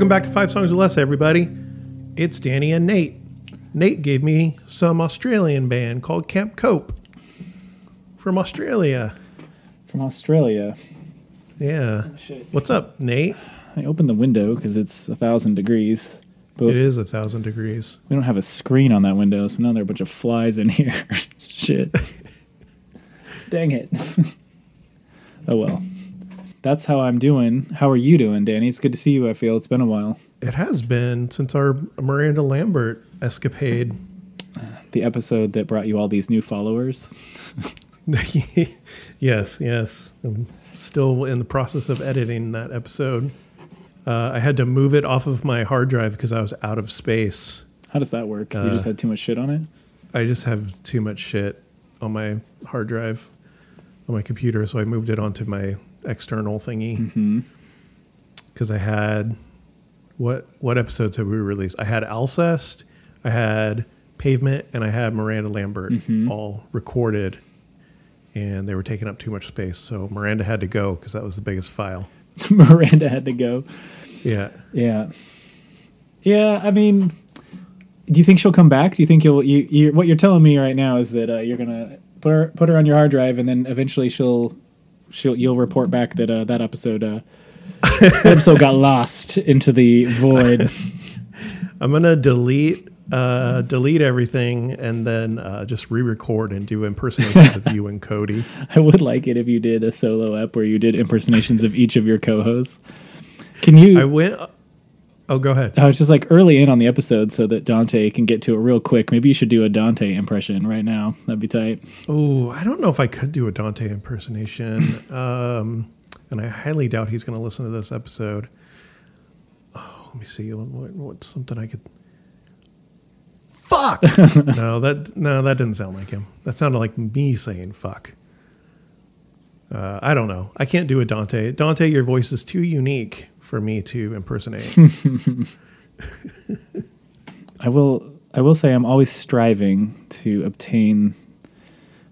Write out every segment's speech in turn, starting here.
Welcome back to Five Songs or Less, everybody. It's Danny and Nate. Nate gave me some Australian band called Camp Cope from Australia. From Australia. Yeah. Oh, shit. What's up, Nate? I opened the window because it's a thousand degrees. But It is a thousand degrees. we don't have a screen on that window, so now there are a bunch of flies in here. Shit. Dang it. oh well. That's how I'm doing. How are you doing, Danny? It's good to see you, I feel. It's been a while. It has been since our Miranda Lambert escapade. The episode that brought you all these new followers. yes, yes. I'm still in the process of editing that episode. Uh, I had to move it off of my hard drive because I was out of space. How does that work? you Uh, just had too much shit on it? I just have too much shit on my hard drive on my computer, so I moved it onto my external thingy Mm-hmm. because I had what what episodes have we released? I had Alcest, I had Pavement, and I had Miranda Lambert Mhm. all recorded, and they were taking up too much space. So Miranda had to go because that was the biggest file. Miranda had to go. Yeah, Yeah. Yeah, I mean, do you think she'll come back? Do you think you'll you, you what you're telling me right now is that uh, you're gonna put her put her on your hard drive and then eventually she'll she'll you'll report back that uh, that episode uh, that episode got lost into the void. I'm gonna delete. Uh, delete everything and then uh, just re-record and do impersonations of you and Cody. I would like it if you did a solo ep where you did impersonations of each of your co-hosts. Can you? I went. Oh, go ahead. I was just like early in on the episode so that Dante can get to it real quick. Maybe you should do a Dante impression right now. That'd be tight. Oh, I don't know if I could do a Dante impersonation. um, and I highly doubt he's going to listen to this episode. Oh, let me see. What, what's something I could. Fuck! no, that no, that didn't sound like him. That sounded like me saying fuck. Uh, I don't know. I can't do a Dante. Dante, your voice is too unique for me to impersonate. I will I will say I'm always striving to obtain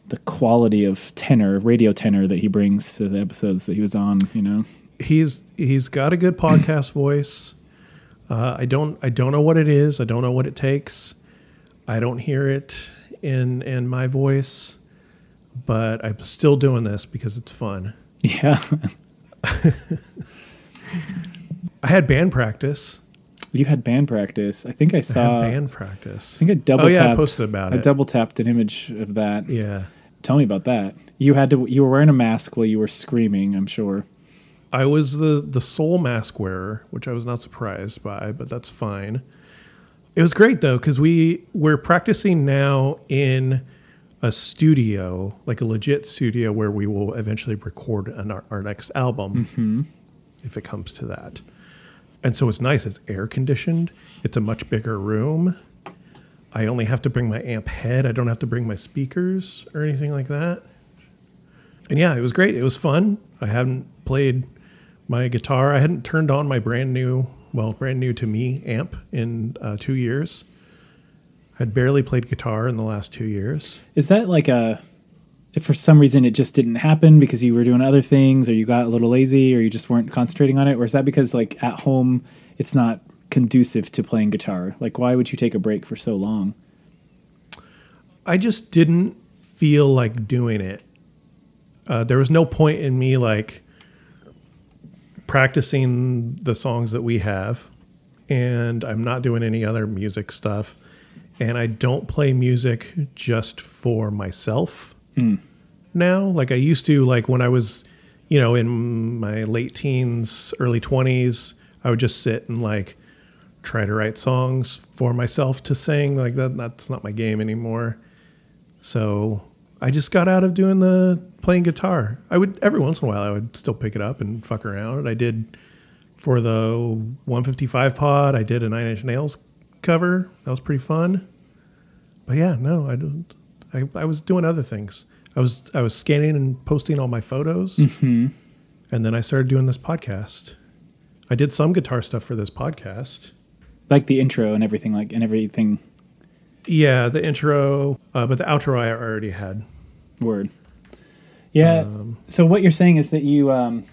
the quality of tenor, radio tenor that he brings to the episodes that he was on, you know. he's he's got a good podcast voice. Uh, I don't I don't know what it is. I don't know what it takes. I don't hear it in in my voice, but I'm still doing this because it's fun. Yeah. I had band practice. you had band practice. I think I I saw had band practice. I think I double oh yeah, I tapped posted about I it. I double tapped an image of that. yeah, Tell me about that. You had to you were wearing a mask while you were screaming, I'm sure. I was the the sole mask wearer, which I was not surprised by, but that's fine. It was great though because we we're practicing now in a studio, like a legit studio, where we will eventually record an, our, our next album, mm-hmm. if it comes to that. And so it's nice. It's air conditioned. It's a much bigger room. I only have to bring my amp head. I don't have to bring my speakers or anything like that. And yeah, it was great. It was fun. I hadn't played my guitar. I hadn't turned on my brand new, well, brand new to me amp in uh, two years. I'd barely played guitar in the last two years. Is that like a if for some reason it just didn't happen because you were doing other things or you got a little lazy or you just weren't concentrating on it or is that because like at home it's not conducive to playing guitar? Like why would you take a break for so long? I just didn't feel like doing it. Uh, there was no point in me like practicing the songs that we have, and I'm not doing any other music stuff. And I don't play music just for myself now. Like I used to, like when I was, you know, in my late teens, early 20s, I would just sit and like try to write songs for myself to sing. Like that, that's not my game anymore. So I just got out of doing the playing guitar. I would every once in a while I would still pick it up and fuck around. I did for the 155 pod. I did a Nine Inch Nails cover. That was pretty fun. But yeah, no, I don't. I, I was doing other things. I was I was scanning and posting all my photos, and then I started doing this podcast. I did some guitar stuff for this podcast. Like the intro and everything like and everything Yeah, the intro, uh, but the outro I already had. word. Yeah. Um, so what you're saying is that you um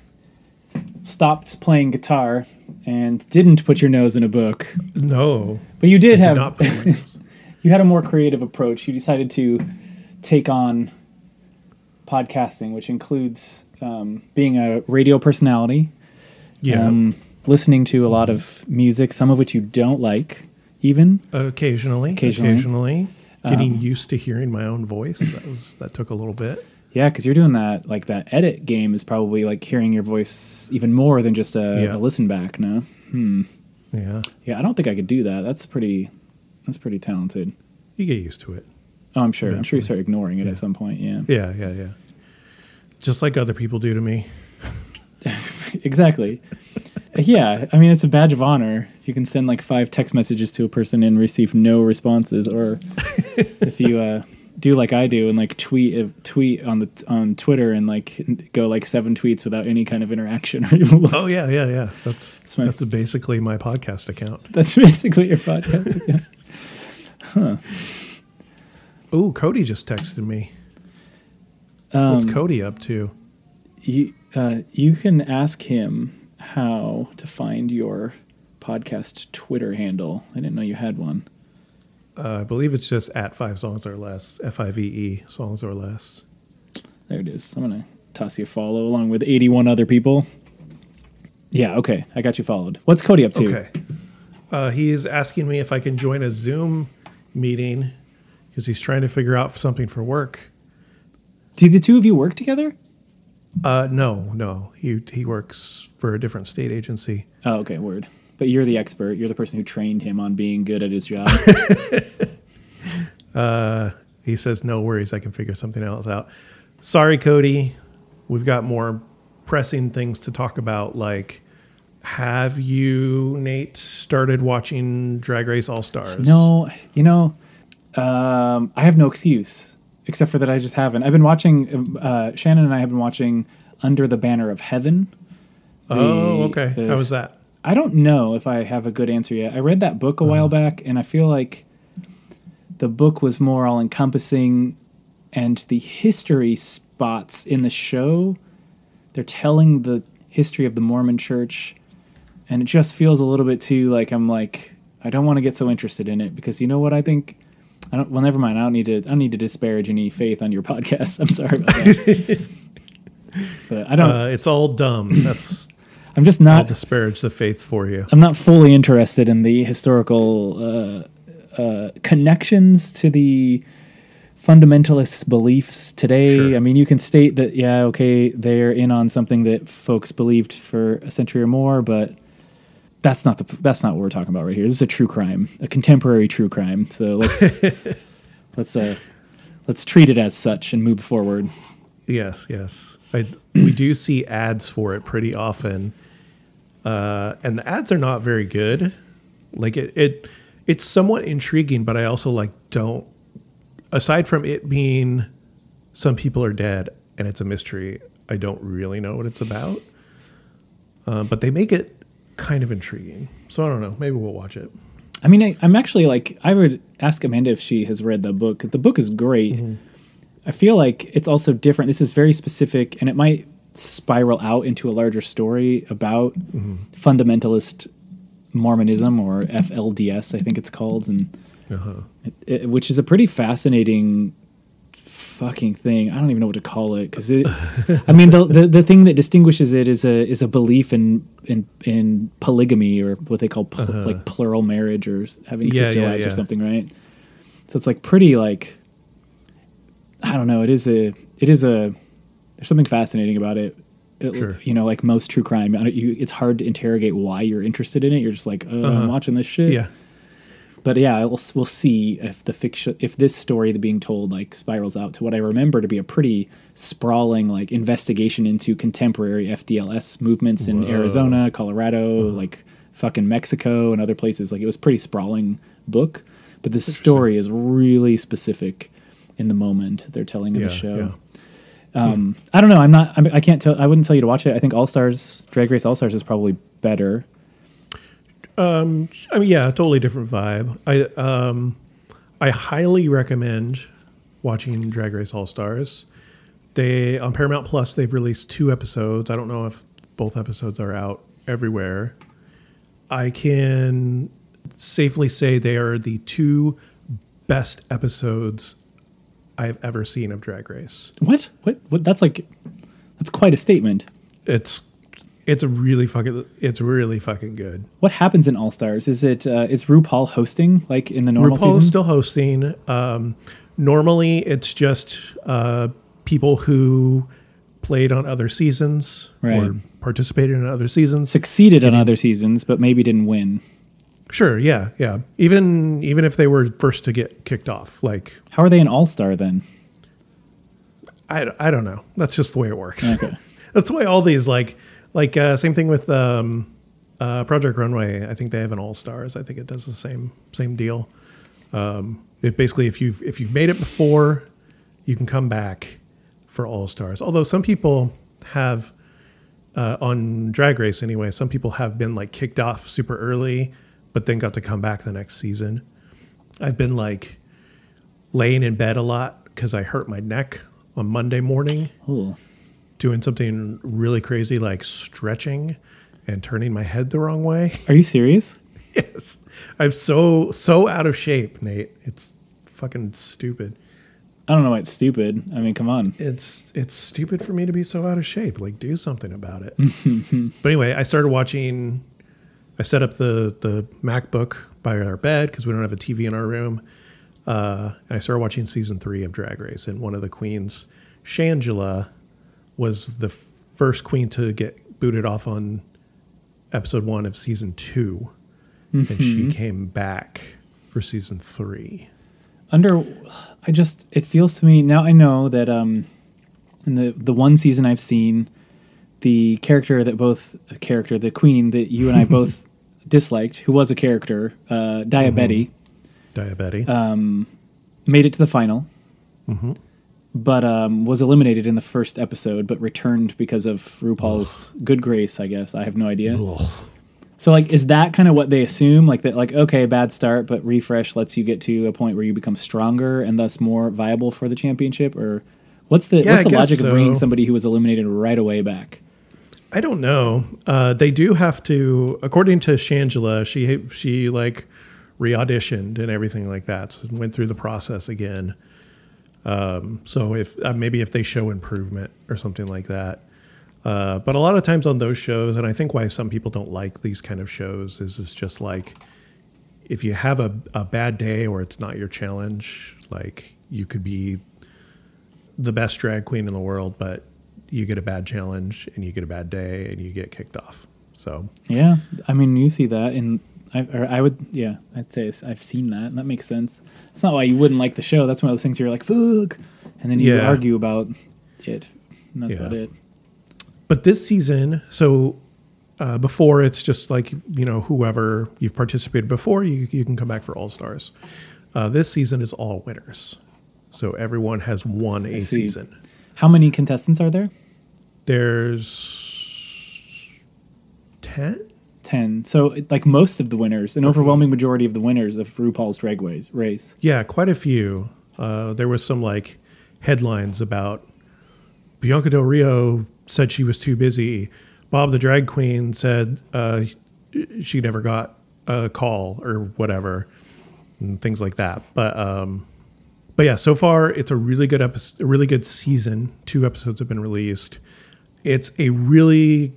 stopped playing guitar and didn't put your nose in a book, No, but you did did have not put my nose. you had a more creative approach. You decided to take on podcasting, which includes um, being a radio personality, Yeah, um, listening to a lot of music, some of which you don't like, even. occasionally, Occasionally. occasionally, getting Um, used to hearing my own voice. That was that took a little bit. Yeah, because you're doing that. Like that edit game is probably like hearing your voice even more than just a, Yeah. a listen back. No, hmm. Yeah, Yeah, I don't think I could do that. That's pretty. That's pretty talented. you get used to it. Oh, I'm sure. I'm sure you start ignoring it Yeah. at some point. Yeah. Yeah, yeah, yeah. Just like other people do to me. exactly. yeah, I mean it's a badge of honor if you can send like five text messages to a person and receive no responses, or if you uh, do like I do and like tweet uh, tweet on the on Twitter and like go like seven tweets without any kind of interaction or even look. Oh yeah, yeah, yeah. That's That's my- that's basically my podcast account. That's basically your podcast. Yeah. Oh, Cody just texted me. Um, What's Cody up to? you uh, you can ask him how to find your podcast Twitter handle. I didn't know you had one. Uh, I believe it's just at five songs or less. F I V E songs or less. There it is. I'm gonna toss you a follow along with 81 other people. Yeah, okay. I got you followed. What's Cody up to? Okay. Uh, he's asking me if I can join a Zoom meeting because he's trying to figure out something for work. Do the two of you work together? Uh, no, no. He he works for a different state agency. Oh, okay, word. But you're the expert. You're the person who trained him on being good at his job. Uh, he says, "No worries, I can figure something else out." Sorry, Cody. We've got more pressing things to talk about. Like, have you, Nate, started watching Drag Race All Stars? no, you know, um, I have no excuse except for that I just haven't. I've been watching. Uh, Shannon and I have been watching Under the Banner of Heaven. Oh, okay. the- How was that? I don't know if I have a good answer yet. I read that book a while back, and I feel like the book was more all encompassing, and the history spots in the show, they're telling the history of the Mormon church, and it just feels a little bit too like I'm like, I don't want to get so interested in it because you know what I think. I don't. Well, never mind. I don't need to. I don't need to disparage any faith on your podcast. I'm sorry about that. but I don't. Uh, it's all dumb. That's I'm just not. I'll disparage the faith for you. I'm not fully interested in the historical uh, uh, connections to the fundamentalist beliefs today. Sure. I mean, you can state that, yeah, okay, they're in on something that folks believed for a century or more, but that's not the that's not what we're talking about right here. This is a true crime, a contemporary true crime. So let's let's uh, let's treat it as such and move forward. Yes, yes. I, we do see ads for it pretty often, uh, and the ads are not very good. Like it, it, it's somewhat intriguing, but I also like don't. Aside from it being, some people are dead and it's a mystery. I don't really know what it's about, uh, but they make it kind of intriguing. So I don't know. Maybe we'll watch it. I mean, I, I'm actually like, I would ask Amanda if she has read the book. The book is great. I feel like it's also different. This is very specific, and it might spiral out into a larger story about fundamentalist Mormonism or FLDS, I think it's called, and Uh-huh. it, it, which is a pretty fascinating fucking thing. I don't even know what to call it because it. I mean, the, the the thing that distinguishes it is a is a belief in in in polygamy or what they call pl- like plural marriage or having Uh-huh. Yeah, sister yeah, wives or something, right? So it's like pretty like. I don't know. It is a. It is a. There's something fascinating about it. It- Sure. You know, like most true crime, you, it's hard to interrogate why you're interested in it. You're just like, oh, I'm watching this shit. Uh-huh. Yeah. But yeah, we'll, we'll see if the fiction, if this story that being told like spirals out to what I remember to be a pretty sprawling like investigation into contemporary FDLS movements in Arizona, Colorado, like fucking Mexico and other places. Like it was a pretty sprawling book, but the story is really specific in the moment they're telling in Yeah, the show. yeah. Um, I don't know. I'm not. I'm, I can't tell. I wouldn't tell you to watch it. I think All Stars, Drag Race All Stars, is probably better. I mean, yeah, totally different vibe. I um, I highly recommend watching Drag Race All Stars. They on Paramount Plus they've released two episodes. I don't know if Both episodes are out everywhere. I can safely say they are the two best episodes I've ever seen of Drag Race. What? What? What? That's like, that's quite a statement. It's it's a really fucking it's really fucking good. What happens in All Stars? Is it uh, is RuPaul hosting like in the normal RuPaul season? is still hosting. Um, normally, it's just uh, people who played on other seasons Right. or participated in other seasons. Succeeded on other seasons, but maybe didn't win. Sure, yeah, yeah. Even even if they were first to get kicked off, like How are they an All Star then? I, I don't know. That's just the way it works. Okay. That's the way all these like like uh, same thing with um, uh, Project Runway. I think they have an All Stars. I think it does the same same deal. Um, it basically if you've if you've made it before, you can come back for All Stars. Although some people have uh, on Drag Race anyway, some people have been like kicked off super early, but then got to come back the next season. I've been like laying in bed a lot because I hurt my neck on Monday morning Ooh. Doing something really crazy like stretching and turning my head the wrong way. Are you serious? yes. I'm so so out of shape, Nate. It's fucking stupid. I don't know why it's stupid. I mean, come on. It's it's stupid for me to be so out of shape. Like do something about it. but anyway, I started watching I set up the the MacBook by our bed because we don't have a TV in our room. Uh, and I started watching season three of Drag Race, and one of the queens, Shangela, was the first queen to get booted off on episode one of season 2 and she came back for season three. Under, I just it feels to me now. I know that um, in the the one season I've seen, the character that both a character the queen that you and I both disliked, who was a character, uh, Diabetti, Diabetes. made it to the final, but um, was eliminated in the first episode, but returned because of RuPaul's good grace. I guess I have no idea. Ugh. So like, is that kind of what they assume? Like that, like okay, bad start, but refresh lets you get to a point where you become stronger and thus more viable for the championship, or what's the Yeah, what's the logic of bringing somebody who was eliminated right away back? I don't know. Uh, they do have to, according to Shangela, she she like re-auditioned and everything like that, so went through the process again. Um, so if uh, maybe if they show improvement or something like that, uh, but a lot of times on those shows, and I think why some people don't like these kind of shows is it's just like if you have a, a bad day or it's not your challenge, like you could be the best drag queen in the world, but you get a bad challenge and you get a bad day and you get kicked off. So Yeah, I mean, you see that in. I, or I would, yeah, I'd say I've seen that. And that makes sense. It's not why you wouldn't like the show. That's one of those things you're like, fuck. And then you Yeah. argue about it. And that's Yeah. about it. but this season, so uh, before it's just like you know whoever you've participated before, you you can come back for All Stars. Uh, this season is all winners, so everyone has won a season. How many contestants are there? There's ten. 10. So, like most of the winners, an overwhelming majority of the winners of RuPaul's Drag Race. race. Yeah, quite a few. Uh, there was some like headlines about Bianca Del Rio said she was too busy. Bob the drag queen said uh, she never got a call or whatever, and things like that. But um, but yeah, so far it's a really good episode, a really good season. Two episodes have been released. It's a really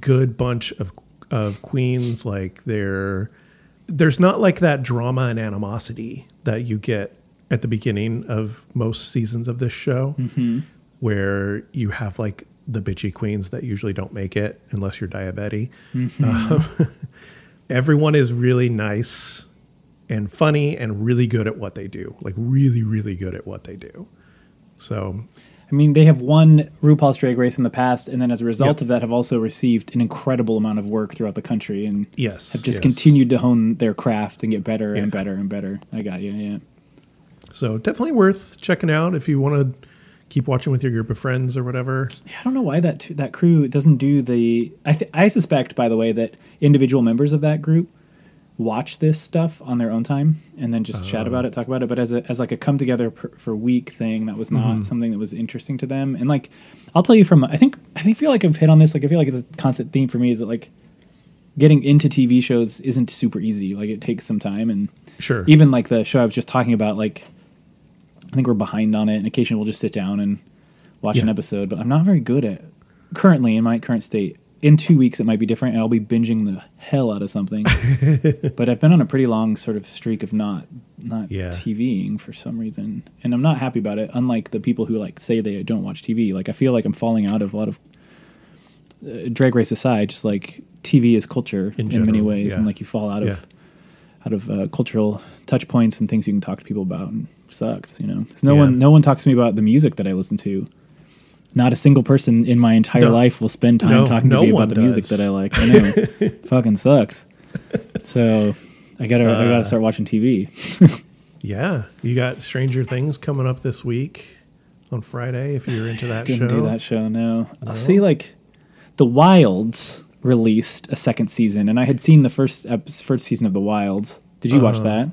good bunch of of queens. Like they're there's not like that drama and animosity that you get at the beginning of most seasons of this show, where you have like the bitchy queens that usually don't make it unless you're diabetic. Um, everyone is really nice and funny and really good at what they do, like really, really good at what they do. So I mean, they have won RuPaul's Drag Race in the past, and then as a result Yep. of that, have also received an incredible amount of work throughout the country and yes, have just yes. continued to hone their craft and get better and better and better. I got you, yeah. So definitely worth checking out if you want to keep watching with your group of friends or whatever. Yeah, I don't know why that that crew doesn't do the. I th- I suspect, by the way, that individual members of that group watch this stuff on their own time and then just chat about oh. it, talk about it. But as a as like a come together per, for week thing, that was not mm-hmm. something that was interesting to them. And like, I'll tell you from I think I think feel like I've hit on this. Like I feel like it's a constant theme for me is that like getting into TV shows isn't super easy. Like it takes some time and Sure. even like the show I was just talking about, like I think we're behind on it, and occasionally we'll just sit down and watch an episode. But I'm not very good at currently in my current state. In two weeks, it might be different, and I'll be binging the hell out of something. but I've been on a pretty long sort of streak of not not Yeah. TVing for some reason, and I'm not happy about it. Unlike the people who like say they don't watch TV, like I feel like I'm falling out of a lot of uh, drag race aside, just like TV is culture in, In many ways, yeah. and like you fall out Yeah. of out of uh, cultural touch points and things you can talk to people about and sucks you know 'Cause no one no one talks to me about the music that i listen to not a single person in my entire No. life will spend time No, talking no to me about the music that i like. I know. Fucking sucks. So i gotta i Uh, gotta start watching tv Yeah, you got Stranger Things coming up this week on Friday. If you're into that didn't show, do that show no. I see like the wilds released a second season and i had seen the first ep- first season of the wilds. Did you Uh, watch that?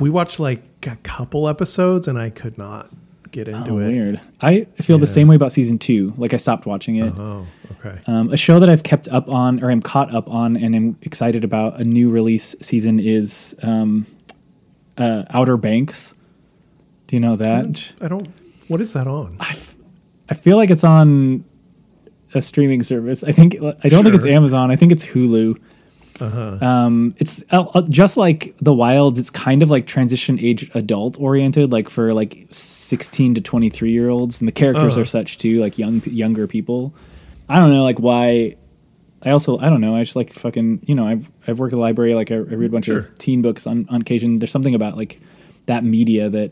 we watched like a couple episodes, and I could not get into oh, it. weird i feel the same way about season two like i stopped watching it Oh, okay. Um, a show that I've kept up on, or I'm caught up on, and am excited about a new release season is um, uh, Outer Banks. Do you know that? I don't. What is that on? I feel like it's on a streaming service. I think I don't think it's Amazon. I think it's Hulu. Um, it's uh, uh, just like The Wilds. It's kind of like transition age adult oriented, like for like sixteen to twenty three year olds, and the characters Uh. are such too, like young younger people. I don't know, like why. I also I don't know. I just like fucking you know I've I've worked at a library. Like I, I read a bunch Sure. of teen books on on occasion. There's something about like that media that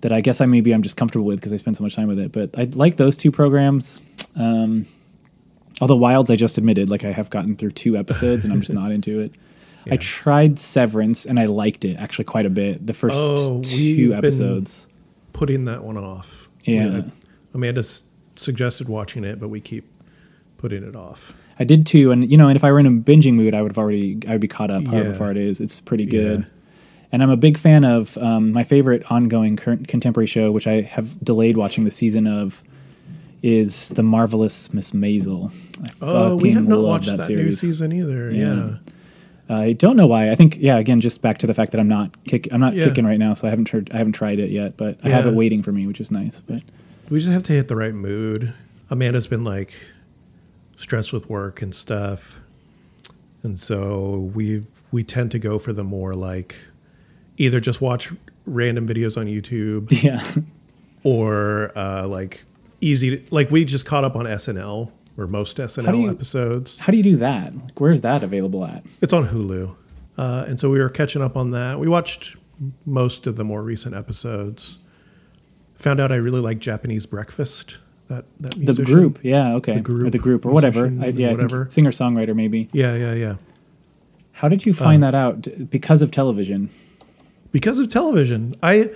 that I guess I maybe I'm just comfortable with because I spend so much time with it. But I like those two programs. Um, although Wilds, I just admitted, like I have gotten through two episodes and I'm just not into it. I tried Severance and I liked it actually quite a bit. The first Oh, two episodes. Putting that one off. Yeah. We- Amanda s- suggested watching it, but we keep putting it off. I did too, and you know, and if I were in a binging mood, I would have already, I would be caught up. However Yeah. far it is, it's pretty good. Yeah. And I'm a big fan of um, my favorite ongoing current contemporary show, which I have delayed watching the season of, is the marvelous Miss Maisel. I Oh, we fucking have not watched that, that, new series. season either. Yeah. Yeah. I don't know why. I think yeah. Again, just back to the fact that I'm not kick. I'm not Yeah. kicking right now, so I haven't tried. I haven't tried it yet, but I have Yeah. it waiting for me, which is nice. But We just have to hit the right mood. Amanda's been like stressed with work and stuff. And so we we tend to go for the more like either just watch random videos on YouTube yeah, or uh, like easy to, like we just caught up on SNL or most SNL you- episodes. how do you do that? Like, where's that available at? It's on Hulu. Uh, and so we were catching up on that. We watched most of the more recent episodes. Found out I really like Japanese Breakfast. That that The group, yeah, okay, The group, or the group, or whatever. I, yeah, whatever. singer songwriter maybe. Yeah, yeah, yeah. How did you find that out? Because of television? Because of television, I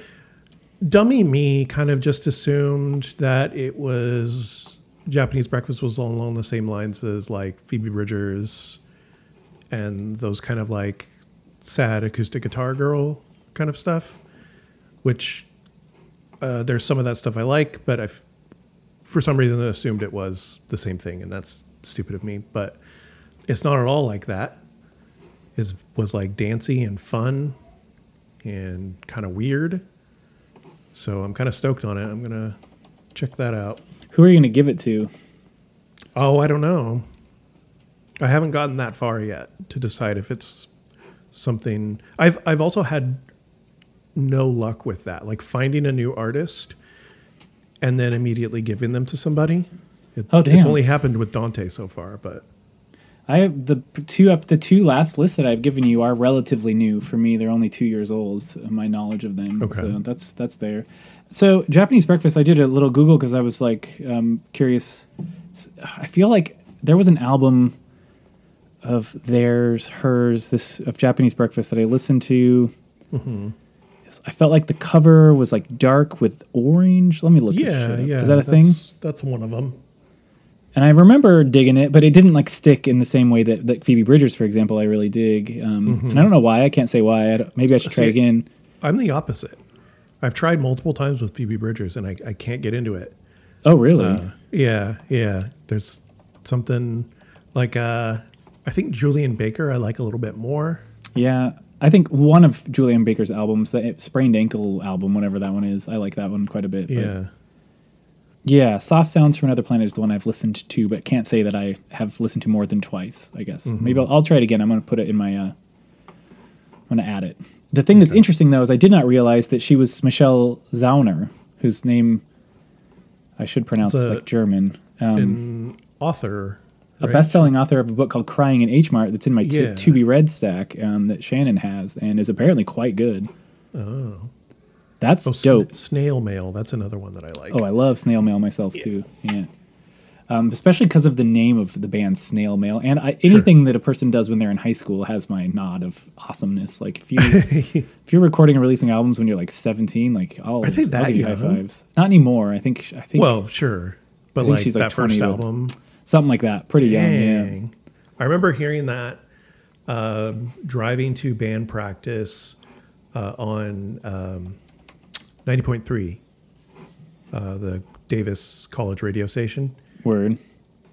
dummy me kind of just assumed that it was Japanese Breakfast was all along the same lines as like Phoebe Bridgers and those kind of like sad acoustic guitar girl kind of stuff, which uh, there's some of that stuff I like, but I, for some reason, assumed it was the same thing, and that's stupid of me. But it's not at all like that. It was like dancey and fun, and kind of weird. So I'm kind of stoked on it. I'm gonna check that out. Who are you going to give it to? Oh, I don't know. I haven't gotten that far yet to decide if it's something. I've I've also had no luck with that, like finding a new artist and then immediately giving them to somebody. It, Oh, It's only happened with Dante so far, but I have the two up the two last lists that I've given you are relatively new for me. They're only two years old. So my knowledge of them, Okay. so that's that's there. So Japanese breakfast, I did a little Google because I was like um, curious. I feel like there was an album of theirs, hers, this of Japanese breakfast that I listened to. Mm-hmm. I felt like the cover was like dark with orange. Let me look. yeah, yeah. Is that a thing? that's, That's one of them. And I remember digging it, but it didn't like stick in the same way that, that Phoebe Bridgers, for example, I really dig. Um, And I don't know why. I can't say why. I don't- maybe I should try See- again. I'm the opposite. I've tried multiple times with Phoebe Bridgers and I, I can't get into it. Oh, really? Uh, yeah, yeah. There's something like uh, I think Julien Baker I like a little bit more. yeah. I think one of Julien Baker's albums, the Sprained Ankle album, whatever that one is, I like that one quite a bit. Yeah. Yeah, Soft Sounds from Another Planet is the one I've listened to, but can't say that I have listened to more than twice. I guess Mm-hmm. maybe I'll, I'll try it again. I'm going to put it in my. Uh, I'm going to add it. The thing that's interesting though is I did not realize that she was Michelle Zauner, whose name I should pronounce a- like German. Um, An author. a best-selling author of a book called Crying in H Mart that's in my t- Yeah. to be read stack um, that Shannon has and is apparently quite good. Oh. That's Oh, dope. snail mail. That's another one that I like. Oh, I love snail mail myself too. Yeah. Um, especially because of the name of the band Snail Mail, and I, anything that a person does when they're in high school has my nod of awesomeness. Like if you if you're recording and releasing albums when you're like 17, like I'll, I'll that give you high fives. Not anymore. I think I think well, sure. But like she's, like, that first 20 to- album. something like that. Pretty young. Yeah. I remember hearing that um, driving to band practice uh, on um, 90.3, uh, the Davis College radio station. Word.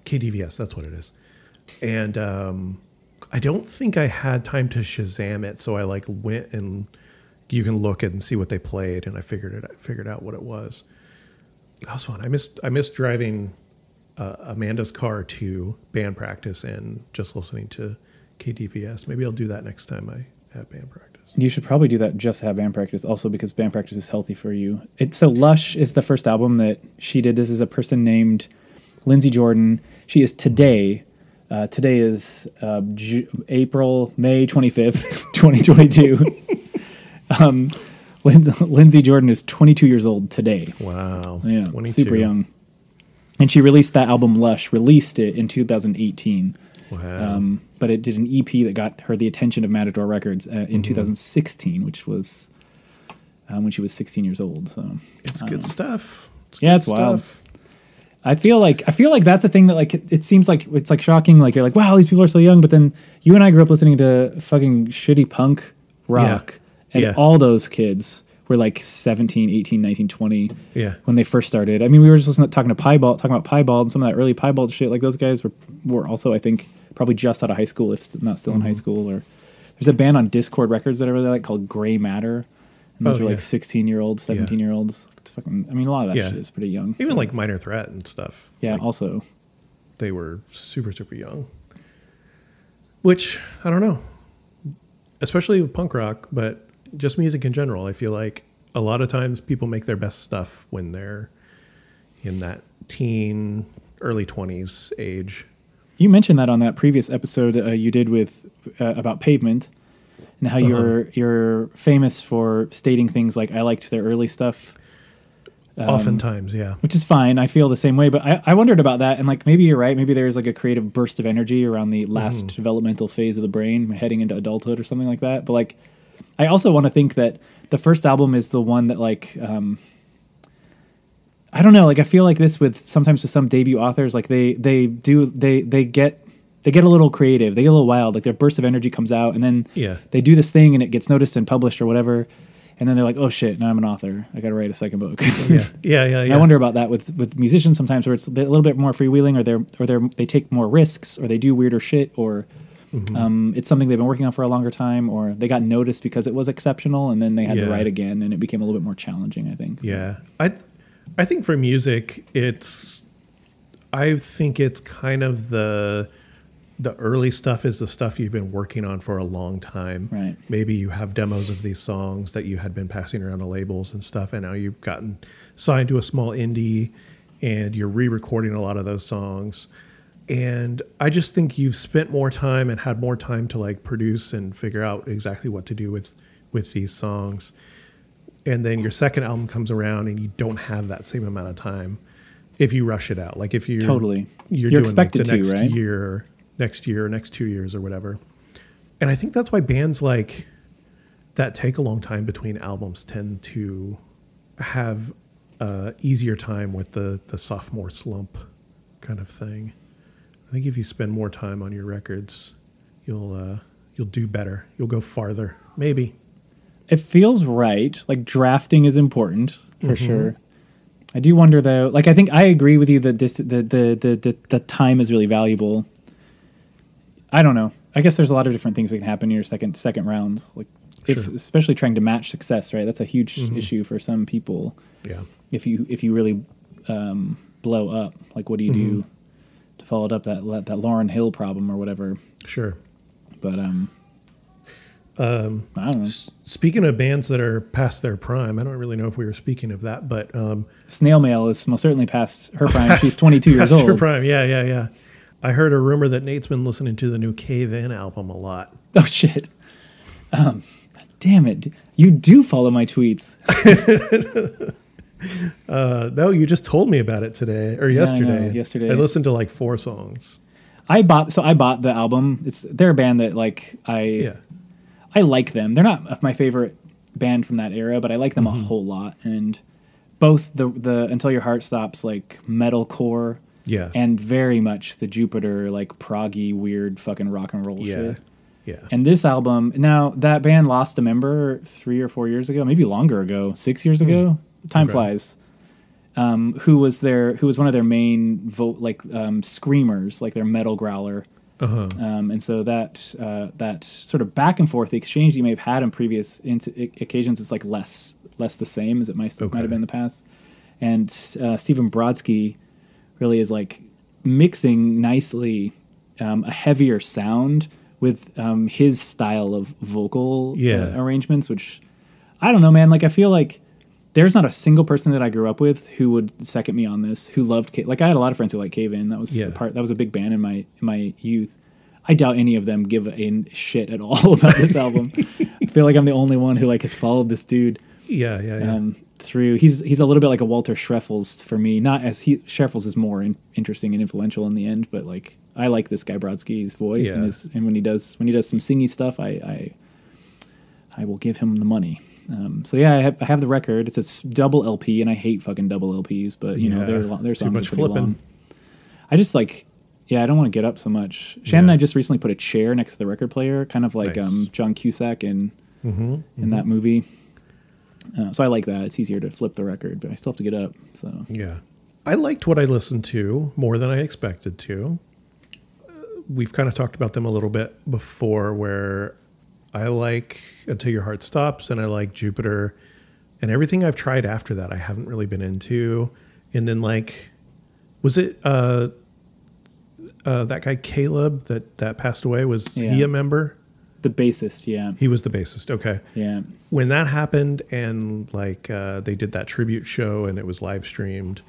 KDVS, that's what it is. And um, I don't think I had time to Shazam it, so I like went and you can look at and see what they played, and I figured it figured out what it was. That was fun. I missed I missed driving uh, Amanda's car to band practice and just listening to KDVS. Maybe I'll do that next time I have band practice. You should probably do that just to have band practice, also because band practice is healthy for you. It, so Lush is the first album that she did. This is a person named Lindsay Jordan. She is today. Uh, today is uh, Ju- April, May 25th, 2022. um, Lin- Lindsay Jordan is 22 years old today. Wow. Yeah, 22. super young. And she released that album Lush, released it in 2018. Wow. Um, but it did an EP that got her the attention of Matador Records uh, Mm-hmm. in 2016, which was um, when she was 16 years old. So it's good stuff. It's yeah, good it's wild. I feel like I feel like that's a thing that like it, it seems like it's like shocking. Like you're like, wow, these people are so young, but then you and I grew up listening to fucking shitty punk rock, and Yeah. all those kids were like 17, 18, 19, 20 Yeah. when they first started. I mean, we were just listening, talking to Piebald, talking about Piebald and some of that early Piebald shit. Like those guys were were also, I think, probably just out of high school, if not still in Mm-hmm. high school. Or there's a band on Dischord Records that I really like called Gray Matter, and those Oh, were like yeah. 16 year olds, 17 year olds. It's fucking. I mean, a lot of that Yeah. shit is pretty young. Even like Minor Threat and stuff. yeah. Like, also, they were super super young which i don't know especially with punk rock but just music in general i feel like a lot of times people make their best stuff when they're in that teen early 20s age you mentioned that on that previous episode uh, you did with uh, about Pavement, and how you're you're famous for stating things like I liked their early stuff. Um, oftentimes yeah which is fine. I feel the same way, but I, I wondered about that, and like maybe you're right. Maybe there's like a creative burst of energy around the last developmental phase of the brain, heading into adulthood or something like that. But like, I also want to think that the first album is the one that like, um, I don't know. Like, I feel like this with sometimes with some debut authors, like they they do they they get they get a little creative, they get a little wild. Like their burst of energy comes out, and then Yeah. they do this thing, and it gets noticed and published or whatever. And then they're like, "Oh shit! Now I'm an author. I got to write a second book." yeah yeah yeah, yeah. I wonder about that with with musicians sometimes, where it's a little bit more freewheeling, or they're or they're they take more risks, or they do weirder shit, or Mm-hmm. um, it's something they've been working on for a longer time, or they got noticed because it was exceptional, and then they had to write again, and it became a little bit more challenging. I think. Yeah. I I think for music it's I think it's kind of the the early stuff is the stuff you've been working on for a long time. Right. Maybe you have demos of these songs that you had been passing around to labels and stuff and now you've gotten signed to a small indie and you're re-recording a lot of those songs. And I just think you've spent more time and had more time to like produce and figure out exactly what to do with with these songs and then your second album comes around and you don't have that same amount of time if you rush it out like if you Totally. you're, You're doing expected like the to, next right? year next year next two years or whatever and i think that's why bands like that take a long time between albums tend to have a easier time with the the sophomore slump kind of thing. I think if you spend more time on your records, you'll uh, you'll do better. You'll go farther. Maybe. It feels right. Like drafting is important for sure. I do wonder though. Like I think I agree with you that this, the, the the the the time is really valuable. I don't know. I guess there's a lot of different things that can happen in your second second round. Like if Sure. especially trying to match success, right? That's a huge issue for some people. Yeah. If you if you really um, blow up, like what do you do to follow it up that that Lauryn Hill problem or whatever? Sure. But um, um, I don't know. S- Speaking of bands that are past their prime, I don't really know if we were speaking of that, but um, Snail Mail is most certainly past her prime. She's 22 years past her old. prime. Yeah, yeah, yeah. I heard a rumor that Nate's been listening to the new Cave In album a lot. Oh shit. Um, damn it. You do follow my tweets. Uh, no, you just told me about it today or I know, yesterday. yesterday. I listened to like four songs. I bought so I bought the album. It's they're a band that like I Yeah. I like them. They're not my favorite band from that era, but I like them Mm-hmm. a whole lot. And both the the Until Your Heart Stops like metalcore Yeah. and very much the Jupiter like proggy weird fucking rock and roll yeah. shit. Yeah. And this album, now that band lost a member three or four years ago, maybe longer ago, six years ago. Time Okay. flies. Um, who was their who was one of their main vote like um, screamers, like their metal growler. Uh-huh. Um, and so that uh, that sort of back and forth, the exchange you may have had on previous int- occasions is like less less the same as it might Okay. might have been in the past. And uh, Stephen Brodsky really is like mixing nicely um, a heavier sound with um, his style of vocal Yeah. uh, arrangements, which I don't know, man. Like I feel like there's not a single person that I grew up with who would second me on this. Who loved Ca- like I had a lot of friends who liked Cave In. That was Yeah. a part. That was a big band in my in my youth. I doubt any of them give a shit at all about this album. I feel like I'm the only one who like has followed this dude Yeah, yeah, yeah. um, through. He's he's a little bit like a Walter Schreifels for me. Not as he Schreffels is more in, interesting and influential in the end, but like I like this guy Brodsky's voice and Yeah. his and when he does when he does some singy stuff, I I, I will give him the money. Um, so yeah, I have, I have the record. It's a double LP, and I hate fucking double LPs, but you know Yeah, their their too songs much are pretty flipping. long. I just like. Yeah, I don't want to get up so much. Shannon and I just recently put a chair next to the record player, kind of like Nice. um, John Cusack in mm-hmm. in that movie. Uh, so I like that. It's easier to flip the record, but I still have to get up. So Yeah. I liked what I listened to more than I expected to. Uh, We've kind of talked about them a little bit before where I like Until Your Heart Stops and I like Jupiter and everything I've tried after that I haven't really been into. And then like was it uh uh that guy Caleb that that passed away was he a member? the bassist, yeah, He was the bassist. Okay. yeah, when that happened and like uh, they did that tribute show and it was live streamed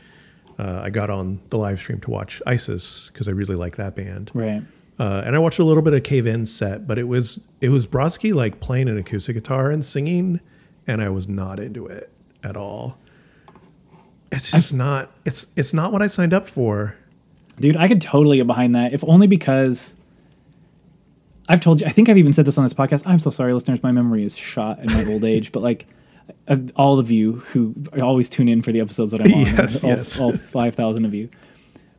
uh, i got on the live stream to watch isis because i really like that band right. Uh, and i watched a little bit of cave in set but it was it was brodsky like playing an acoustic guitar and singing and i was not into it at all it's just not it's it's not what i signed up for Dude, I could totally get behind that, if only because I've told you. I think I've even said this on this podcast. I'm so sorry, listeners. My memory is shot in my old age, but like uh, all of you who always tune in for the episodes that I'm on, Yes, all, yes. all five thousand of you.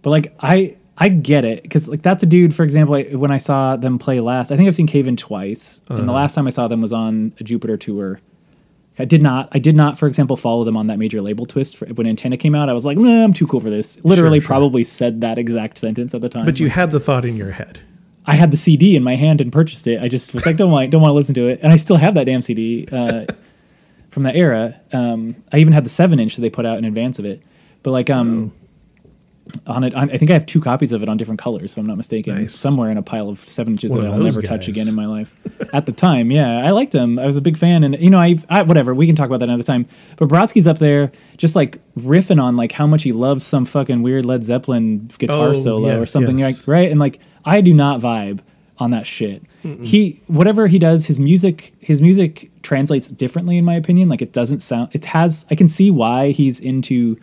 But like I, I get it because like that's a dude. For example, I, when I saw them play last, I think I've seen Cave In twice, and the Uh-huh. last time I saw them was on a Jupiter tour. I did not. I did not, for example, follow them on that major label twist for, when Antenna came out. I was like, nah, I'm too cool for this. Literally, sure. probably said that exact sentence at the time. but you had the thought in your head I had the CD in my hand and purchased it. I just was like, don't want, don't want to listen to it, and I still have that damn CD uh, from that era. Um, I even had the seven inch that they put out in advance of it. But like, um, on it, I think I have two copies of it on different colors, if I'm not mistaken, Nice. somewhere in a pile of seven inches One that I'll never touch again in my life. At the time, yeah, I liked him. I was a big fan, and you know, I, I whatever. We can talk about that another time. But Brodsky's up there, just like riffing on like how much he loves some fucking weird Led Zeppelin guitar Oh, solo or something yes. like right, and like I do not vibe on that shit. He whatever he does, his music his music translates differently in my opinion. Like it doesn't sound it has I can see why he's into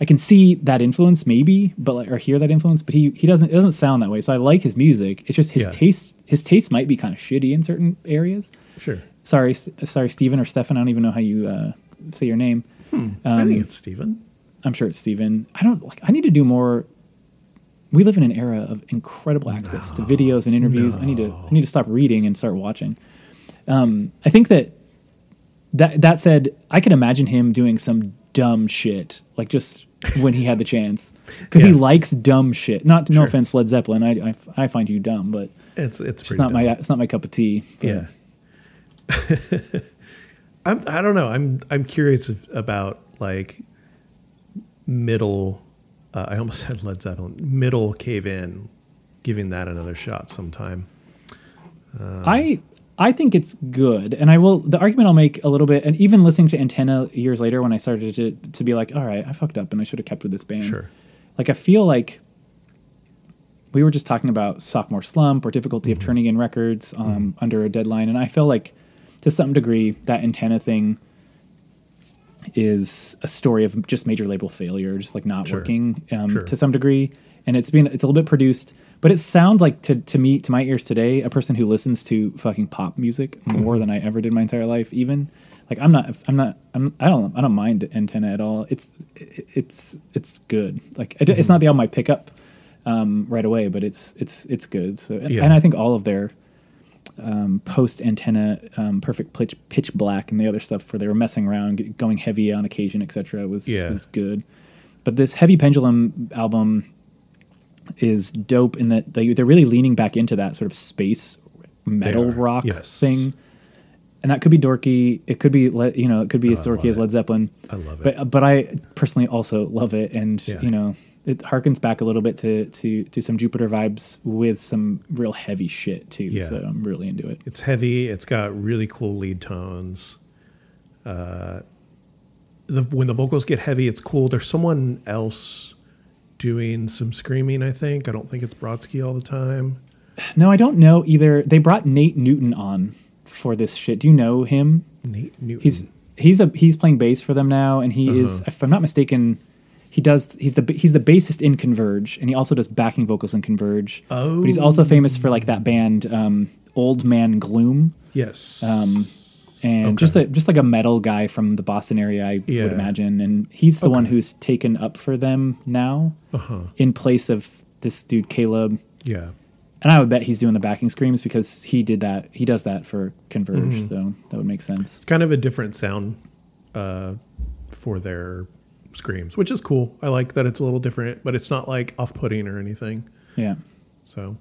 I can see that influence maybe, but like, or hear that influence, but he he doesn't it doesn't sound that way. So I like his music. It's just his Yeah. taste his taste might be kind of shitty in certain areas. sure Sorry, sorry, Steven or Stefan. I don't even know how you uh, say your name. i think it's steven I'm sure it's Steven. I don't like. I need to do more we live in an era of incredible access to videos and interviews. I need to I need to stop reading and start watching. Um, I think that that that said, I can imagine him doing some dumb shit, like just when he had the chance, because he likes dumb shit. Not no Sure. offense, Led Zeppelin. I, I I find you dumb, but It's it's it's not my it's not my cup of tea. But yeah. I'm I don't know. I'm I'm curious about like middle. Uh, I almost said Led Zeppelin. Middle cave in, giving that another shot sometime. I I think it's good, and I will. The argument I'll make a little bit, and even listening to Antenna years later, when I started to to be like, all right, I fucked up, and I should have kept with this band. Sure. Like I feel like we were just talking about sophomore slump or difficulty Mm-hmm. of turning in records um, under a deadline, and I feel like to some degree that Antenna thing is a story of just major label failure, just like not Sure. working um, Sure. to some degree. And it's been it's a little bit produced, but it sounds like to to me to my ears today, a person who listens to fucking pop music more than I ever did my entire life. Even like I'm not I'm not I'm I don't I don't mind Antenna at all. It's it's it's good. Like it, Mm-hmm. it's not the album I pick up um, right away, but it's it's it's good. So and, Yeah. and I think all of their um, post antenna um, perfect pitch pitch black and the other stuff where they were messing around going heavy on occasion etc was Yeah. was good but this heavy pendulum album is dope in that they, they're really leaning back into that sort of space metal rock yes. thing and that could be dorky it could be le- you know it could be as Oh, I dorky as led zeppelin I love it. but but i personally also love it and Yeah. you know it harkens back a little bit to to to some jupiter vibes with some real heavy shit too Yeah. so i'm really into it It's heavy. It's got really cool lead tones. Uh, the, when the vocals get heavy, it's cool. There's someone else doing some screaming. I think. I don't think it's Brodsky all the time. No, I don't know either. They brought Nate Newton on for this shit. Do you know him? Nate Newton. He's he's a he's playing bass for them now, and he is, if I'm not mistaken, he does he's the he's the bassist in Converge, and he also does backing vocals in Converge. Oh. but he's also famous for like that band um, Old Man Gloom, yes. um, and just a just like a metal guy from the Boston area, I Yeah. would imagine. And he's the one who's taken up for them now, Uh-huh. in place of this dude Caleb. yeah. And I would bet he's doing the backing screams because he did that. He does that for Converge, Mm-hmm. so that would make sense. It's kind of a different sound uh, for their screams, which is cool. I like that it's a little different, but it's not like off-putting or anything. Yeah. So,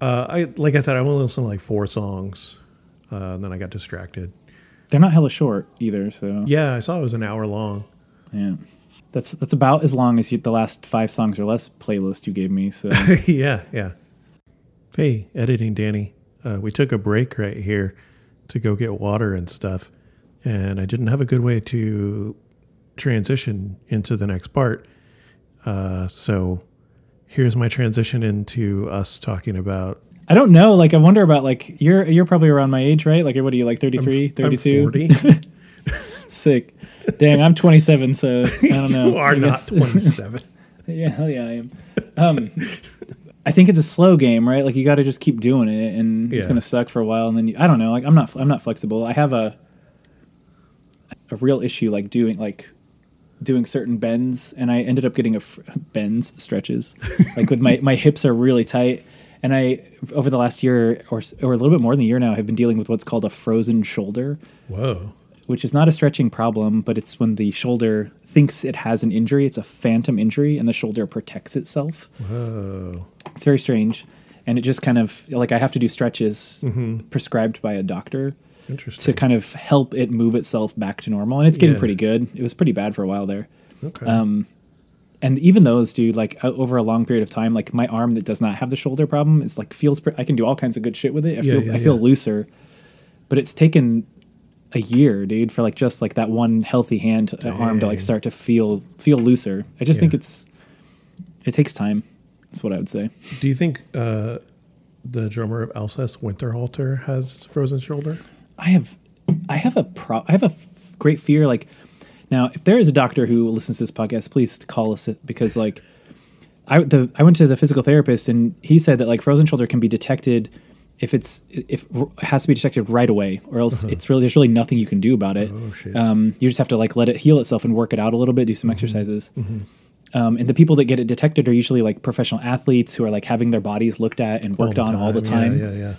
uh, I like I said, I only listened to like four songs, uh, and then I got distracted. They're not hella short either, so Yeah, I saw it was an hour long. yeah. That's that's about as long as you, the last five songs or less playlist you gave me. So yeah, yeah. Hey, editing Danny. Uh, we took a break right here to go get water and stuff, and I didn't have a good way to transition into the next part. Uh, so here's my transition into us talking about I don't know. Like I wonder about like you're you're probably around my age, right? Like what are you like 33, I'm 32? 40. Sick. Dang, I'm 27, so I don't know. you are not 27. Yeah, hell yeah, I am. Um, I think it's a slow game, right? Like you got to just keep doing it, and it's gonna suck for a while, and then you, I don't know. Like I'm not, I'm not flexible. I have a a real issue, like doing like doing certain bends, and I ended up getting a f- bends stretches, like with my my hips are really tight, and I over the last year or or a little bit more than a year now, have been dealing with what's called a frozen shoulder Whoa. which is not a stretching problem, but it's when the shoulder thinks it has an injury. It's a phantom injury, and the shoulder protects itself. Whoa. It's very strange. And it just kind of like I have to do stretches Mm-hmm. prescribed by a doctor to kind of help it move itself back to normal. And it's getting Yeah. pretty good. It was pretty bad for a while there. Okay. Um, and even those, dude, like over a long period of time, like my arm that does not have the shoulder problem is like feels. Pre- I can do all kinds of good shit with it. I Yeah, feel yeah, I feel yeah. looser, but it's taken a year, dude, for like just like that one healthy hand uh, arm to like start to feel feel looser. I just think it's it takes time. That's what I would say. Do you think uh, the drummer of Alcest, Winterhalter, has frozen shoulder? I have I have a pro I have a f- great fear like now if there is a doctor who listens to this podcast please call us because like I the I went to the physical therapist and he said that like frozen shoulder can be detected if it's if it has to be detected right away or else it's really there's really nothing you can do about it. Uh-huh. Oh, shit. Um, you just have to like let it heal itself and work it out a little bit, do some Mm-hmm. exercises. Um, and the people that get it detected are usually like professional athletes who are like having their bodies looked at and worked on all the time, Yeah, yeah, yeah.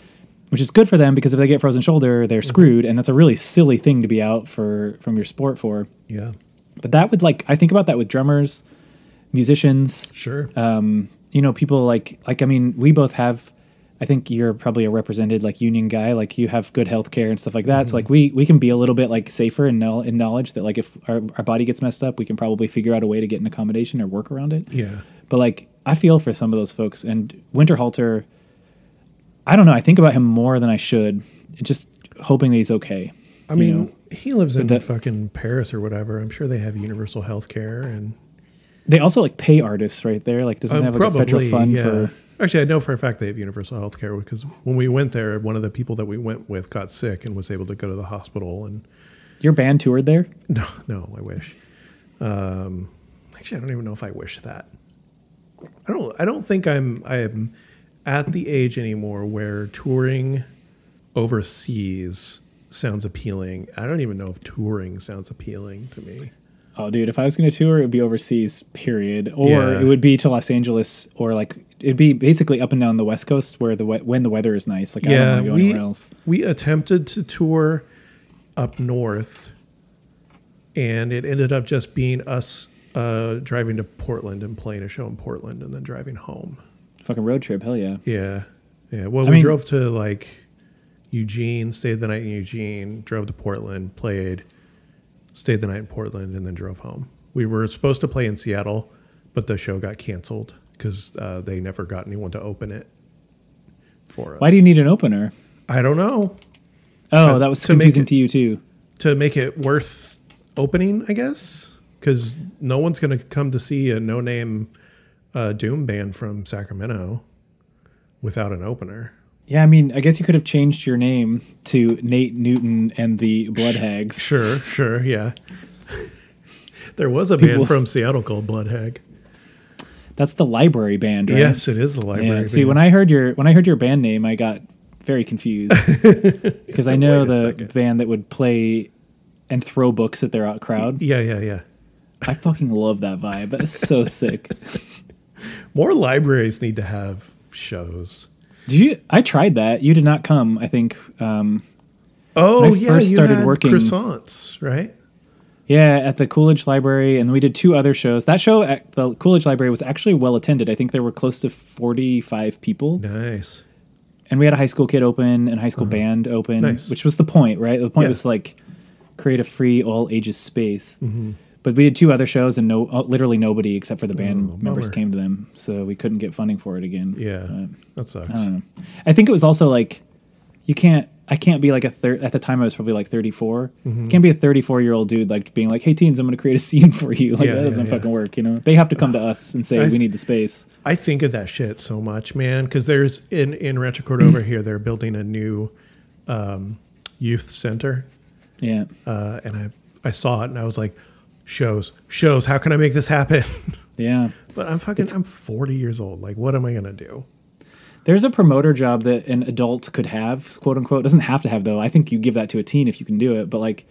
Which is good for them because if they get frozen shoulder, they're screwed, and that's a really silly thing to be out for from your sport for. Yeah. But that would like I think about that with drummers, musicians, Sure. um, you know, people like like I mean, we both have. I think you're probably a represented like union guy. Like you have good health care and stuff like that. So like we we can be a little bit like safer in, know, in knowledge that like if our, our body gets messed up, we can probably figure out a way to get an accommodation or work around it. yeah. But like I feel for some of those folks and Winterhalter. I don't know. I think about him more than I should. Just hoping that he's okay. I mean, know? he lives in that- fucking Paris or whatever. I'm sure they have universal health care and they also like pay artists right there. Like doesn't Uh, have like a federal fund for Actually, I know for a fact they have universal health care because when we went there, one of the people that we went with got sick and was able to go to the hospital. And your band toured there. no, no, I wish. Um, actually, I don't even know if I wish that. I don't. I don't think I'm. I am at the age anymore where touring overseas sounds appealing. I don't even know if touring sounds appealing to me. Oh, dude, if I was going to tour, it would be overseas, period, or Yeah. it would be to Los Angeles, or like it'd be basically up and down the West Coast where the we- when the weather is nice. Like I don't yeah, want to go we anywhere else. we attempted to tour up north, and it ended up just being us uh, driving to Portland and playing a show in Portland, and then driving home. Fucking road trip, hell yeah. Yeah, yeah. Well, I we mean- drove to like Eugene, stayed the night in Eugene, drove to Portland, played, stayed the night in Portland, and then drove home. We were supposed to play in Seattle, but the show got canceled because uh, they never got anyone to open it for us. Why do you need an opener? I don't know. Oh, To- that was to confusing it- to you too. to make it worth opening, I guess, because no one's going to come to see a no-name uh, doom band from Sacramento without an opener. Yeah, I mean, I guess you could have changed your name to Nate Newton and the Blood Hags. Sure, sure, yeah. there was a People- band from Seattle called Blood Hag. That's the library band, right? Yes, it is the library. Yeah. See, band. when I heard your when I heard your band name, I got very confused because I know the second. band that would play and throw books at their out crowd. yeah, yeah, yeah. I fucking love that vibe. That is so sick. More libraries need to have shows. Did you? I tried that. You did not come. I think. Um, Oh, I yeah, first you started working- croissants, right? yeah, at the Coolidge Library, and we did two other shows. That show at the Coolidge Library was actually well attended. I think there were close to forty-five people, Nice. and we had a high school kid open and high school band open, Nice. which was the point, right? The point Yeah. was like create a free all ages space. Mm-hmm. But we did two other shows, and no, uh, literally nobody except for the band Oh, members bummer. came to them, so we couldn't get funding for it again. Yeah, But- that sucks. I don't know. I think it was also like you can't. I can't be like a third. At the time, I was probably like 34. Mm-hmm. Can't be a 34 year old dude like being like, "Hey teens, I'm going to create a scene for you." Like Yeah, that doesn't yeah. fucking work. You know, they have to come to us and say I we need the space. I think of that shit so much, man. Because there's in in Rancho Cordova here, they're building a new um, youth center, Yeah. uh, and I I saw it and I was like, shows, shows. How can I make this happen? Yeah. but I'm fucking. I'm 40 years old. Like, what am I gonna do? There's a promoter job that an adult could have, quote unquote. Doesn't have to have though. I think you give that to a teen if you can do it. But like,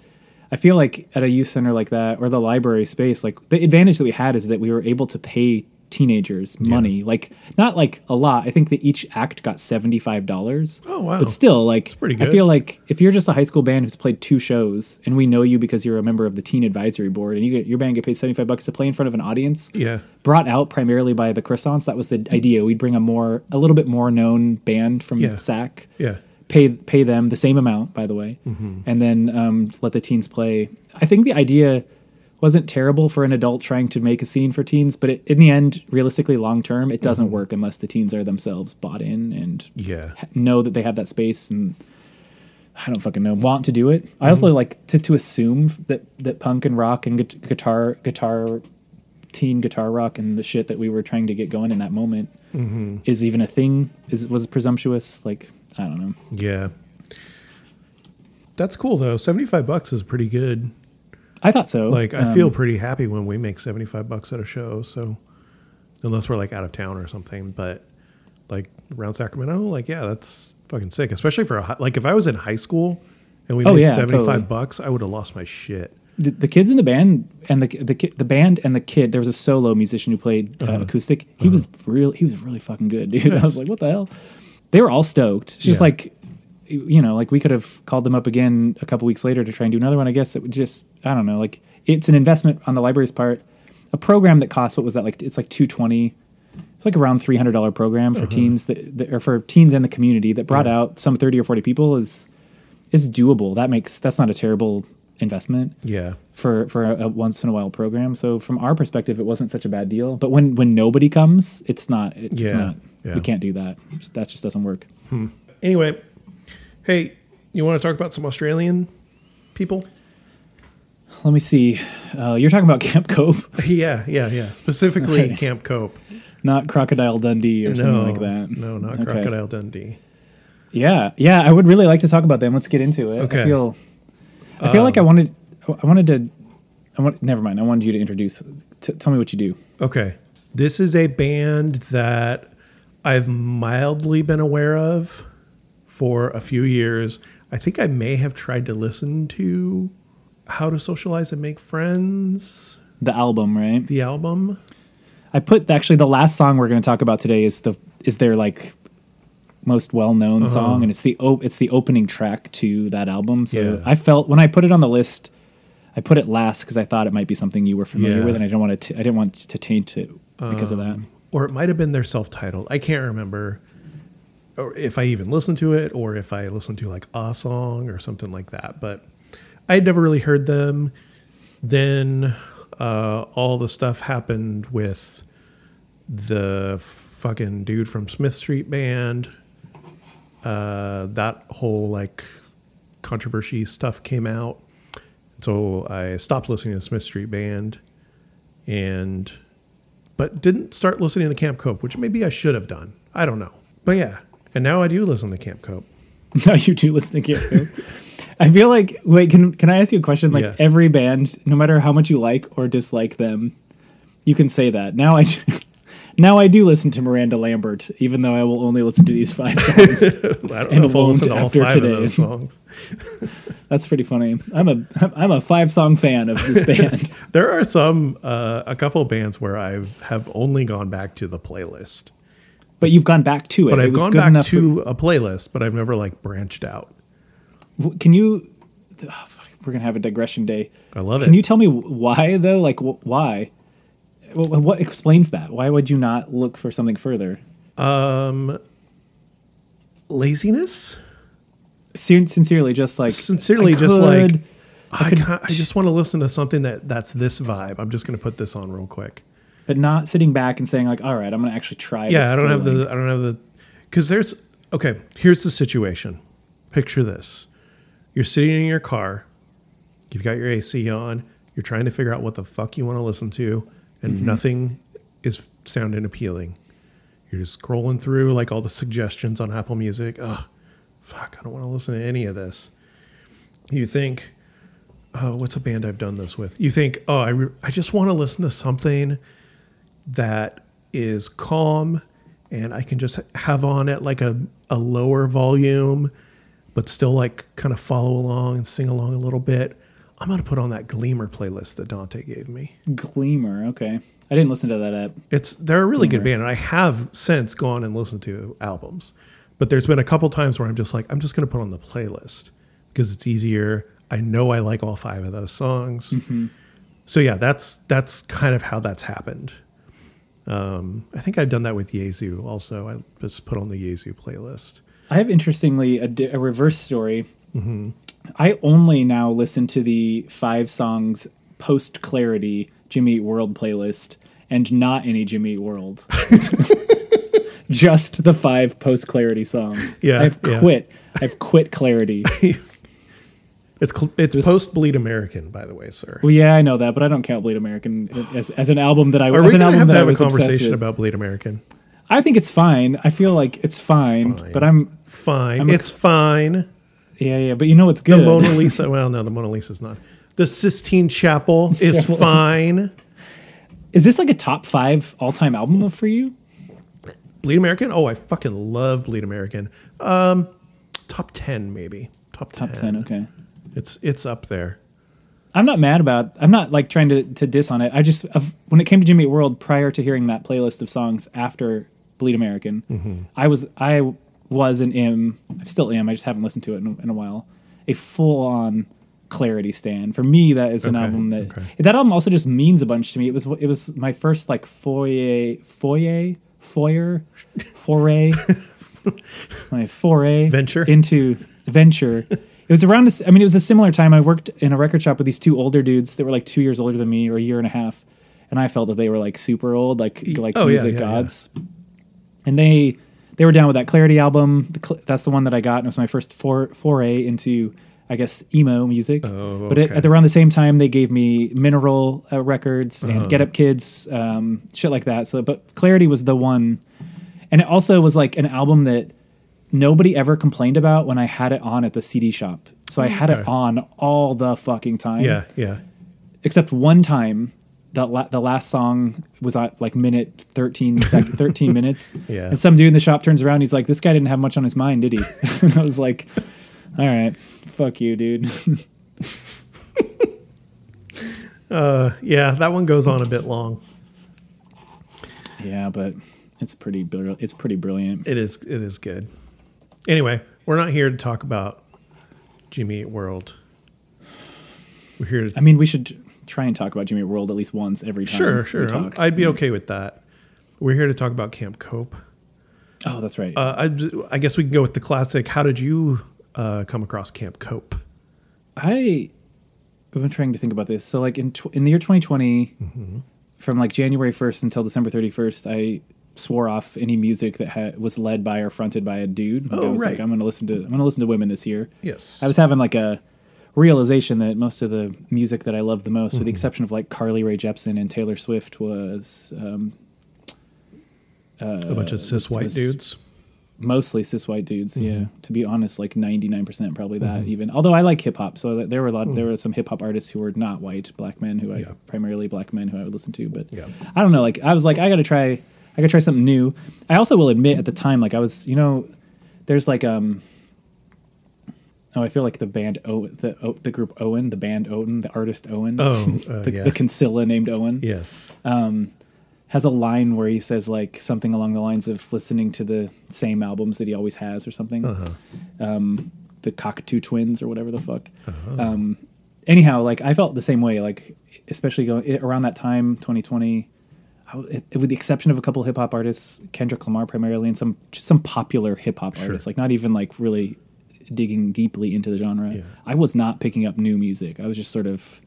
I feel like at a youth center like that or the library space, like the advantage that we had is that we were able to pay teenagers money. Like not like a lot. I think that each act got seventy five dollars. Oh, wow. But still, like pretty I feel like if you're just a high school band who's played two shows and we know you because you're a member of the teen advisory board and you get your band get paid seventy five bucks to play in front of an audience Yeah, brought out primarily by the croissants. That was the idea. We'd bring a more, a little bit more known band from Yeah. SAC, yeah, pay pay them the same amount, by the way, Mm-hmm. and then um, let the teens play. I think the idea wasn't terrible for an adult trying to make a scene for teens, but it, in the end, realistically, long term, it doesn't Mm-hmm. work unless the teens are themselves bought in and yeah. know that they have that space and. I don't fucking know. Want to do it? I Mm-hmm. also like to, to assume that, that punk and rock and gu- guitar guitar teen guitar rock and the shit that we were trying to get going in that moment Mm-hmm. is even a thing is was presumptuous like i don't know Yeah. That's cool though. 75 bucks is pretty good. I thought so Like I Um, feel pretty happy when we make 75 bucks at a show, so unless we're like out of town or something, but like around Sacramento, like yeah, that's fucking sick, especially for a like if I was in high school and we Oh, made yeah, 75 totally. bucks, I would have lost my shit. the, the kids in the band and the the the band and the kid. There was a solo musician who played uh, acoustic. He was real. He was really fucking good, dude. I was like, what the hell? They were all stoked. Just Yeah. like, you know, like we could have called them up again a couple weeks later to try and do another one. I guess it would just, I don't know. Like it's an investment on the library's part. A program that costs what was that like? It's like two twenty. It's like around three hundred dollar program for mm-hmm. teens that, that or for teens in the community that brought out some thirty or forty people is is doable. That makes that's not a terrible investment Yeah. for for a, a once in a while program. So from our perspective, it wasn't such a bad deal. But when when nobody comes, it's not. It's Yeah, not. yeah. We can't do that. That just doesn't work. Hmm. Anyway, hey, you want to talk about some Australian people? Let me see. Uh, you're talking about Camp Cope, yeah, yeah, yeah. Specifically. Camp Cope. not Crocodile Dundee or something like that. no, not Okay. Crocodile Dundee. Yeah, yeah. I would really like to talk about them. Let's get into it. Okay. Um, I feel. I feel like I wanted. I wanted to. I want. Never mind. I wanted you to introduce. T- tell me what you do. Okay. This is a band that I've mildly been aware of for a few years. I think I may have tried to listen to How to Socialize and Make Friends, The album, right? the album. I put actually the last song we're going to talk about today is the is their like most well known Uh-huh. song, and it's the op- it's the opening track to that album. So Yeah. I felt when I put it on the list, I put it last because I thought it might be something you were familiar Yeah. with, and I didn't want to. I didn't want to taint it because of that. Or it might have been their self titled. I can't remember. Or if I even listened to it, or if I listened to like a song or something like that. But I had never really heard them. Then uh, all the stuff happened with the fucking dude from Smith Street Band. Uh, that whole like controversy stuff came out. So I stopped listening to Smith Street Band and but didn't start listening to Camp Cope, which maybe I should have done. I don't know. But yeah. And now I do listen to Camp Cope. Now you do listen to Camp Cope. I feel like wait, can can I ask you a question? Like Yeah. every band, no matter how much you like or dislike them, you can say that. Now I do, now I do listen to Miranda Lambert, even though I will only listen to these five songs. I don't And know if I'll listen to all five today. of those songs. That's pretty funny. I'm a I'm a five song fan of this band. There are some, uh, a couple bands where I have only gone back to the playlist. But you've gone back to it. But I've was gone back to a playlist, but I've never like branched out. can you? oh, we're gonna have a digression day. I love it. Can you tell me why though? Like wh- why? What, what explains that? Why would you not look for something further? Um, laziness? Sin- sincerely, just like Sincerely, I just like could- I, I just want to listen to something that that's this vibe. I'm just going to put this on real quick. But not sitting back and saying like, all right, I'm gonna actually try. Yeah, this I don't have the. I don't have the because there's okay. Here's the situation. Picture this: you're sitting in your car, you've got your AC on, you're trying to figure out what the fuck you want to listen to, and Mm-hmm. nothing is sounding appealing. You're just scrolling through like all the suggestions on Apple Music. Ugh, fuck, I don't want to listen to any of this. You think, oh, what's a band I've done this with? You think, oh, I, re- I just want to listen to something that is calm and I can just have on at like a, a lower volume, but still like kind of follow along and sing along a little bit. I'm going to put on that Gleamer playlist that Dante gave me. Gleamer. Okay, I didn't listen to that app. It's they're a really good band, and I have since gone and listened to albums. But there's been a couple times where I'm just like, I'm just going to put on the playlist because it's easier. I know I like all five of those songs. Mm-hmm. So yeah, that's that's kind of how that's happened. Um, I think I've done that with Yezu also. I just put on the Yezu playlist. I have interestingly a, di- a reverse story. Mm-hmm. I only now listen to the five songs post Clarity Jimmy Eat World playlist and not any Jimmy Eat World. Just the five post Clarity songs. Yeah, I've yeah. quit. I've quit Clarity. It's it's post Bleed American, by the way, sir. well, yeah, I know that, but I don't count Bleed American as, as an album that I Are we going to have to have a conversation about Bleed American? I think it's fine. I feel like it's fine, Fine. but I'm Fine, I'm a- it's fine. yeah, yeah. But you know what's good? The? Mona Lisa. Well, no, the Mona Lisa's not. The Sistine Chapel is Yeah, well- fine. Is this like a top five all time album for you? Bleed American. Oh, I fucking love Bleed American. Um, top ten maybe. Top ten. Top ten. Okay. It's it's up there. I'm not mad about. I'm not like trying to to diss on it. I just of, when it came to Jimmy World, prior to hearing that playlist of songs after Bleed American, Mm-hmm. I was I was and am I still am. I just haven't listened to it in, a- in a while. A full on Clarity stand for me. That is an Okay, album that okay. that album also just means a bunch to me. It was it was my first like foyer foyer foyer foray my foray Venture? into venture. It was around this. I mean, it was a similar time. I worked in a record shop with these two older dudes that were like two years older than me, or a year and a half, and I felt that they were like super old, like like oh, music yeah, yeah. gods. And they they were down with that Clarity album. The, Cl- that's the one that I got, and it was my first for, foray into, I guess, emo music. Oh, But it, at around the same time, they gave me Mineral uh, Records and Uh-huh. Get Up Kids, um, shit like that. So, but Clarity was the one, and it also was like an album that nobody ever complained about when I had it on at the CD shop. So I had it on all the fucking time. Yeah, yeah. Except one time, the la- the last song was at like minute 13 sec- 13 minutes. Yeah. And some dude in the shop turns around. He's like, "This guy didn't have much on his mind, did he?" and I was like, "All right, fuck you, dude." Uh, yeah, that one goes on a bit long. yeah, but it's pretty bril- it's pretty brilliant. It is. It is good. Anyway, we're not here to talk about Jimmy Eat World. We're here to I mean, we should try and talk about Jimmy Eat World at least once every time. sure, sure. Talk. I'd be okay with that. We're here to talk about Camp Cope. oh, that's right. Uh, I, I guess we can go with the classic. How did you uh, come across Camp Cope? I I've been trying to think about this. So like in tw- in the year 2020, Mm-hmm. from like January 1st until December 31st, I swore off any music that ha- was led by or fronted by a dude. Like, I Oh, was right. like, I'm going to listen to I'm going to listen to women this year. Yes. I was having like a realization that most of the music that I love the most, with Mm-hmm. the exception of like Carly Rae Jepsen and Taylor Swift, was um, a bunch of cis white dudes. mostly cis white dudes. Mm-hmm. Yeah, to be honest, like ninety nine percent probably that. Even although I like hip hop, so there were a lot. There were some hip hop artists who were not white, black men who I Mm. Yeah. primarily black men who I would listen to. But Yeah. I don't know. Like I was like I got to try. I could try something new. I also will admit at the time, like I was, you know, there's like um. Oh, I feel like the band o the o, the group Owen, the band Owen, the artist Owen, Oh, uh, the, yeah. the Kinsella named Owen yes. has a line where he says like something along the lines of listening to the same albums that he always has or something. Um, the Cocteau Twins or whatever the fuck. Um, anyhow, like I felt the same way. Like especially going around that time, 2020. W- eh, with the exception of a couple hip hop artists, Kendrick Lamar primarily, and some some popular hip hop artists, like not even like really digging deeply into the genre. Yeah. I was not picking up new music. I was just sort of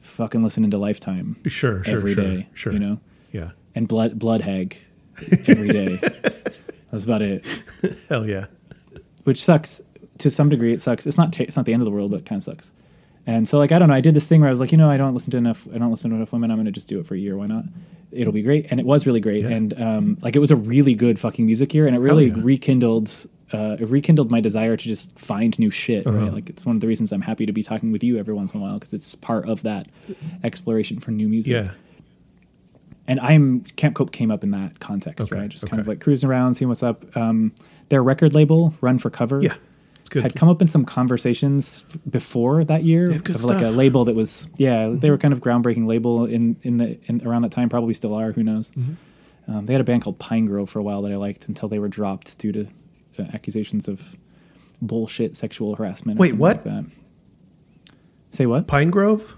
fucking listening to Lifetime Sure, sure, every sure, day, sure. You know, Yeah. and blood blood hag every day. That's about it. Hell yeah. Which sucks to some degree. It sucks. It's not ta it's not the end of the world, but it kind of sucks. And so like I don't know. I did this thing where I was like, you know, I don't listen to enough. I don't listen to enough women. I'm going to just do it for a year. Why not? It'll be great. And it was really great. Yeah. And um, like it was a really good fucking music year, and it really yeah. rekindled. Uh, it rekindled my desire to just find new shit. Uh-huh. Right? Like it's one of the reasons I'm happy to be talking with you every once in a while because it's part of that exploration for new music Yeah. and I'm Camp Cope came up in that context, Okay, right? Just kind of like cruising around, seeing what's up. Um, their record label, Run for Cover, Yeah. Had come up in some conversations before that year of like a stuff. Mm-hmm. label that was, yeah, they were kind of groundbreaking label in in the in, around that time, probably still are. Who knows? Mm-hmm. Um, they had a band called Pinegrove for a while that I liked until they were dropped due to uh, accusations of bullshit sexual harassment. Wait, what? Like that. Say what? Pinegrove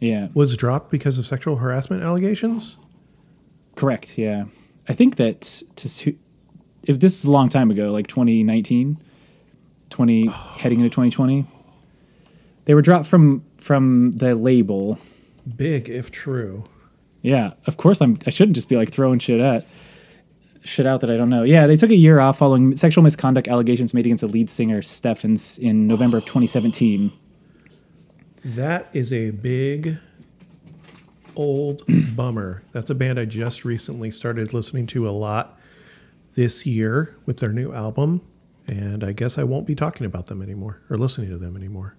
Yeah, was dropped because of sexual harassment allegations. Correct. Yeah, I think that to if this is a long time ago, like 2019, 20 heading into 2020, they were dropped from from the label. Big if true. Yeah, of course I'm. I shouldn't just be like throwing shit at shit out that I don't know. Yeah, they took a year off following sexual misconduct allegations made against the lead singer Stephens in November of 2017. That is a big old bummer. That's a band I just recently started listening to a lot this year with their new album. And I guess I won't be talking about them anymore or listening to them anymore.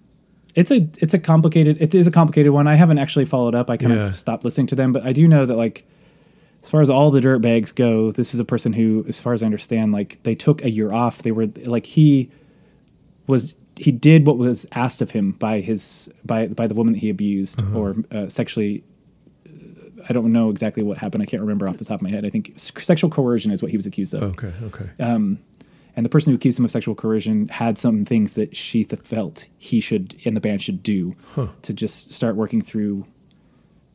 It's a it's a complicated it is a complicated one. I haven't actually followed up. I kind Yeah. of stopped listening to them, but I do know that like as far as all the dirt bags go, this is a person who, as far as I understand, like they took a year off. They were like he was he did what was asked of him by his by by the woman that he abused uh-huh. or uh, sexually. Uh, I don't know exactly what happened. I can't remember off the top of my head. I think sexual coercion is what he was accused of. Okay. Okay. Um, and the person who accused him of sexual coercion had some things that she th- felt he should and the band should do to just start working through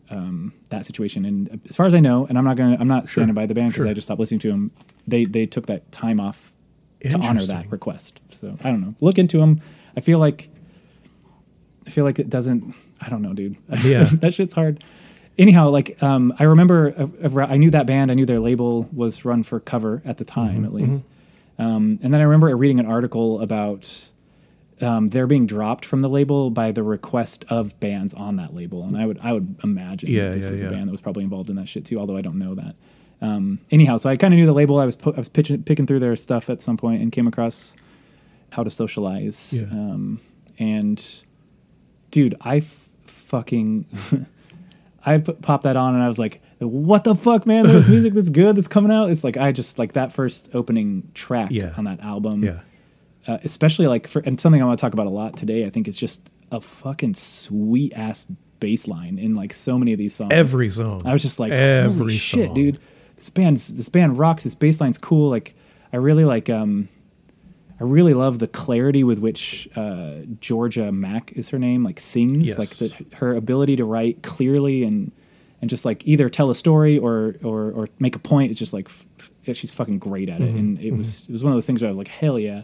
um, that situation. And as far as I know, and I'm not gonna, I'm not standing by the band because sure. I just stopped listening to them. They they took that time off to honor that request. So I don't know. Look into them. I feel like I feel like it doesn't. I don't know, dude. Yeah. that shit's hard. Anyhow, like um, I remember, uh, uh, I knew that band. I knew their label was run for cover at the time, at least. Um, and then I remember reading an article about um, they're being dropped from the label by the request of bands on that label. And I would I would imagine Yeah, this yeah, was yeah. a band that was probably involved in that shit too. Although I don't know that. Um, anyhow, so I kind of knew the label. I was I was pitching, picking through their stuff at some point and came across how to socialize. Yeah. Um, and dude, I f- fucking I p- popped that on and I was like, "What the fuck, man? There's music that's good that's coming out." It's like I just like that first opening track Yeah. on that album, Yeah. uh, especially like for and something I want to talk about a lot today. I think is just a fucking sweet ass bass line in like so many of these songs. Every song. I was just like, every holy shit, song. dude. This band's this band rocks. This bass line's cool. Like, I really like. um I really love the clarity with which uh, Georgia Maq is her name. Like sings, Yes. like the, her ability to write clearly and and just like either tell a story or or or make a point. It's just like f- she's fucking great at it. Mm-hmm. And it was it was one of those things where I was like, hell yeah.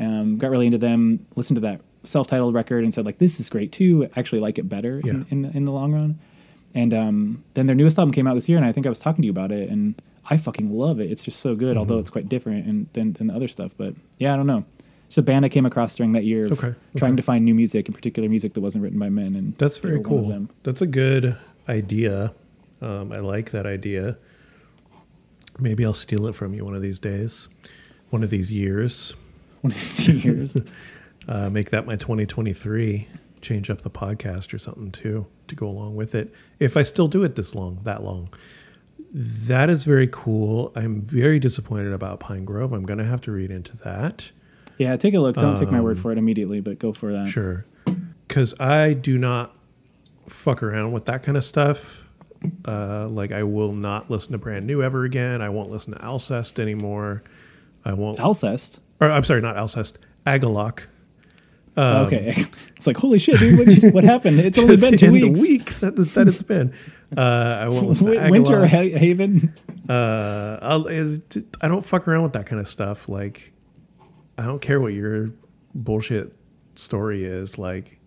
Um, got really into them. Listened to that self-titled record and said like, this is great too. I actually like it better Yeah. in, in the, in the long run. And um, then their newest album came out this year, and I think I was talking to you about it, and I fucking love it. It's just so good, Mm-hmm. although it's quite different and, than, than the other stuff. But yeah, I don't know. It's a band I came across during that year of Okay, trying to find new music, in particular music that wasn't written by men. And That's very were one of cool. them. That's a good idea. Um, I like that idea. Maybe I'll steal it from you one of these days, one of these years. One of these years. Uh, make that my 2023. Change up the podcast or something too to go along with it. If I still do it this long, that long. That is very cool. I'm very disappointed about Pinegrove. I'm going to have to read into that. yeah, take a look. Don't take my word for it immediately, but go for that. Um, Sure. Because I do not fuck around with that kind of stuff. Uh, like, I will not listen to Brand New ever again. I won't listen to Alcest anymore. I won't. Alcest. or, I'm sorry, not Alcest. Agalloch. Um, okay. It's like, holy shit, dude. What, what happened? It's only been two weeks. the week that, that it's been. Uh, I won't listen to Wi- Winter ha- Haven. Uh, I'll, I don't fuck around with that kind of stuff. Like, I don't care what your bullshit story is. Like,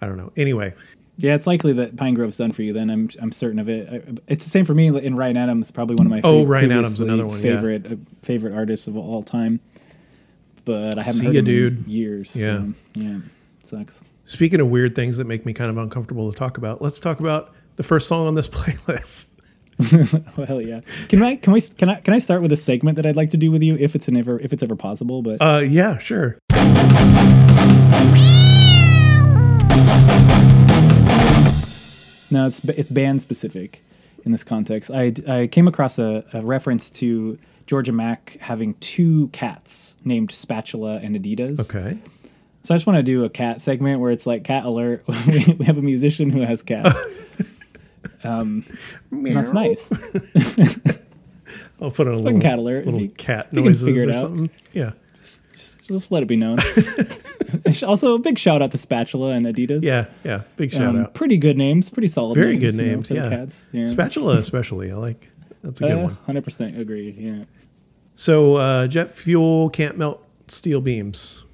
I don't know. Anyway, Yeah, it's likely that Pinegrove's done for you. Then I'm I'm certain of it. I, it's the same for me. In Ryan Adams, probably one of my Oh, Ryan Adams, another one, yeah. favorite uh, favorite artists of all time. But I haven't See heard him dude. in years. Yeah. so, yeah, sucks. speaking of weird things that make me kind of uncomfortable to talk about, let's talk about the first song on this playlist. Well, yeah. Can I can we can I can I start with a segment that I'd like to do with you if it's an ever if it's ever possible? But Uh, yeah, sure. No, it's it's band specific in this context. I, I came across a, a reference to Georgia Maq having two cats named Spatula and Adidas. Okay. So I just want to do a cat segment where it's like cat alert. we have a musician who has cats. um, that's nice. I'll put on a little, cat alert. If little you- cat if you can noises figure it or out. something. Yeah. Just let it be known. also, a big shout out to Spatula and Adidas. Yeah. Yeah. Big shout Um, out. Pretty good names. Pretty solid. Very names, good you know, names. for the yeah. cats. Yeah. Spatula, especially. I like. That's a good Uh, one. 100% agree. Yeah. So, uh, jet fuel can't melt steel beams.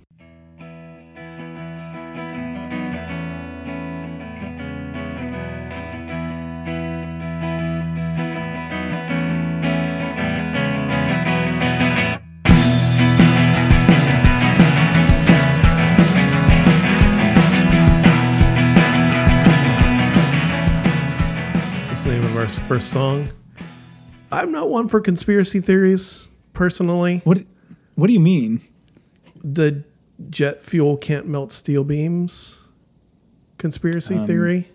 First song. I'm not one for conspiracy theories, personally. What What do you mean? the jet fuel can't melt steel beams conspiracy Um, theory.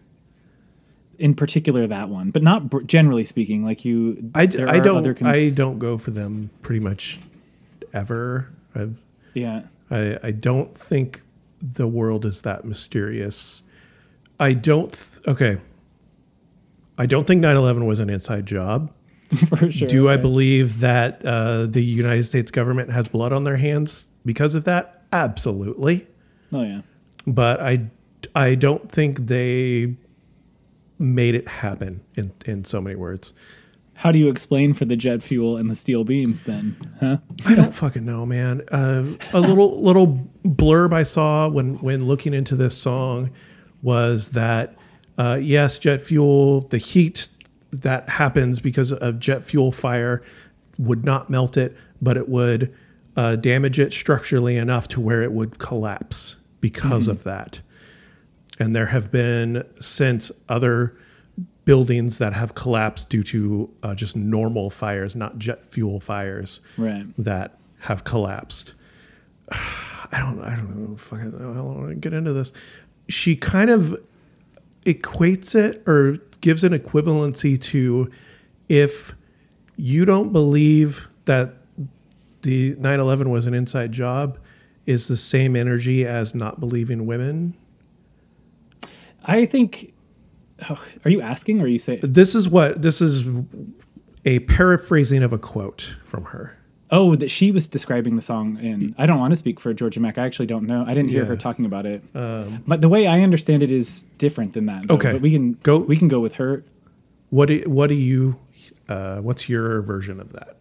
In particular, that one, but not br- generally speaking. Like you, I, there I don't other cons- I don't go for them pretty much ever. I've, Yeah, I, I don't think the world is that mysterious. I don't. Th- okay. I don't think 9 11 was an inside job. For sure. Do I believe that uh, the United States government has blood on their hands because of that? Absolutely. Oh yeah. But I, I don't think they made it happen in, in so many words. How do you explain for the jet fuel and the steel beams then? Huh? I don't fucking know, man. Uh, a little little blurb I saw when when looking into this song was that uh, yes, jet fuel, the heat that happens because of jet fuel fire would not melt it, but it would uh, damage it structurally enough to where it would collapse because of that. And there have been since other buildings that have collapsed due to uh, just normal fires, not jet fuel fires Right. that have collapsed. I don't. I don't know. Fucking. I don't want to get into this. She kind of equates it or gives an equivalency to if you don't believe that the 9/11 was an inside job is the same energy as not believing women. I think. Oh, are you asking or are you saying? This is what this is a paraphrasing of a quote from her. Oh, that she was describing the song in. I don't want to speak for Georgia Maq. I actually don't know. I didn't hear Yeah. her talking about it. but the way I understand it is different than that. though. Okay. but we can Go- We can go with her. What do, what do you uh, what's your version of that?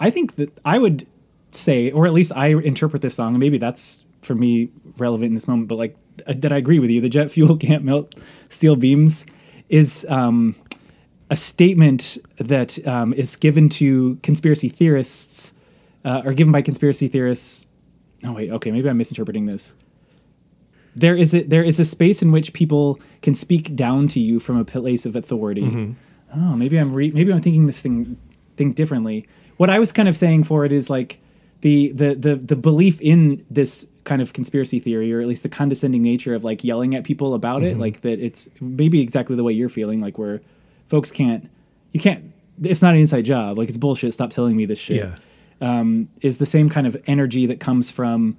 I think that I would say, or at least I interpret this song, and maybe that's for me relevant in this moment. But like uh, that, I agree with you. The jet fuel can't melt steel beams is um, a statement that um, is given to conspiracy theorists, uh, or given by conspiracy theorists. Oh wait, okay, maybe I'm misinterpreting this. There is a, there is a space in which people can speak down to you from a place of authority. Oh, maybe I'm re- maybe I'm thinking this thing thing differently. What I was kind of saying for it is like the the the the belief in this kind of conspiracy theory, or at least the condescending nature of like yelling at people about it, like that it's maybe exactly the way you're feeling, like where folks can't you can't it's not an inside job, like it's bullshit. Stop telling me this shit Yeah. um, is the same kind of energy that comes from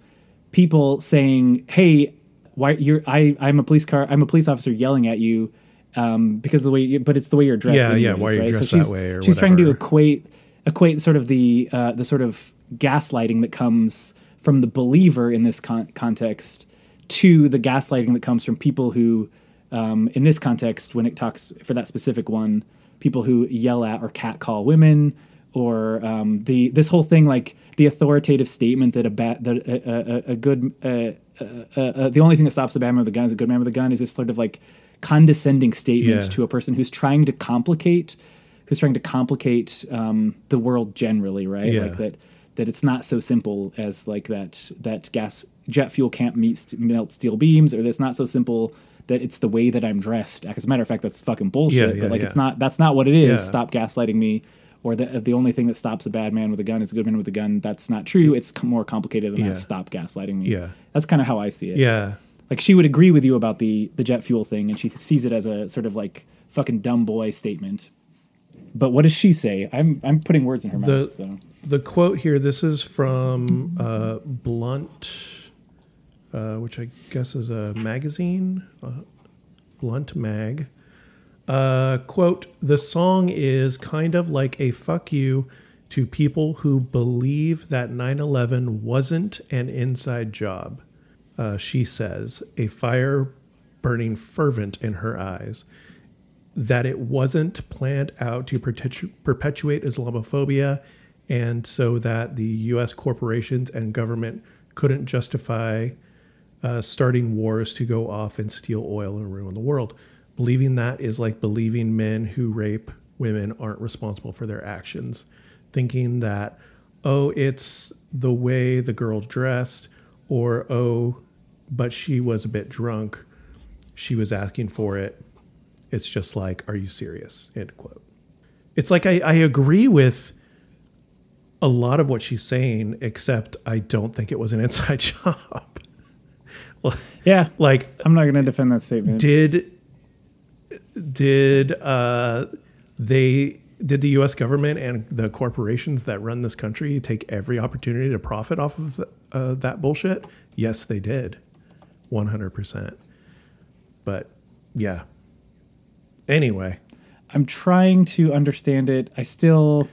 people saying, "Hey, why you're I I'm a police car I'm a police officer yelling at you um, because of the way you, but it's the way you're dressed." Yeah, yeah, anyways, why are you right? dressed so she's, that way or she's trying to equate equate sort of the uh, the sort of gaslighting that comes from the believer in this con- context to the gaslighting that comes from people who um, in this context when it talks for that specific one people who yell at or catcall women or um, the this whole thing like the authoritative statement that a bad that a, a, a good uh, uh, uh, the only thing that stops a bad man with a gun is a good man with a gun is this sort of like condescending statement Yeah. to a person who's trying to complicate who's trying to complicate um, the world generally right Yeah. like that that it's not so simple as like that that gas jet fuel can't meet melt steel beams or that's not so simple that it's the way that I'm dressed. As a matter of fact, that's fucking bullshit. Yeah, yeah, but like, it's not. That's not what it is. Yeah. Stop gaslighting me. Or the the only thing that stops a bad man with a gun is a good man with a gun. That's not true. It's c- more complicated than Yeah. that. Stop gaslighting me. Yeah. that's kind of how I see it. Yeah. like she would agree with you about the the jet fuel thing, and she sees it as a sort of like fucking dumb boy statement. But what does she say? I'm I'm putting words in her The- mouth. So The quote here, this is from uh, Blunt, uh, which I guess is a magazine, Blunt Mag. Uh, quote, the song is kind of like a fuck you to people who believe that 9 11 wasn't an inside job. Uh, she says, a fire burning fervent in her eyes that it wasn't planned out to perpetu- perpetuate Islamophobia and so that the US corporations and government couldn't justify uh, starting wars to go off and steal oil and ruin the world. Believing that is like believing men who rape women aren't responsible for their actions. Thinking that, oh, it's the way the girl dressed, or oh, but she was a bit drunk. She was asking for it. It's just like, are you serious? End quote. It's like I, I agree with a lot of what she's saying, except I don't think it was an inside job. yeah, like, I'm not going to defend that statement. did did uh, they did the U.S. government and the corporations that run this country take every opportunity to profit off of uh, that bullshit? Yes, they did, one hundred percent. But yeah. Anyway, I'm trying to understand it. I still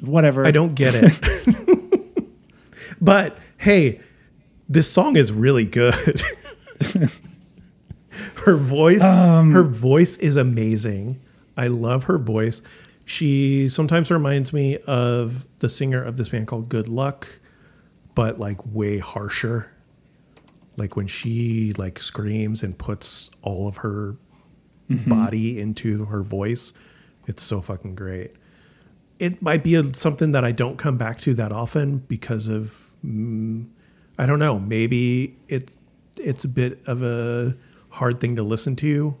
whatever. I don't get it. but hey, this song is really good. her voice, her voice is amazing. I love her voice. She sometimes reminds me of the singer of this band called Good Luck, but like way harsher. Like when she like screams and puts all of her body into her voice, it's so fucking great. It might be a, something that I don't come back to that often because of mm, I don't know. Maybe it's it's a bit of a hard thing to listen to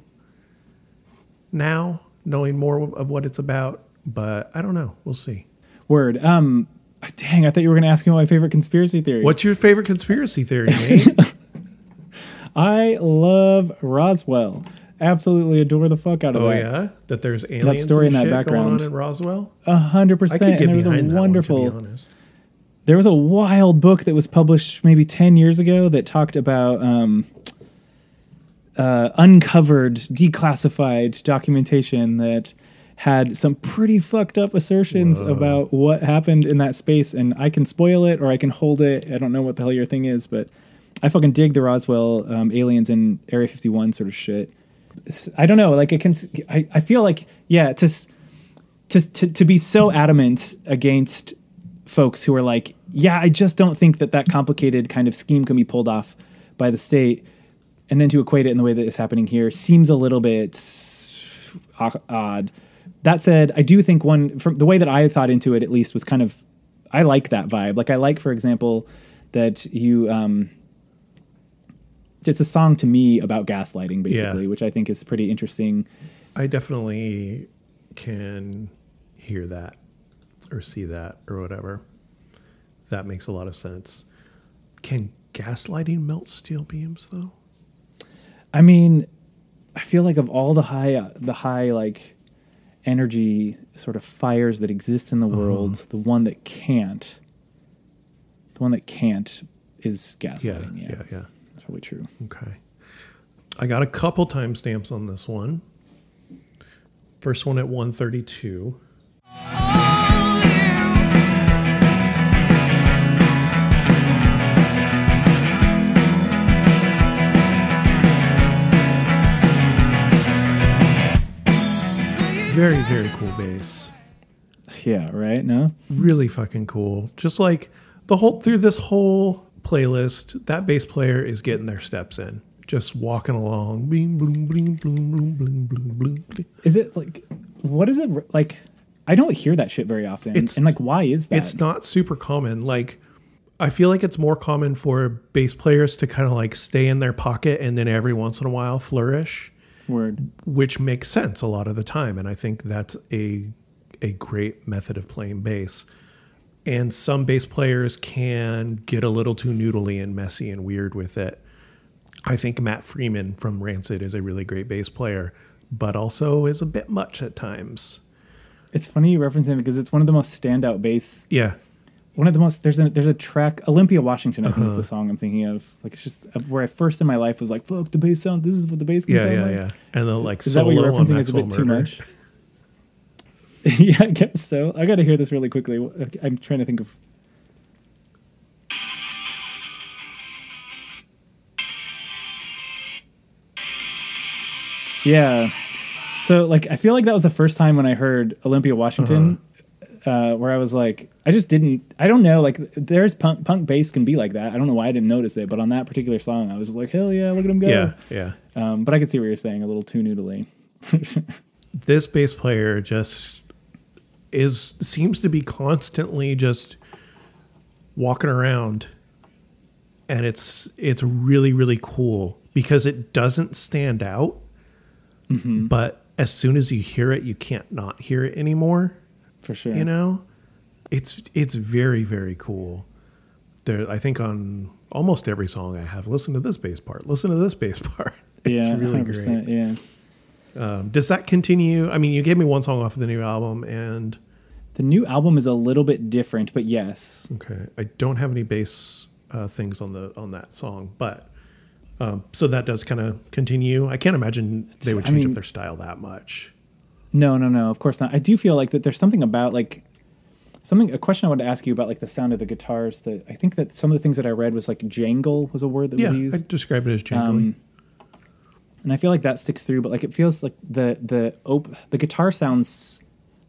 now, knowing more of what it's about. But I don't know. We'll see. Word. Um dang, I thought you were gonna ask me my favorite conspiracy theory. What's your favorite conspiracy theory, I love Roswell. Absolutely adore the fuck out of it. oh that. yeah, that there's aliens That story in that background. going on in Roswell. A hundred percent. And there was a wonderful one, to. There was a wild book that was published maybe 10 years ago that talked about um, uh, uncovered declassified documentation that had some pretty fucked up assertions about what happened in that space and i can spoil it or i can hold it. I don't know what the hell your thing is but i fucking dig the roswell um, aliens and area 51 sort of shit. I don't know like it can I, I feel like yeah to to, to to be so adamant against folks who are like, yeah, I just don't think that that complicated kind of scheme can be pulled off by the state, and then to equate it in the way that is happening here seems a little bit odd. That said, I do think one from the way that I thought into it at least was kind of I like that vibe. Like I like, for example, that you um, it's a song to me about gaslighting, basically, which I think is pretty interesting. I definitely can hear that or see that or whatever. That makes a lot of sense. Can gaslighting melt steel beams though? I mean, I feel like of all the high, uh, the high like energy sort of fires that exist in the world, the one that can't, the one that can't is Yeah, gaslighting. Yeah, yeah, yeah. that's probably true. Okay. I got a couple timestamps on this one. First one at 132. Very, very cool bass. Yeah, right. No, Really fucking cool. Just like the whole through this whole playlist, that bass player is getting their steps in. Just walking along. Bloom, bling, bloom, bloom, bloom, bloom, bloom, bloom. is it like what is it like? I don't hear that shit very often. It's- and like, why is that? It's not super common. Like, I feel like it's more common for bass players to kind of like stay in their pocket and then every once in a while flourish, word. which makes sense a lot of the time. And I think that's a a great method of playing bass. And some bass players can get a little too noodly and messy and weird with it. I think Matt Freeman from Rancid is a really great bass player, but also is a bit much at times. It's funny you reference him because it's one of the most standout bass Yeah. One of the most there's a there's a track Olympia Washington I think Uh-huh. is the song I'm thinking of. Like it's just where I first in my life was like fuck the bass sound this is what the bass can Yeah, sound yeah, like. yeah. And the like is that what you're referencing? Is a bit too much. Yeah I guess so. I got to hear this really quickly. I'm trying to think of yeah. So like I feel like that was the first time when I heard Olympia Washington uh, where I was like, I just didn't, I don't know, like there's punk, punk bass can be like that. I don't know why I didn't notice it, but on that particular song, I was like, hell yeah, look at him go. Yeah, yeah. Um, but I could see what you're saying, a little too noodly. This bass player just is seems to be constantly just walking around and it's it's really really cool because it doesn't stand out but as soon as you hear it you can't not hear it anymore For sure. you know it's it's very very cool there i think on almost every song i have listen to this bass part listen to this bass part yeah, it's really 100%, great Yeah. Um, does that continue? I mean, you gave me one song off of the new album, and The new album is a little bit different, but yes. okay, I don't have any bass uh, things on the on that song, but um, so that does kind of continue. I can't imagine they would I change mean- up their style that much. No, no, no, of course not. I do feel like that there's something about like something a question I wanted to ask you about like the sound of the guitars that I think that some of the things that I read was like jangle was a word that Yeah, was used. Yeah, I describe it as jangly. Um, and I feel like that sticks through, but like it feels like the the op- the guitar sounds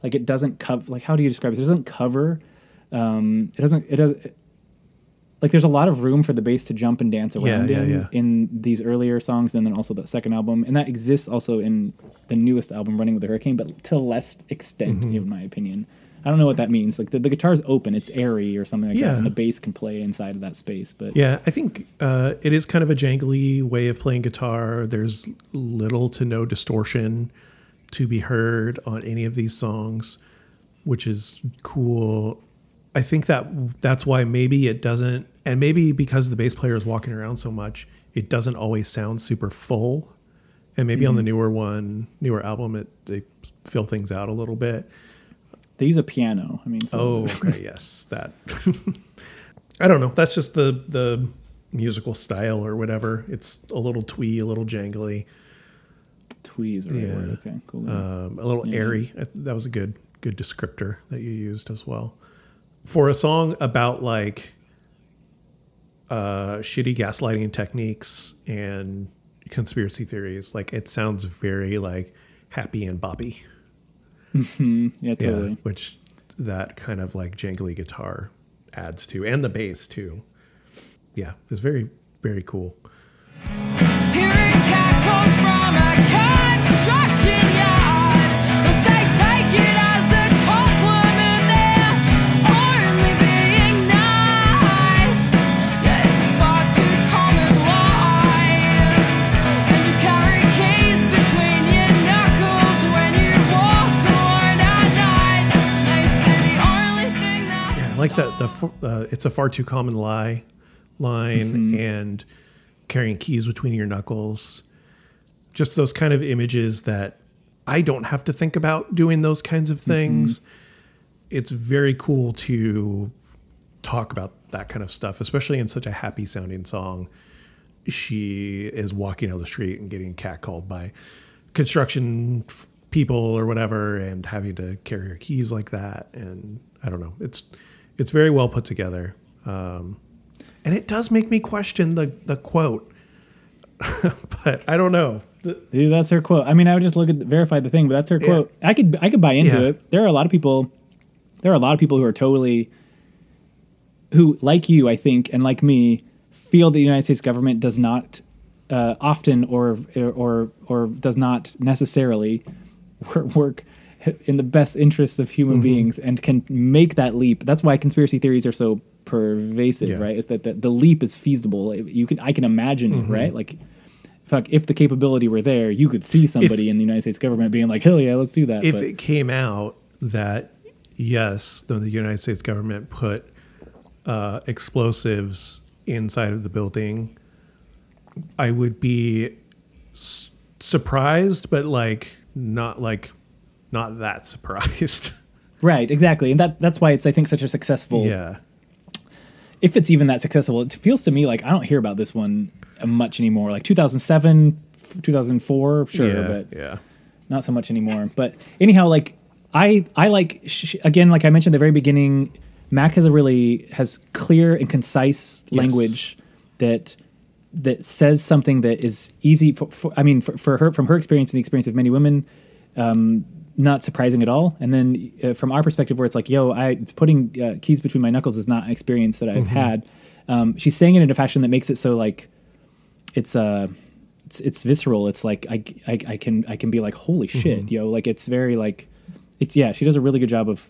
like it doesn't cover. Like how do you describe it? It doesn't cover. Um, it doesn't. It does. It, like there's a lot of room for the bass to jump and dance around yeah, in yeah. in these earlier songs, and then also that second album, and that exists also in the newest album, Running with the Hurricane, but to less extent, Mm-hmm. in my opinion. I don't know what that means. Like the, the guitar's open, it's airy or something like Yeah. that, and the bass can play inside of that space. But Yeah, I think uh, it is kind of a jangly way of playing guitar. There's little to no distortion to be heard on any of these songs, which is cool. I think that that's why maybe it doesn't, and maybe because the bass player is walking around so much, it doesn't always sound super full. And maybe on the newer one, newer album, it they fill things out a little bit. they use a piano. I mean, so Oh, okay, yes, that. I don't know. That's just the the musical style or whatever. It's a little twee, a little jangly, tweeze or Yeah. word. Okay, cool. um, a little airy. That was a good good descriptor that you used as well. For a song about like uh, shitty gaslighting techniques and conspiracy theories, like it sounds very like happy and boppy. yeah, totally. which that kind of like jangly guitar adds to, and the bass too. Yeah, it's very very cool. Like that. The uh, it's a far too common lie line and carrying keys between your knuckles. Just those kind of images that I don't have to think about doing those kinds of things. It's very cool to talk about that kind of stuff, especially in such a happy sounding song. She is walking down the street and getting catcalled by construction f- people or whatever and having to carry her keys like that. And I don't know. It's it's very well put together. Um, and it does make me question the, the quote. but I don't know. Dude, that's her quote. I mean, I would just look at verify the thing, but that's her quote. I could I could buy into Yeah. it. There are a lot of people. There are a lot of people who are totally, who like you, I think, and like me, feel that the United States government does not uh, often or or or does not necessarily wor- work in the best interests of human Mm-hmm. beings and can make that leap. That's why conspiracy theories are so pervasive, Yeah. right? Is that the, the leap is feasible. You can I can imagine Mm-hmm. it, right? Like fuck, if the capability were there, you could see somebody in the United States government being like, "Hell yeah, let's do that." if but, it came out that yes, the, the United States government put uh, explosives inside of the building, I would be s- surprised, but like not like not that surprised. right, exactly, and that that's why it's I think such a successful. yeah, If it's even that successful, it feels to me like I don't hear about this one much anymore. Like 2007, 2004, sure, yeah, but yeah, not so much anymore. But anyhow, like I I like sh- again, like I mentioned at the very beginning, Maq has a really has clear and concise language that that says something that is easy for, for I mean for, for her from her experience and the experience of many women, um, not surprising at all. And then uh, from our perspective, where it's like, yo, I putting uh, keys between my knuckles is not an experience that I've had. Um, she's saying it in a fashion that makes it so like it's uh it's it's visceral. It's like I, I I can I can be like holy shit, yo. Like it's very like it's yeah. She does a really good job of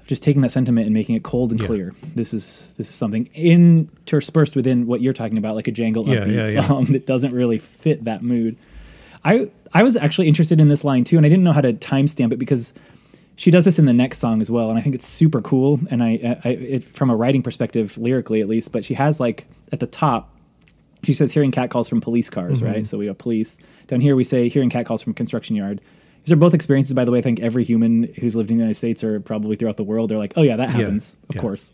of just taking that sentiment and making it cold and Yeah. clear. This is this is something interspersed within what you're talking about, like a jangle Yeah, upbeat yeah. song that doesn't really fit that mood. I I was actually interested in this line too, and I didn't know how to timestamp it because she does this in the next song as well, and I think it's super cool. And I, I it, from a writing perspective, lyrically at least, but she has like at the top she says hearing cat calls from police cars, Mm-hmm. right? So we have police. Down here we say hearing cat calls from construction yard. These are both experiences, by the way. I think every human who's lived in the United States or probably throughout the world they're like, oh yeah, that happens, of Yeah. course.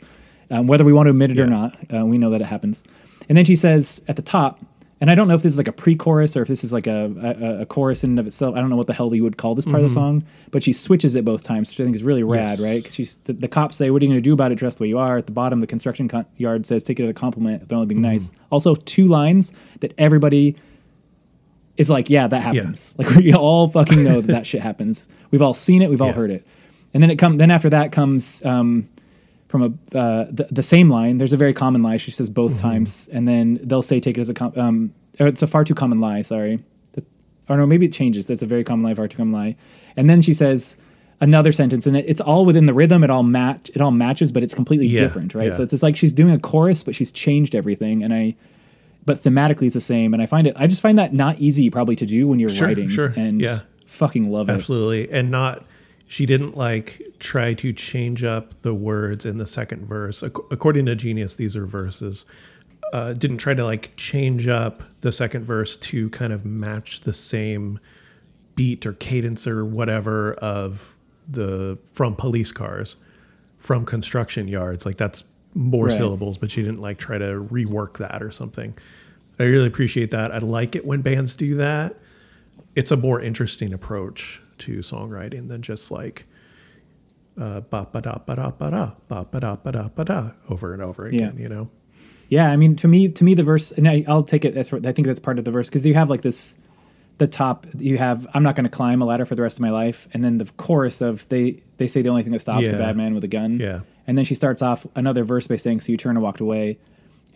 Um, whether we want to admit it or not, uh, we know that it happens. And then she says at the top, and I don't know if this is like a pre-chorus or if this is like a, a, a chorus in and of itself. I don't know what the hell you would call this part of the song, but she switches it both times, which I think is really rad, Mm-hmm. Yes. right? Because she's the, the cops say, "What are you going to do about it? Dressed the way you are." At the bottom, the construction co- yard says, "Take it as a compliment. They're only being Mm-hmm. nice." Also, two lines that everybody is like, "Yeah, that happens." Like we all fucking know that that shit happens. We've all seen it. We've all heard it. And then it come. Then after that comes um, from a uh, the, the same line. There's a very common lie. She says both times, and then they'll say, "Take it as a com- um, or it's a far too common lie." Sorry, That- or no, maybe it changes. That's a very common lie, far too common lie. And then she says another sentence, and it, it's all within the rhythm. It all match. It all matches, but it's completely Yeah, different, right? yeah. So it's just like she's doing a chorus, but she's changed everything, and I. But thematically, it's the same, and I find it. I just find that not easy, probably, to do when you're Sure, writing. sure, and yeah. fucking love it. Absolutely. And not, she didn't like try to change up the words in the second verse. Ac- According to Genius, these are verses. Uh, didn't try to like change up the second verse to kind of match the same beat or cadence or whatever of the from police cars, from construction yards. Like that's more Right. syllables, but she didn't like try to rework that or something. I really appreciate that. I like it when bands do that it's a more interesting approach to songwriting than just like uh, ba ba da ba da ba da ba ba da ba da ba da over and over again. Yeah. You know, Yeah, I mean, to me, to me, the verse, and I, I'll take it as I think that's part of the verse because you have like this, the top. You have I'm not going to climb a ladder for the rest of my life, and then the chorus of they they say the only thing that stops a bad man with a gun. Yeah. and then she starts off another verse by saying, "So you turned and walked away,"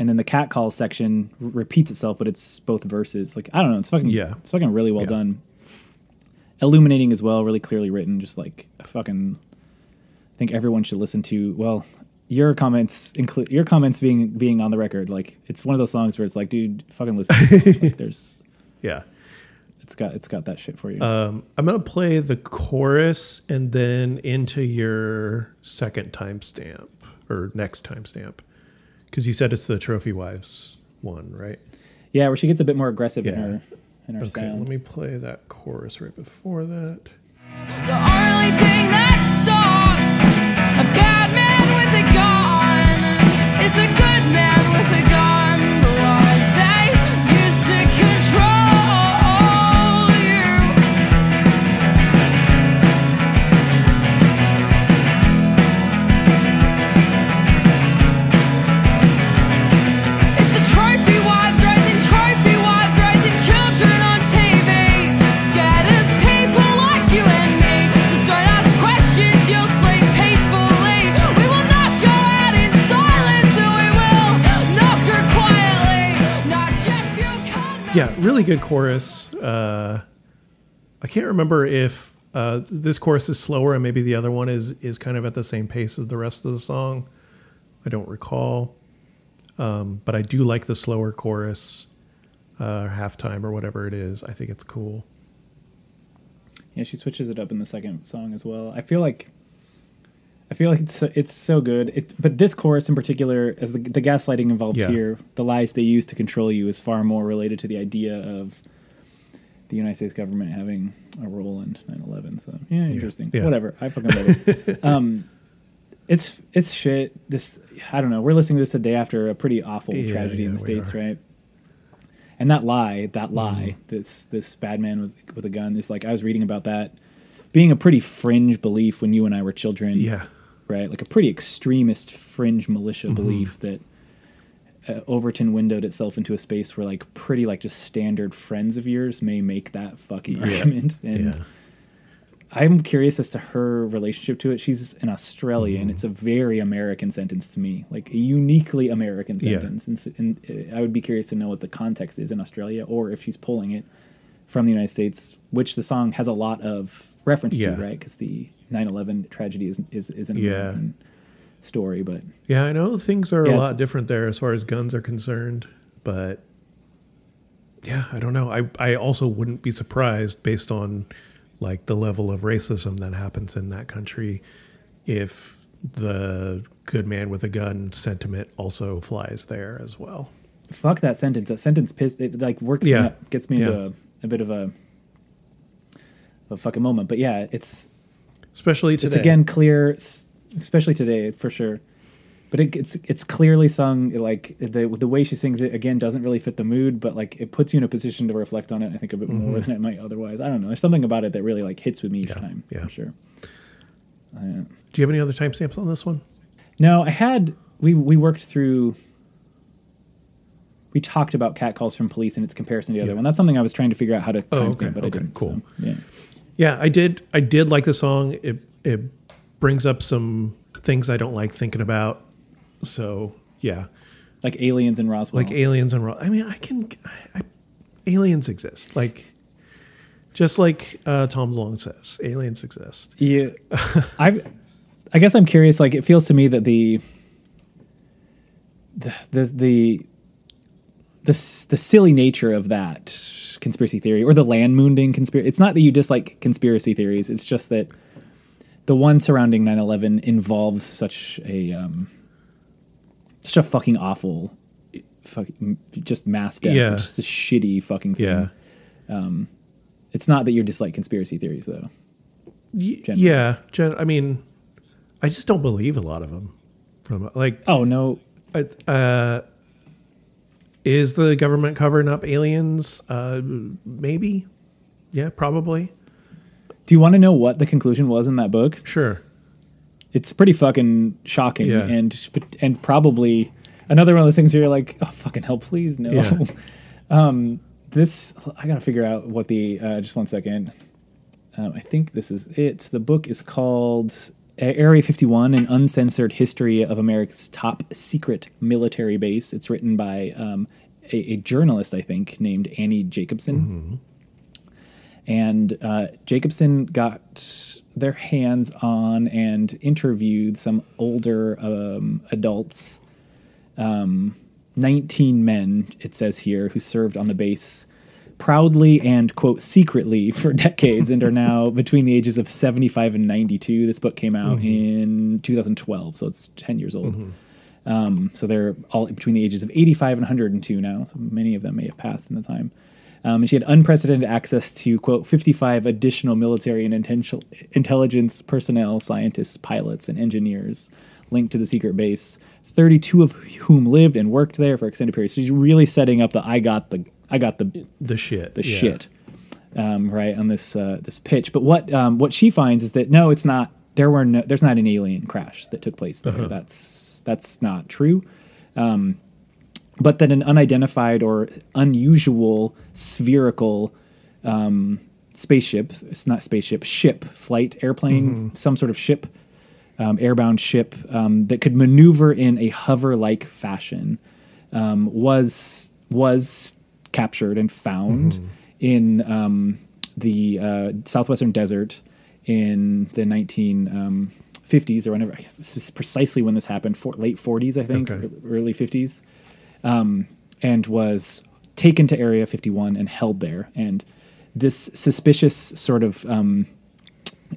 and then the cat calls section repeats itself, but it's both verses. Like I don't know, it's fucking Yeah. it's fucking really well Yeah. done. Illuminating as well, really clearly written, just like a fucking. I think everyone should listen to. Well, your comments include your comments being being on the record. Like it's one of those songs where it's like, dude, fucking listen. To like, there's yeah. it's got it's got that shit for you. Um, I'm gonna play the chorus and then into your second timestamp or next timestamp because you said it's the Trophy Wives one, right? yeah, where she gets a bit more aggressive in her in her Okay, sound. let me play that chorus right before that. The only thing that stops a bad man with a gun is a good really good chorus. Uh, I can't remember if uh, this chorus is slower and maybe the other one is is kind of at the same pace as the rest of the song. I don't recall, um, but I do like the slower chorus, uh, halftime or whatever it is. I think it's cool. Yeah, she switches it up in the second song as well. I feel like I feel like it's so, it's so good. It, but this chorus in particular, as the, the gaslighting involved Yeah. here, the lies they use to control you is far more related to the idea of the United States government having a role in 9/11. So yeah, interesting. Yeah. Whatever. I fucking love it. um, it's it's shit. This I don't know. We're listening to this the day after a pretty awful Yeah, tragedy in the states, are. right? And that lie, that lie, Mm-hmm. this this bad man with with a gun. is like I was reading about that being a pretty fringe belief when you and I were children. Yeah, right. Like a pretty extremist fringe militia Mm-hmm. belief that uh, Overton windowed itself into a space where like pretty like just standard friends of yours may make that fucking Yeah. argument. And yeah, I'm curious as to her relationship to it. She's an Australian. Mm-hmm. It's a very American sentence to me, like a uniquely American Yeah. sentence. And, s- and uh, I would be curious to know what the context is in Australia, or if she's pulling it from the United States, which the song has a lot of reference Yeah. to, right? Because the 9/11 tragedy is is, is an Yeah. American story, but yeah. I know things are Yeah, a lot different there as far as guns are concerned, but yeah, I don't know. I I also wouldn't be surprised based on like the level of racism that happens in that country if the good man with a gun sentiment also flies there as well. fuck that sentence. That sentence piss it like works Yeah. me up, gets me Yeah. into a, a bit of a a fucking moment. But yeah, it's Especially today. it's again clear, especially today for sure. But it, it's it's clearly sung like the the way she sings it again doesn't really fit the mood, but like it puts you in a position to reflect on it. I think a bit more than it might otherwise. I don't know. There's something about it that really like hits with me each Mm-hmm. Yeah, time yeah. for sure. Do you have any other timestamps on this one? No, I had we we worked through. We talked about cat calls from police and its comparison to the other Yeah. one. That's something I was trying to figure out how to Oh, timestamp, okay, but I didn't. cool. so, yeah. Yeah, I did. I did like the song. It it brings up some things I don't like thinking about. So yeah, Like aliens in Roswell. like aliens and. Roswell. I mean, I can. I, I, aliens exist. Like, just like uh, Tom DeLonge says, aliens exist. Yeah, I, I guess I'm curious. Like, it feels to me that the, the, the, the, the, the silly nature of that conspiracy theory or the land moonding conspiracy. It's not that you dislike conspiracy theories. It's just that the one surrounding 9/11 involves such a, um, such a fucking awful, fucking just mass death. Yeah. It's just a shitty fucking thing. Yeah. It's not that you dislike conspiracy theories though. Y- Generally. yeah. Gen- I mean, I just don't believe a lot of them. From like, Oh no, I- uh, is the government covering up aliens? Uh, maybe. Yeah, probably. Do you want to know what the conclusion was in that book? Sure. It's pretty fucking shocking Yeah. and and probably another one of those things where you're like, oh fucking hell, please no. Yeah. um, this I gotta figure out what the uh, just one second. Um, I think this is it. The book is called Area 51: An Uncensored History of America's Top Secret Military Base. It's written by um, a, a journalist, I think, named Annie Jacobson and uh, Jacobson got their hands on and interviewed some older um, adults, um, 19 men, it says here, who served on the base proudly and, quote, secretly for decades and are now between the ages of 75 and 92. This book came out in 2012, so it's 10 years old. Um, so they're all between the ages of 85 and 102 now. So many of them may have passed in the time. Um, and she had unprecedented access to, quote, 55 additional military and inten- intelligence personnel, scientists, pilots, and engineers linked to the secret base, 32 of whom lived and worked there for extended periods. So she's really setting up the I got the I got the The shit. the yeah. shit, um, right on this uh, this pitch. But what um, what she finds is that no, it's not. There were no. There's not an alien crash that took place there. That's that's not true. Um, but that an unidentified or unusual spherical um, spaceship, it's not spaceship, ship, flight, airplane, some sort of ship, um, airbound ship um, that could maneuver in a hover-like fashion um, was was captured and found in um, the uh, southwestern desert in the 1950s or whenever this is precisely when this happened for late 40s i think Okay. early 50s um, and was taken to area 51 and held there. And this suspicious sort of um,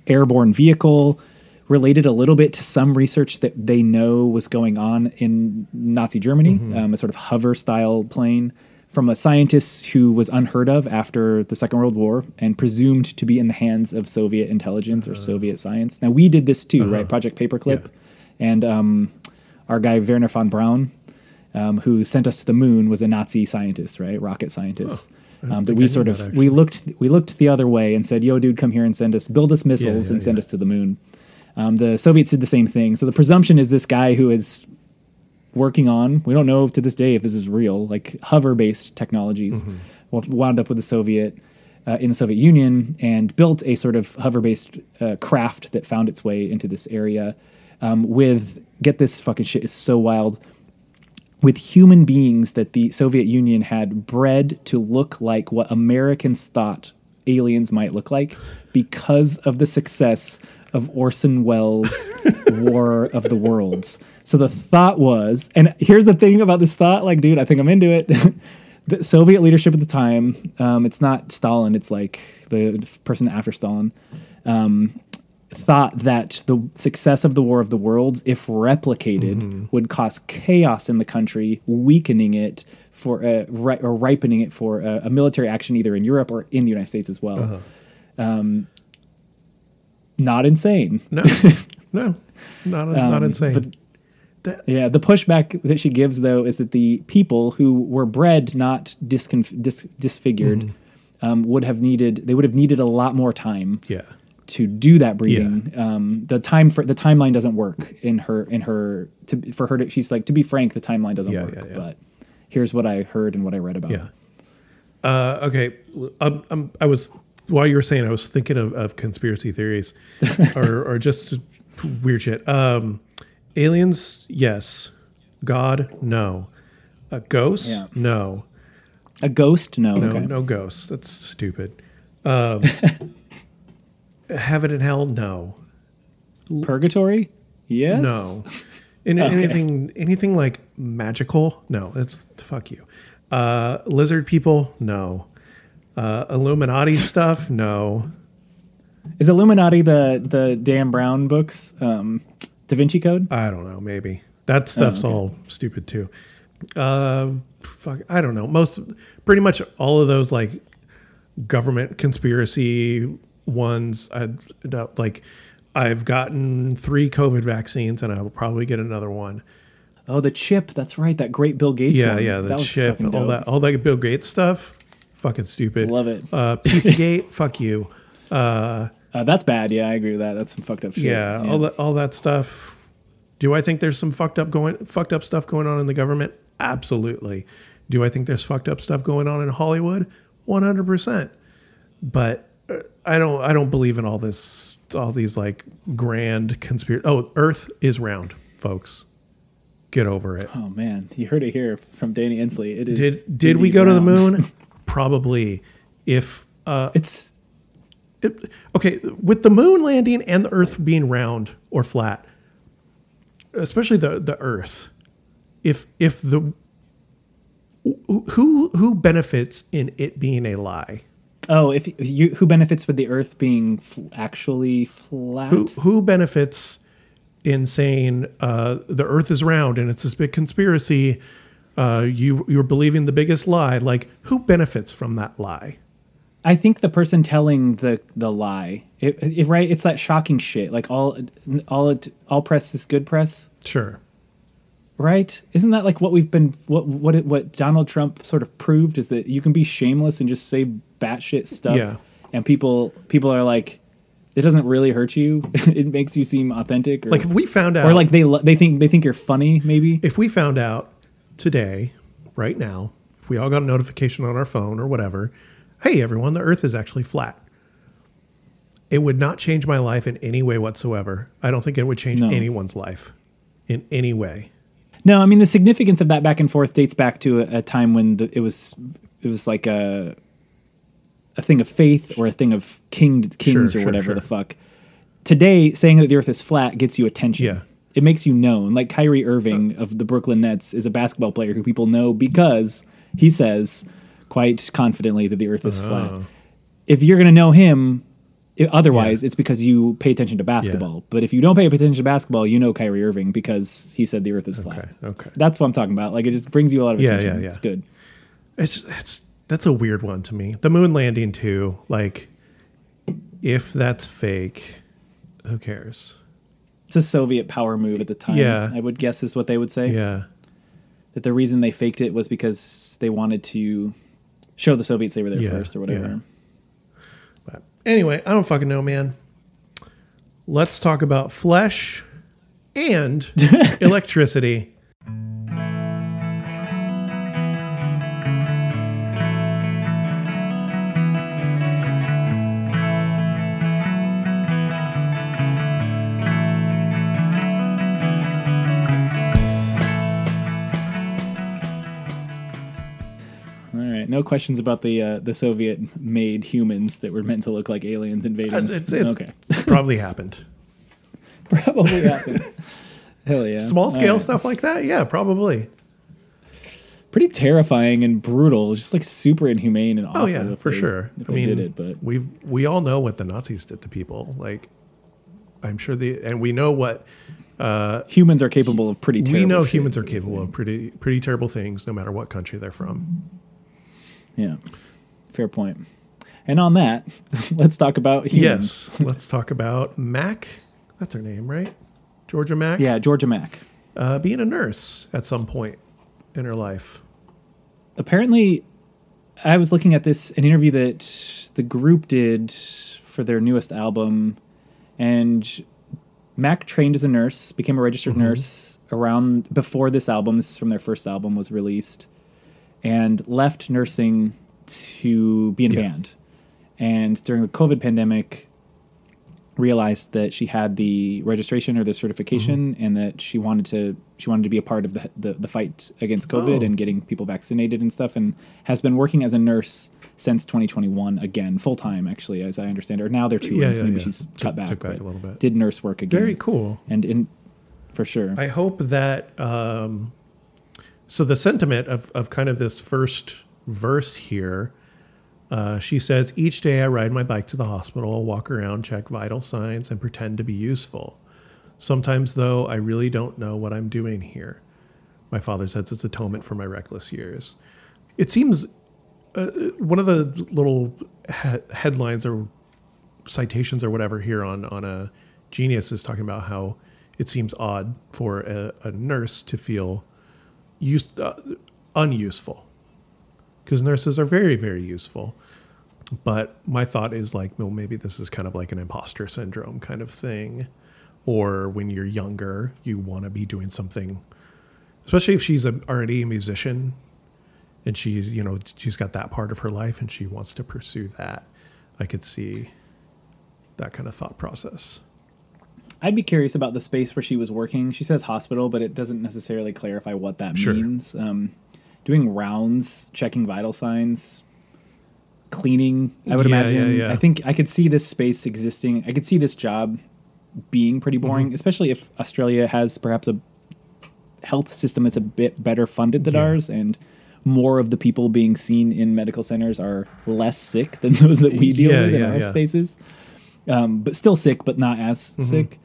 airborne vehicle related a little bit to some research that they know was going on in Nazi Germany, um, a sort of hover style plane from a scientist who was unheard of after the Second World War and presumed to be in the hands of Soviet intelligence or Soviet science. Now, we did this too, right? Project Paperclip. And um, our guy, Wernher von Braun, um, who sent us to the moon, was a Nazi scientist, right? Rocket scientist. Um, that I we sort that, of we looked we looked the other way and said, "Yo, dude, come here and send us build us missiles yeah, and send yeah. us to the moon." Um, the Soviets did the same thing. So the presumption is this guy who is working on, we don't know to this day if this is real, like hover based technologies, wa- wound up with the Soviet, uh, in the Soviet Union and built a sort of hover based uh, craft that found its way into this area um, with, get this fucking shit is so wild, with human beings that the Soviet Union had bred to look like what Americans thought aliens might look like because of the success of Orson Welles' War of the Worlds. So the thought was, and here's the thing about this thought, like, dude, I think I'm into it. the Soviet leadership at the time, um, it's not Stalin, it's like the person after Stalin, um, thought that the success of the War of the Worlds, if replicated, Mm-hmm. would cause chaos in the country, weakening it for a, ri- or ripening it for a, a military action either in Europe or in the United States as well. Uh-huh. Um, not insane. No, no, not not Um, insane. but- That- Yeah, the pushback that she gives though is that the people who were bred not disconf- dis- disfigured Mm-hmm. um, would have needed they would have needed a lot more time yeah, to do that breeding. Um, the time for the timeline doesn't work in her in her to for her to she's like to be frank the timeline doesn't Yeah, work. yeah, yeah. But here's what I heard and what I read about. yeah. Uh, okay, um, um, I was while you were saying, I was thinking of, of conspiracy theories, or or just weird shit. Um, aliens, yes. God, no. A ghost, Yeah. no. A ghost? No. No, okay. no ghosts. That's stupid. Um, heaven and hell, no, Purgatory? Yes. no. In, Anything, anything like magical, no. That's fuck you. Uh, lizard people, no. Uh, Illuminati stuff, no. Is Illuminati the the Dan Brown books? Um, Da Vinci Code? I don't know. Maybe that stuff's all stupid too. Uh, fuck. I don't know. Most, pretty much all of those like government conspiracy ones. I like. I've gotten three COVID vaccines, and I will probably get another one. Oh, the chip. That's right. That great Bill Gates Yeah, one. yeah. The That chip, all that, all that Bill Gates stuff. Fucking stupid. Love it. Uh, Pizzagate. fuck you. Uh, that's bad. Yeah, I agree with that. That's some fucked up shit. Yeah, all that all that stuff. Do I think there's some fucked up going fucked up stuff going on in the government? Absolutely. Do I think there's fucked up stuff going on in Hollywood? 100%. But uh, I don't I don't believe in all this all these like grand conspiracy. Oh, earth is round, folks. Get over it. Oh man, you heard it here from Danny Inslee. It is. Did did we go to the moon? Probably. If uh It's it, okay, with the moon landing and the Earth being round or flat, especially the the Earth, if if the who who benefits in it being a lie? oh, if you who benefits with the Earth being f- actually flat? Who who benefits in saying uh, the Earth is round and it's this big conspiracy? Uh, you you're believing the biggest lie. Like who benefits from that lie? I think the person telling the the lie, it, it, right? It's that shocking shit. Like all all it, all press is good press. Sure. right? Isn't that like what we've been what what it, what Donald Trump sort of proved is that you can be shameless and just say batshit stuff, Yeah. and people people are like, it doesn't really hurt you. it makes you seem authentic, or Like if we found out, or like they they think they think you're funny, maybe. if we found out today, right now, if we all got a notification on our phone or whatever, hey everyone, the earth is actually flat. It would not change my life in any way whatsoever. I don't think it would change No. anyone's life in any way. No, I mean the significance of that back and forth dates back to a, a time when the, it was it was like a a thing of faith or a thing of king kings Sure, or sure, whatever sure. the fuck. Today, saying that the Earth is flat gets you attention. Yeah. It makes you known. Like Kyrie Irving of the Brooklyn Nets is a basketball player who people know because he says quite confidently that the Earth is oh. flat. Oh. If you're going to know him, otherwise it's because you pay attention to basketball. But if you don't pay attention to basketball, you know Kyrie Irving because he said the Earth is flat. Okay, okay. That's what I'm talking about. Like it just brings you a lot of Yeah, attention. yeah, yeah. It's good. It's it's that's a weird one to me. The moon landing too. Like, if that's fake, who cares? It's a Soviet power move at the time. Yeah. I would guess is what they would say. Yeah, That the reason they faked it was because they wanted to show the Soviets they were there Yeah, first or whatever. yeah. But anyway, I don't fucking know, man. Let's talk about flesh and electricity. No questions about the uh, the Soviet made humans that were meant to look like aliens invading. Uh, it okay. probably happened. Probably happened. Hell yeah. Small scale right. stuff like that, yeah, probably. Pretty terrifying and brutal. Just like super inhumane and awful. Oh yeah, for they- sure. I mean, did it, but we we all know what the Nazis did to people. Like, I'm sure the and we know what Humans are capable of pretty. terrible we know humans are capable of pretty pretty terrible things no matter what country they're from. Yeah, fair point. And on that, let's talk about humans. Yes, let's talk about Maq. That's her name, right? Georgia Maq. Yeah, Georgia Maq. uh, being a nurse at some point in her life. apparently i was looking at this an interview that the group did for their newest album and Maq trained as a nurse became a registered nurse around before this album this is from their first album was released and left nursing to be in a Yeah. band and during the covid pandemic realized that she had the registration or the certification and that she wanted to she wanted to be a part of the the, the fight against covid Oh. and getting people vaccinated and stuff and has been working as a nurse since 2021 again full time actually as i understand it or now they're two Yeah, years yeah, maybe yeah. she's Took- cut back, took back a little bit. did nurse work again Very cool. and in for sure I hope that um, so the sentiment of, of kind of this first verse here. Uh, she says, Each day I ride my bike to the hospital, walk around, check vital signs, and pretend to be useful. Sometimes, though, I really don't know what I'm doing here. My father says it's atonement for my reckless years. It seems uh, one of the little he- headlines or citations or whatever here on on a genius is talking about how it seems odd for a, a nurse to feel use, uh, unuseful. Because nurses are very very useful. But my thought is like well maybe this is kind of like an imposter syndrome kind of thing. Or when you're younger you want to be doing something especially if she's a, already a musician and she's you know she's got that part of her life and she wants to pursue that. I could see that kind of thought process i'd be curious about the space where she was working she says hospital but it doesn't necessarily clarify what that Sure. means um, doing rounds checking vital signs cleaning i would Yeah, imagine yeah, yeah. i think i could see this space existing i could see this job being pretty boring Mm-hmm. especially if australia has perhaps a health system that's a bit better funded than ours and more of the people being seen in medical centers are less sick than those that we deal with in our spaces um, but still sick but not as Mm-hmm. sick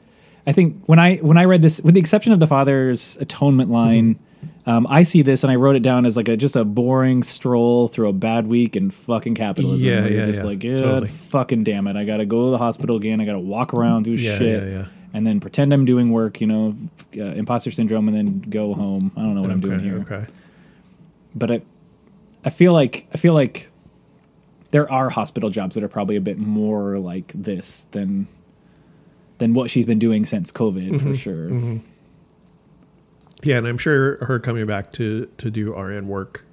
i think when i when i read this with the exception of the father's atonement line Mm-hmm. um, i see this and i wrote it down as like a just a boring stroll through a bad week in fucking capitalism Yeah, yeah, just yeah, like yeah totally. fucking damn it. I gotta go to the hospital again. I gotta walk around do Yeah, shit yeah, and then pretend i'm doing work you know uh, imposter syndrome and then go home. I don't know what i'm doing Okay, here. okay. But I, I feel like I feel like there are hospital jobs that are probably a bit more like this than than what she's been doing since COVID Mm-hmm, for sure. Yeah, and I'm sure her coming back to to do RN work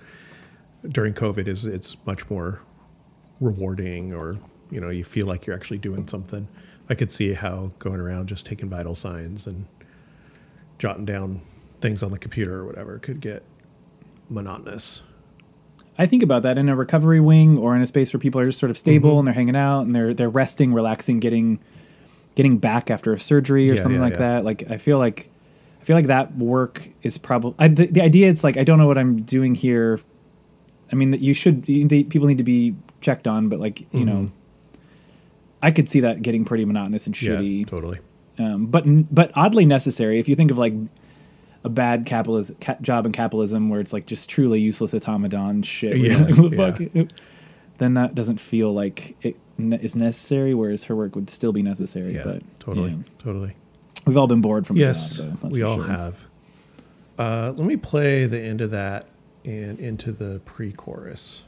during COVID is it's much more rewarding, or you know, you feel like you're actually doing something. I could see how going around just taking vital signs and jotting down things on the computer or whatever could get monotonous. I think about that in a recovery wing or in a space where people are just sort of stable Mm-hmm. and they're hanging out and they're they're resting, relaxing, getting getting back after a surgery or Yeah, something yeah, like yeah. that. Like I feel like I feel like that work is probably the, the idea. It's like I don't know what I'm doing here. I mean, that you should you- the, people need to be checked on, but like you know, I could see that getting pretty monotonous and Mm-hmm. Shitty. totally. um, but but oddly necessary if you think of like a bad capitalism ca- job in capitalism where it's like just truly useless automaton shit. Yeah, like, what the yeah. fuck? Then that doesn't feel like it ne- is necessary, whereas her work would still be necessary. Yeah, but totally, yeah. totally. we've all been bored from Yes, a job. Though, we all sure. have. Uh, let me play the end of that and into the pre-chorus.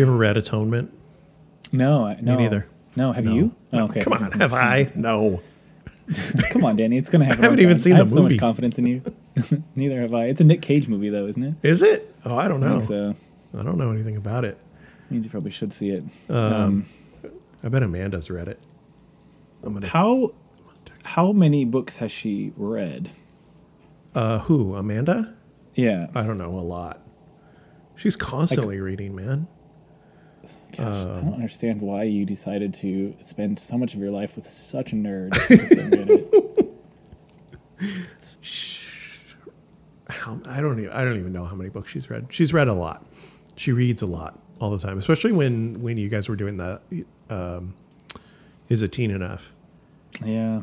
You ever read Atonement? No, I- no, neither. No, have No. you? Oh, okay, Come on, have I? No. Come on, Danny. It's gonna happen. I haven't even seen I the have so much confidence in you. Neither have I. It's a Nick Cage movie, though, isn't it? Is it? Oh, I don't I know. think so. I don't know anything about it. Means you probably should see it. Um, I bet Amanda's read it. I'm gonna. How how many books has she read? Uh, who? Amanda? Yeah. I don't know. A lot. She's constantly reading, man. Gosh, Um, I don't understand why you decided to spend so much of your life with such a nerd. I don't get it. how, I don't even I don't even know how many books she's read. She's read a lot. She reads a lot all the time, especially when when you guys were doing that. Um, is it teen enough? Yeah.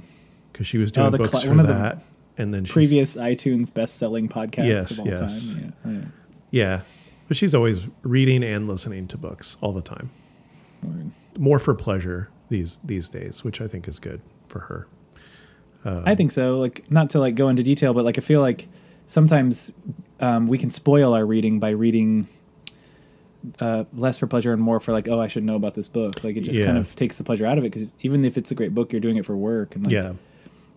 Because she was doing Oh, the books cla- for the that, and then Previous iTunes best-selling podcast Yes, of all yes. time. Yeah. yeah. yeah, but she's always reading and listening to books all the time. Word. More for pleasure these these days, which I think is good for her. I think so. Like, not to like go into detail, but like I feel like sometimes um, we can spoil our reading by reading uh, less for pleasure and more for like, oh, I should know about this book. Like, it just kind of takes the pleasure out of it because even if it's a great book, you're doing it for work. And like, yeah,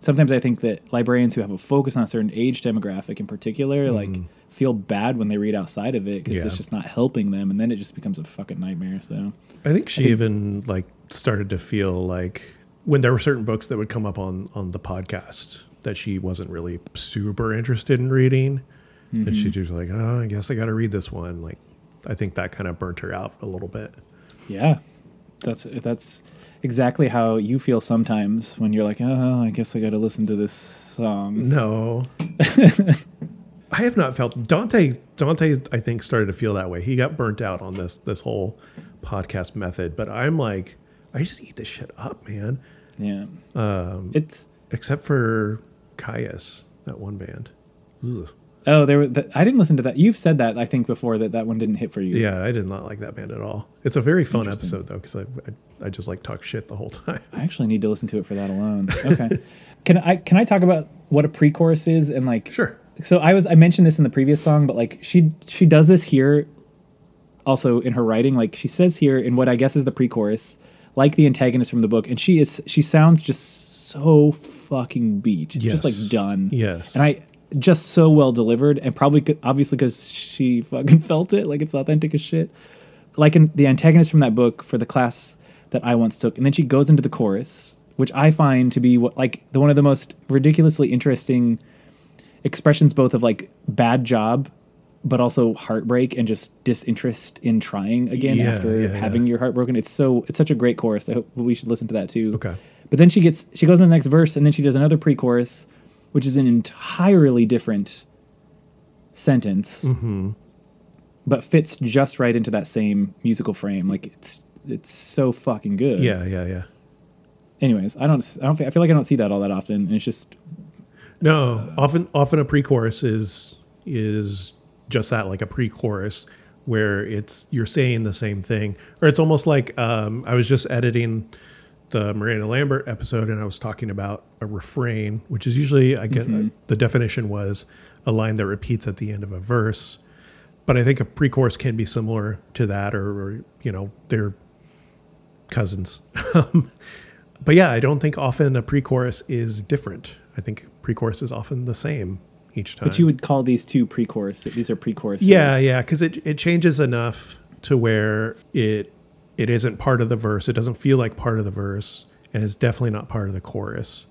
sometimes I think that librarians who have a focus on a certain age demographic in particular, like, feel bad when they read outside of it because Mm-hmm. Yeah. it's just not helping them, and then it just becomes a fucking nightmare. So, I think she even like started to feel like when there were certain books that would come up on on the podcast that she wasn't really super interested in reading, and she just like, oh, I guess I got to read this one. Like, I think that kind of burnt her out a little bit. yeah, that's that's exactly how you feel sometimes when you're like, oh, I guess I got to listen to this song. No. I have not felt Dante. Dante, I think, started to feel that way. He got burnt out on this this whole podcast method, but I'm like, I just eat this shit up, man. Yeah, Um, it's except for Caius, that one band. Ugh. Oh, there. were- th- I didn't listen to that. You've said that I think before that that one didn't hit for you. Yeah, I did not like that band at all. It's a very fun episode though, because I, I I just like talk shit the whole time. I actually need to listen to it for that alone. Okay. can I can I talk about what a pre-chorus is and like Sure. So I was I mentioned this in the previous song, but like she she does this here also in her writing. Like she says here in what I guess is the pre-chorus, like the antagonist from the book, and she is she sounds just so fucking beat, just like done. Yes. And I just so well delivered, and probably c- obviously because she fucking felt it, like it's authentic as shit. Like in the antagonist from that book for the class that I once took, and then she goes into the chorus, which I find to be what like the one of the most ridiculously interesting expressions, both of like bad job, but also heartbreak and just disinterest in trying again Yeah, after yeah, having yeah. your heart broken. It's so it's such a great chorus. I hope we should listen to that too. Okay. But then she gets she goes in the next verse and then she does another pre-chorus, which is an entirely different sentence, Mm-hmm. but fits just right into that same musical frame. Like it's it's so fucking good. Yeah, yeah, yeah. Anyways, I don't I don't I feel like I don't see that all that often, and it's just No, often often a pre-chorus is is just that, like a pre-chorus where it's you're saying the same thing, or it's almost like um, I was just editing the Miranda Lambert episode, and I was talking about a refrain, which is usually I get mm-hmm. the definition was a line that repeats at the end of a verse, but I think a pre-chorus can be similar to that, or, or you know they're cousins. but yeah, I don't think often a pre-chorus is different. I think pre-chorus is often the same each time. but you would call these two pre-chorus. These are pre-choruses. yeah, yeah, because it it changes enough to where it it isn't part of the verse. It doesn't feel like part of the verse, and it's definitely not part of the chorus.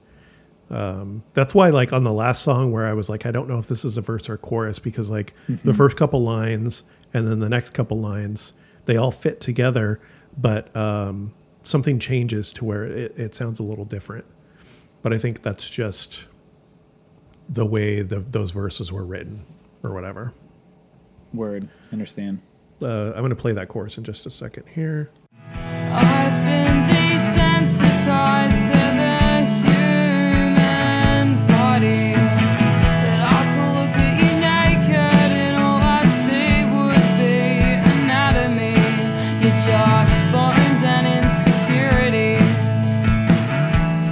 Um, that's why, like on the last song, where I was like, I don't know if this is a verse or chorus because like the first couple lines and then the next couple lines, they all fit together, but um, something changes to where it, it sounds a little different. But I think that's just the way the, those verses were written or whatever. Word. Understand. Uh, I'm going to play that chorus in just a second here. I've been desensitized to the human body. That I could look at you naked and all I see would be anatomy. You're just bones and insecurity,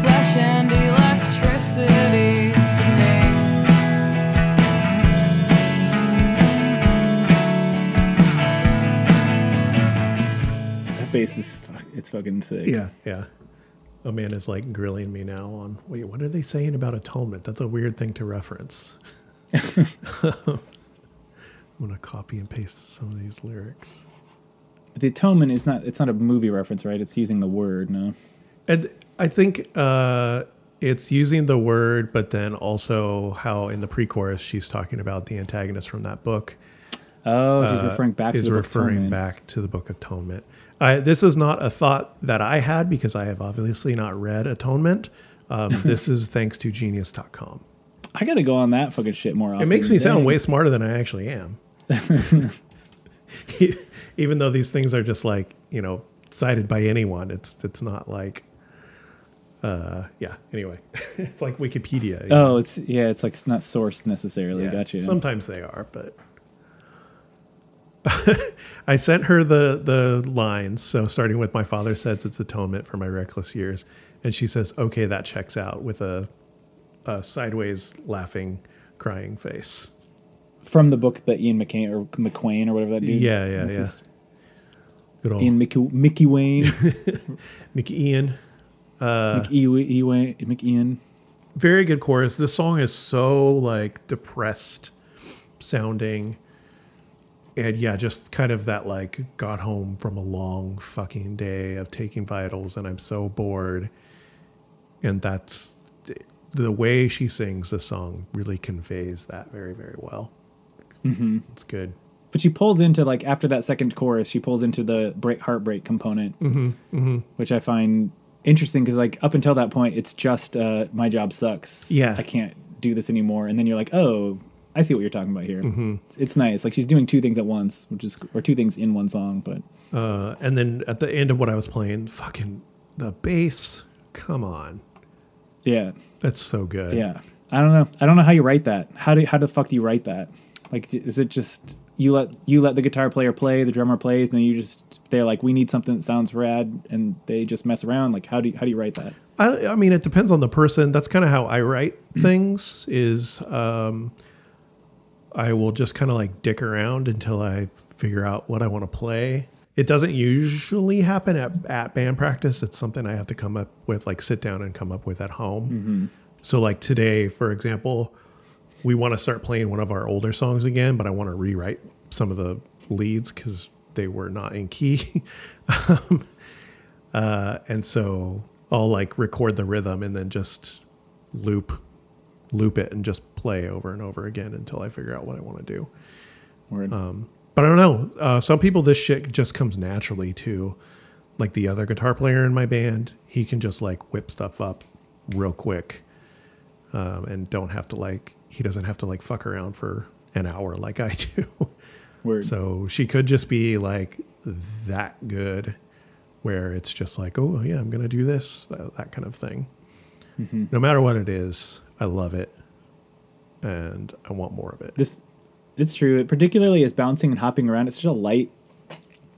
flesh and electricity to me. That bass is it's fucking sick. Yeah, yeah. Amanda's like grilling me now on wait, what are they saying about atonement? That's a weird thing to reference. I'm gonna copy and paste some of these lyrics. But the atonement is not it's not a movie reference, right? It's using the word, no. And I think uh, it's using the word, but then also how in the pre-chorus she's talking about the antagonist from that book Oh, she's uh, referring back is to the book referring back to the Book Atonement. I, this is not a thought that I had because I have obviously not read Atonement. Um, this is thanks to genius.com. I gotta go on that fucking shit more often. It makes me sound way smarter than I actually am. Even though these things are just like, you know, cited by anyone, it's it's not like uh yeah, anyway. it's like Wikipedia. you know? Oh, it's yeah, it's like it's not sourced necessarily. Yeah, Gotcha. Sometimes they are, but I sent her the the lines. So starting with my father says it's atonement for my reckless years, and she says, "Okay, that checks out," with a, a sideways laughing, crying face. From the book that Ian McCain or McQuain or whatever that dude. Yeah, yeah, yeah. Good old Ian Mickey, Mickey Wayne, Mickey Ian. Uh, Mickey Wayne, McIan. very good chorus. This song is so like depressed sounding. And yeah, just kind of that like got home from a long fucking day of taking vitals and I'm so bored. And that's the way she sings the song really conveys that very, very well. It's, it's good. But she pulls into like after that second chorus, she pulls into the break heartbreak component, Mm-hmm, which I find interesting because like up until that point, it's just uh, my job sucks. Yeah. I can't do this anymore, and then you're like, oh, I see what you're talking about here. Mm-hmm. It's, it's nice. Like she's doing two things at once, which is or two things in one song. But Uh, and then at the end of what I was playing, fucking the bass, come on. yeah, That's so good. yeah. I don't know. I don't know how you write that. How do how the fuck do you write that? Like, is it just you let you let the guitar player play, the drummer plays, and then you just they're like, we need something that sounds rad, and they just mess around. Like, how do you, how do you write that? I, I mean, it depends on the person. That's kind of how I write things. Is um, I will just kind of like dick around until I figure out what I want to play. It doesn't usually happen at, at band practice. It's something I have to come up with, like sit down and come up with at home. So, like today, for example, we want to start playing one of our older songs again, but I want to rewrite some of the leads because they were not in key. um, uh, and so I'll like record the rhythm and then just loop loop it and just play over and over again until I figure out what I want to do. Word. But I don't know. Uh, some people this shit just comes naturally to, Like the other guitar player in my band, he can just like whip stuff up real quick, um, and don't have to like he doesn't have to like fuck around for an hour like I do. Word. So she could just be like that good, where it's just like, oh yeah, I'm gonna do this, that, that kind of thing. No matter what it is, I love it, and I want more of it. this it's true. It Particularly is bouncing and hopping around, it's such a light,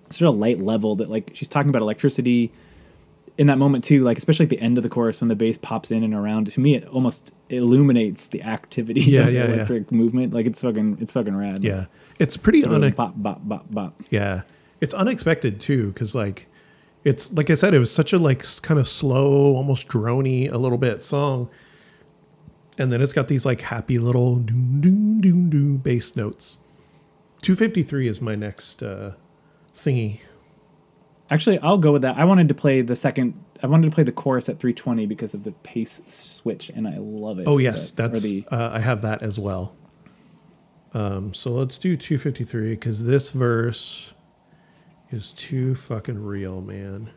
such a light level that like she's talking about electricity in that moment too. Like especially at the end of the chorus when the bass pops in and around. To me, it almost illuminates the activity Yeah, of yeah, yeah. electric movement. Like it's fucking, it's fucking rad. Yeah, it's pretty unex- bop bop bop bop. Yeah, it's unexpected too, because like it's like I said, it was such a like kind of slow, almost drony, a little bit song, and then it's got these like happy little doom doom doom doom bass notes. Two fifty three is my next uh, thingy. Actually, I'll go with that. I wanted to play the second. I wanted to play the chorus at 320 because of the pace switch, and I love it. Oh yes, But- that's the uh, I have that as well. Um, so let's do two fifty three because this verse is too fucking real, man.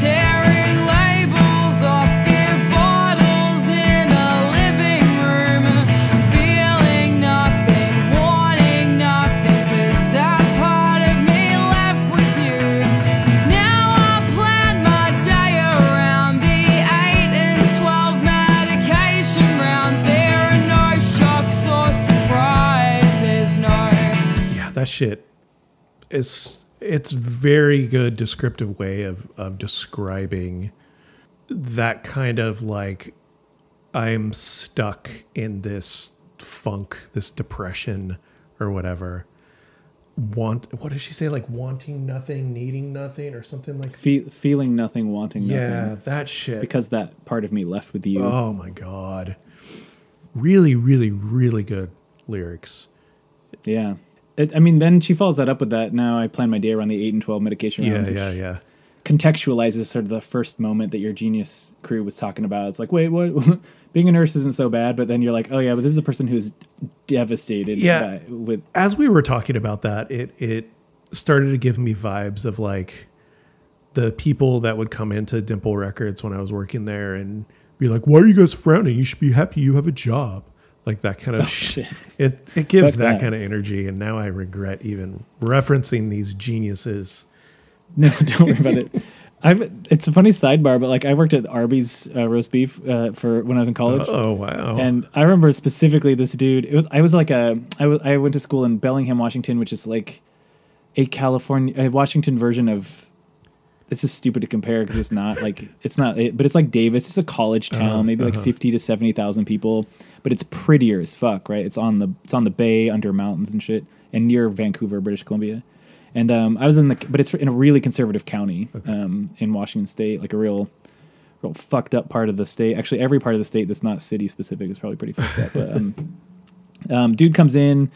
Tearing labels that shit is it's very good descriptive way of of describing that kind of like I'm stuck in this funk, this depression or whatever. Want what did she say? Like wanting nothing, needing nothing, or something like fe- feeling nothing, wanting nothing. Yeah, that shit. Because that part of me left with you. Oh my god. Really, really, really good lyrics. Yeah. It, I mean, then she follows that up with that. Now I plan my day around the 8 and 12 medication Yeah, rounds. which yeah, yeah. Contextualizes sort of the first moment that your genius crew was talking about. It's like, wait, what? Being a nurse isn't so bad, but then you're like, oh yeah, but this is a person who's devastated Yeah. by, with as we were talking about that, it it started to give me vibes of like the people that would come into Dimple Records when I was working there and be like, "Why are you guys frowning? You should be happy you have a job." Like that kind of Oh, shit. It it gives Fuck that, that. kind of energy, and now I regret even referencing these geniuses. No, don't worry about it. I've, it's a funny sidebar, but like I worked at Arby's uh, roast beef uh, for when I was in college. Oh wow! And I remember specifically this dude. It was I was like a I was I went to school in Bellingham, Washington, which is like a California a Washington version of. This is stupid to compare because it's not like it's not, it, but it's like Davis. It's a college town, maybe like fifty to seventy thousand people, but it's prettier as fuck, right? It's on the it's on the bay under mountains and shit, and near Vancouver, British Columbia. And um, I was in the, but it's in a really conservative county um, in Washington State, like a real real fucked up part of the state. Actually, every part of the state that's not city specific is probably pretty fucked up. But um, um, dude comes in,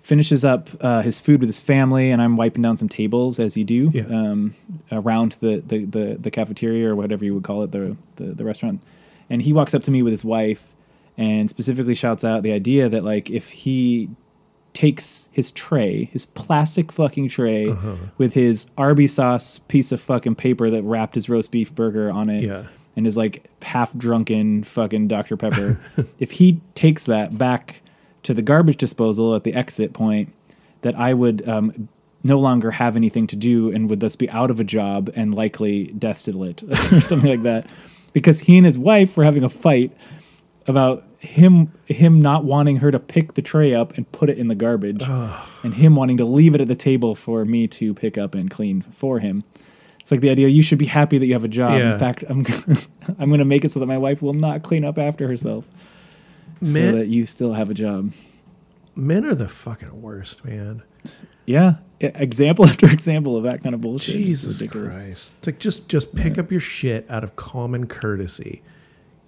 finishes up uh, his food with his family, and I'm wiping down some tables as you do Yeah. um, around the, the, the, the cafeteria or whatever you would call it, the, the the restaurant. And he walks up to me with his wife, and specifically shouts out the idea that like if he takes his tray, his plastic fucking tray, Uh-huh. with his Arby sauce piece of fucking paper that wrapped his roast beef burger on it, Yeah. and his like half drunken fucking Dr. Pepper, if he takes that back to the garbage disposal at the exit point, that I would um, no longer have anything to do and would thus be out of a job and likely desolate or something like that, because he and his wife were having a fight about him him not wanting her to pick the tray up and put it in the garbage and him wanting to leave it at the table for me to pick up and clean for him it's like the idea you should be happy that you have a job Yeah. in fact i'm gonna, i'm going to make it so that my wife will not clean up after herself so that you still have a job men are the fucking worst, man. yeah example after example of that kind of bullshit Jesus. Christ! It's like just just pick up your shit out of common courtesy.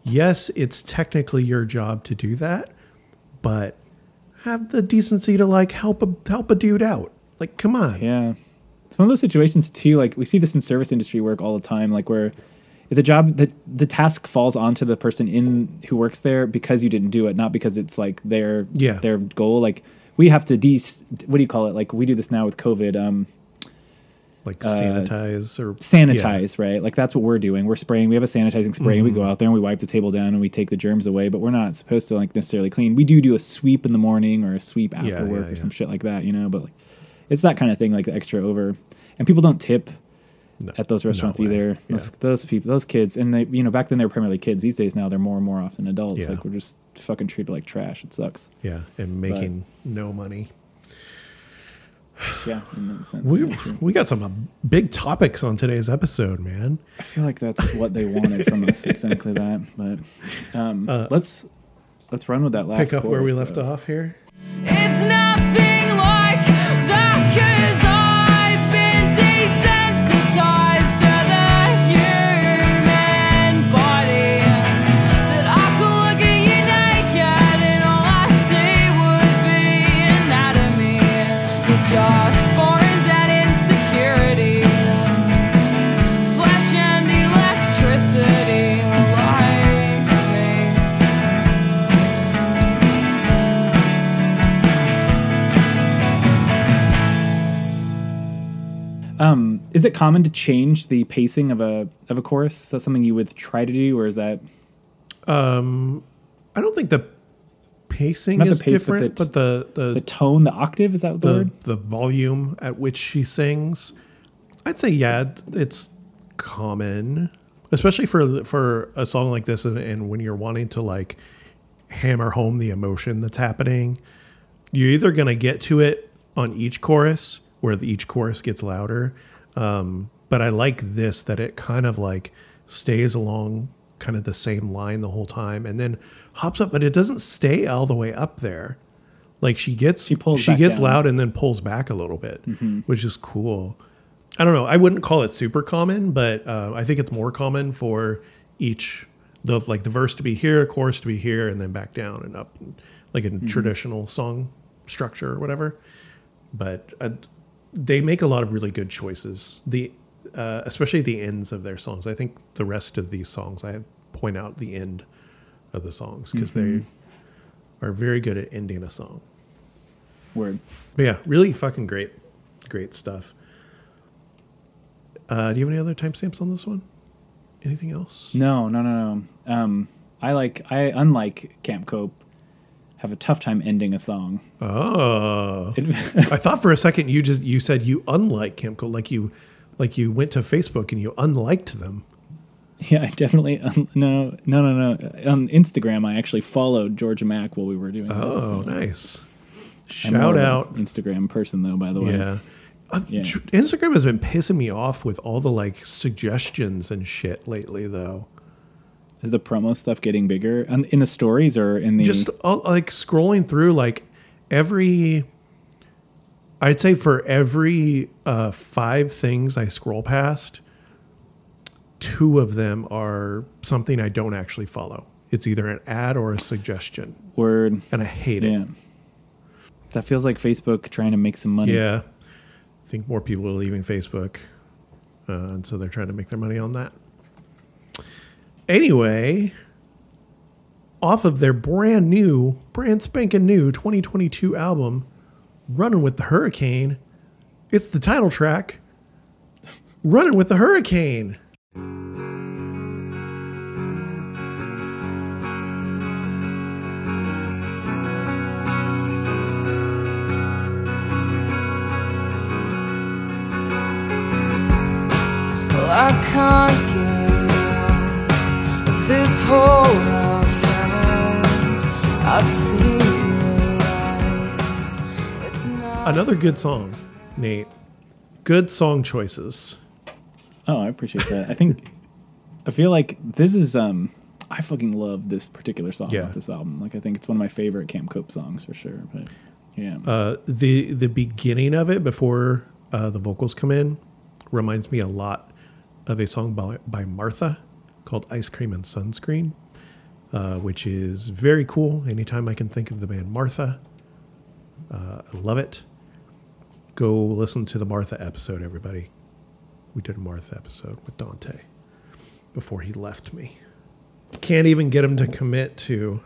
Yes, it's technically your job to do that, but have the decency to like help a help a dude out. Like, come on. Yeah. It's one of those situations too, like we see this in service industry work all the time, like where if the job the the task falls onto the person in who works there because you didn't do it, not because it's like their Yeah. their goal. Like we have to de what do you call it? Like we do this now with COVID, um Like sanitize or uh, sanitize, right? Like that's what we're doing. We're spraying. We have a sanitizing spray. and We Mm-hmm. go out there and we wipe the table down and we take the germs away. But we're not supposed to like necessarily clean. We do do a sweep in the morning or a sweep after Yeah, work yeah, or some shit like that, you know. But like, it's that kind of thing, like the extra over. And people don't tip No, at those restaurants either. Yeah. Those, those people, those kids, and they, you know, back then they were primarily kids. These days now they're more and more often adults. Yeah. Like we're just fucking treated like trash. It sucks. Yeah, and making no money. Yeah, in that sense. We we got some uh, big topics on today's episode, man. I feel like that's what they wanted from us, exactly that. But um, let's let's run with that last. Uh, Pick up where we chorus, left though. off here. It's nothing Um, is it common to change the pacing of a of a chorus? Is that something you would try to do, or is that I don't think the pacing Not the is pace, but different, the- but the the the tone, the octave? Is that the, the, word? the volume at which she sings, I'd say yeah, it's common, especially for for a song like this, and, and when you're wanting to like hammer home the emotion that's happening, you're either gonna get to it on each chorus, where the, each chorus gets louder. Um, but I like this that it kind of like stays along kind of the same line the whole time, and then hops up, but it doesn't stay all the way up there. Like she gets She pulls she gets down. loud and then pulls back a little bit, which is cool. I don't know. I wouldn't call it super common, but uh, I think it's more common for each the like the verse to be here, chorus to be here, and then back down and up, like a traditional song structure or whatever. But uh, they make a lot of really good choices. The uh, especially the ends of their songs. I think the rest of these songs, I point out the end of the songs because they are very good at ending a song. Word. But yeah, really fucking great. Great stuff. Uh, do you have any other timestamps on this one? Anything else? No, no, no, no. Um, I like I unlike Camp Cope, have a tough time ending a song. Oh, It- I thought for a second you just you said you unlike Cope, like you like you went to Facebook and you unliked them. yeah, I definitely un- no, no, no, no. On Instagram, I actually followed Georgia Maq while we were doing this. Oh, so nice. Shout out. Instagram person though. By the way, Yeah. Uh, Yeah. Instagram has been pissing me off with all the like suggestions and shit lately, though. Is the promo stuff getting bigger and in the stories or in the? Just uh, like scrolling through, like every, I'd say for every uh, five things I scroll past, two of them are something I don't actually follow. It's either an ad or a suggestion, word. and I hate Yeah. it. That feels like Facebook trying to make some money. Yeah. I think more people are leaving Facebook. Uh, and so they're trying to make their money on that. Anyway, off of their brand new, brand spanking new 2022 album, Running with the Hurricane, it's the title track, Running with the Hurricane. I can't hole I found. I've seen the light. It's not Another good song, Nate. Good song choices. Oh, I appreciate that. I think I feel like this is um I fucking love this particular song Yeah. off this album. Like I think it's one of my favorite Camp Cope songs for sure. But yeah. Uh, the the beginning of it before uh, the vocals come in reminds me a lot of a song by, by Martha called "Ice Cream and Sunscreen," uh, which is very cool. Anytime I can think of the band Martha, uh, I love it. Go listen to the Martha episode, everybody. We did a Martha episode with Dante before he left me. Can't even get him to commit to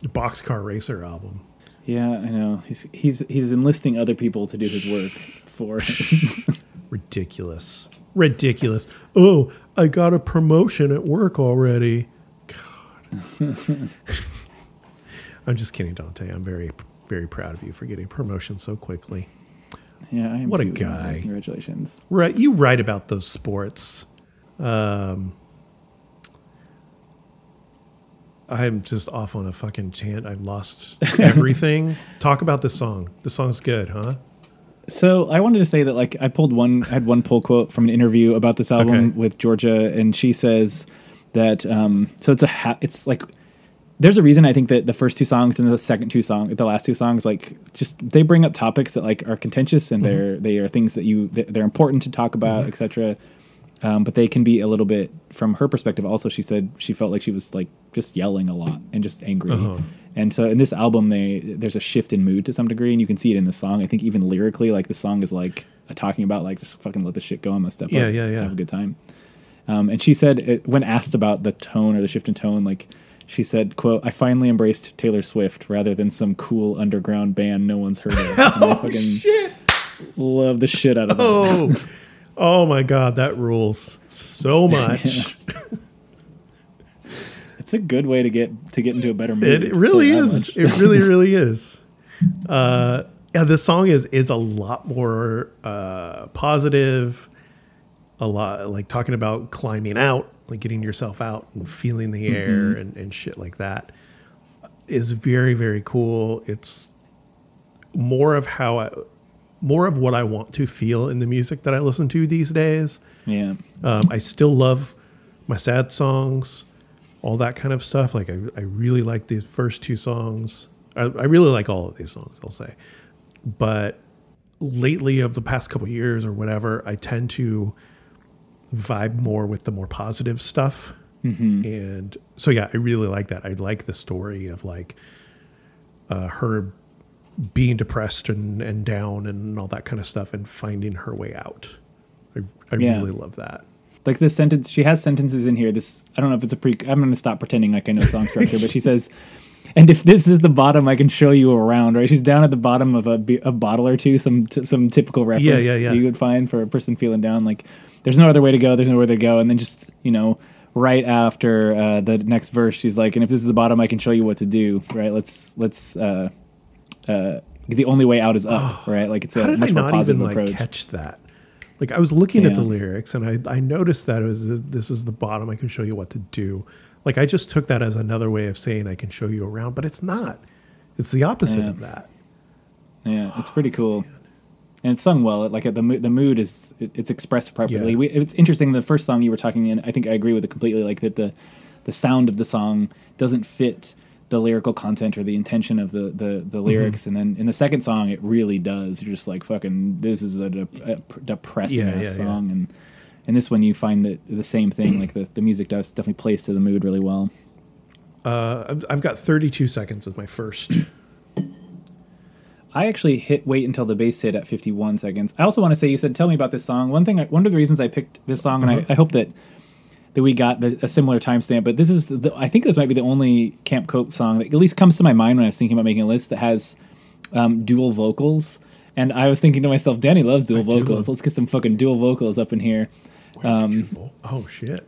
the Boxcar Racer album. yeah, I know. He's he's he's enlisting other people to do his work for him. Ridiculous. Ridiculous. Oh, I got a promotion at work already. God. I'm just kidding, Dante. I'm very, very proud of you for getting promotion so quickly. yeah, I am What a too. guy. Congratulations. Right, you write about those sports. Um, I'm just off on a fucking chant. I've lost everything. Talk about this song. This song's good, huh? So I wanted to say that like I pulled one I had one pull quote from an interview about this album Okay. with Georgia and she says that um so it's a ha- it's like there's a reason I think that the first two songs and the second two song the last two songs like just they bring up topics that like are contentious and they're they are things that you they're important to talk about etc um, but they can be a little bit from her perspective also she said she felt like she was like just yelling a lot and just angry and so in this album they there's a shift in mood to some degree and you can see it in the song. I think even lyrically like the song is like talking about like just fucking let the shit go i'm gonna step Yeah, up yeah, yeah. have a good time. Um, and she said it, when asked about the tone or the shift in tone like she said quote i finally embraced taylor swift rather than some cool underground band no one's heard of. I fucking love the shit out of that Oh, oh my God, that rules so much. It's a good way to get to get into a better mood. It really Tell you that is. It really, really is. Uh, yeah, this song is is a lot more uh, positive. A lot like talking about climbing out, like getting yourself out and feeling the air and, and shit like that. Is very very cool. It's more of how I, more of what I want to feel in the music that I listen to these days. Yeah. Um, I still love my sad songs, all that kind of stuff. Like I, I really like these first two songs. I, I really like all of these songs. I'll say, but lately, of the past couple years or whatever, I tend to vibe more with the more positive stuff. And so, yeah, I really like that. I like the story of like uh, her being depressed and, and down and all that kind of stuff and finding her way out. I, I Yeah. really love that. Like this sentence, she has sentences in here. This I don't know if it's a pre. I'm going to stop pretending like I know song structure, but she says, and if this is the bottom, I can show you around. Right? She's down at the bottom of a, a bottle or two. Some t- some typical reference yeah, yeah. you would find for a person feeling down. Like there's no other way to go. There's nowhere to go. And then just you know. Right after uh, the next verse, she's like, "And if this is the bottom, I can show you what to do." Right? Let's let's. Uh, uh, the only way out is up. right? Like it's a How did I much more not positive even like approach. catch that? Like I was looking at the lyrics and I, I noticed that it was this, is the bottom. I can show you what to do. Like I just took that as another way of saying I can show you around, but it's not. It's the opposite Yeah. of that. Yeah, it's pretty cool, and it's sung well. Like the mo- the mood is it, it's expressed properly. Yeah. We, it's interesting. The first song you were talking in, I think I agree with it completely. Like that the the sound of the song doesn't fit the lyrical content or the intention of the the, Mm-hmm. the lyrics, and then in the second song it really does. You're just like fucking. This is a, de- a depressing Yeah, ass yeah, yeah. song, and and this one you find that the same thing. like the the music does definitely plays to the mood really well. Uh, I've, got 32 seconds as my first. I actually hit wait until the bass hit at 51 seconds. I also want to say you said tell me about this song. One thing, I, one of the reasons I picked this song, and I, I hope that that we got the, a similar timestamp. But this is, the, I think this might be the only Camp Cope song that at least comes to my mind when I was thinking about making a list that has um, dual vocals. And I was thinking to myself, Danny loves dual I vocals. love- Let's get some fucking dual vocals up in here. Um, oh shit!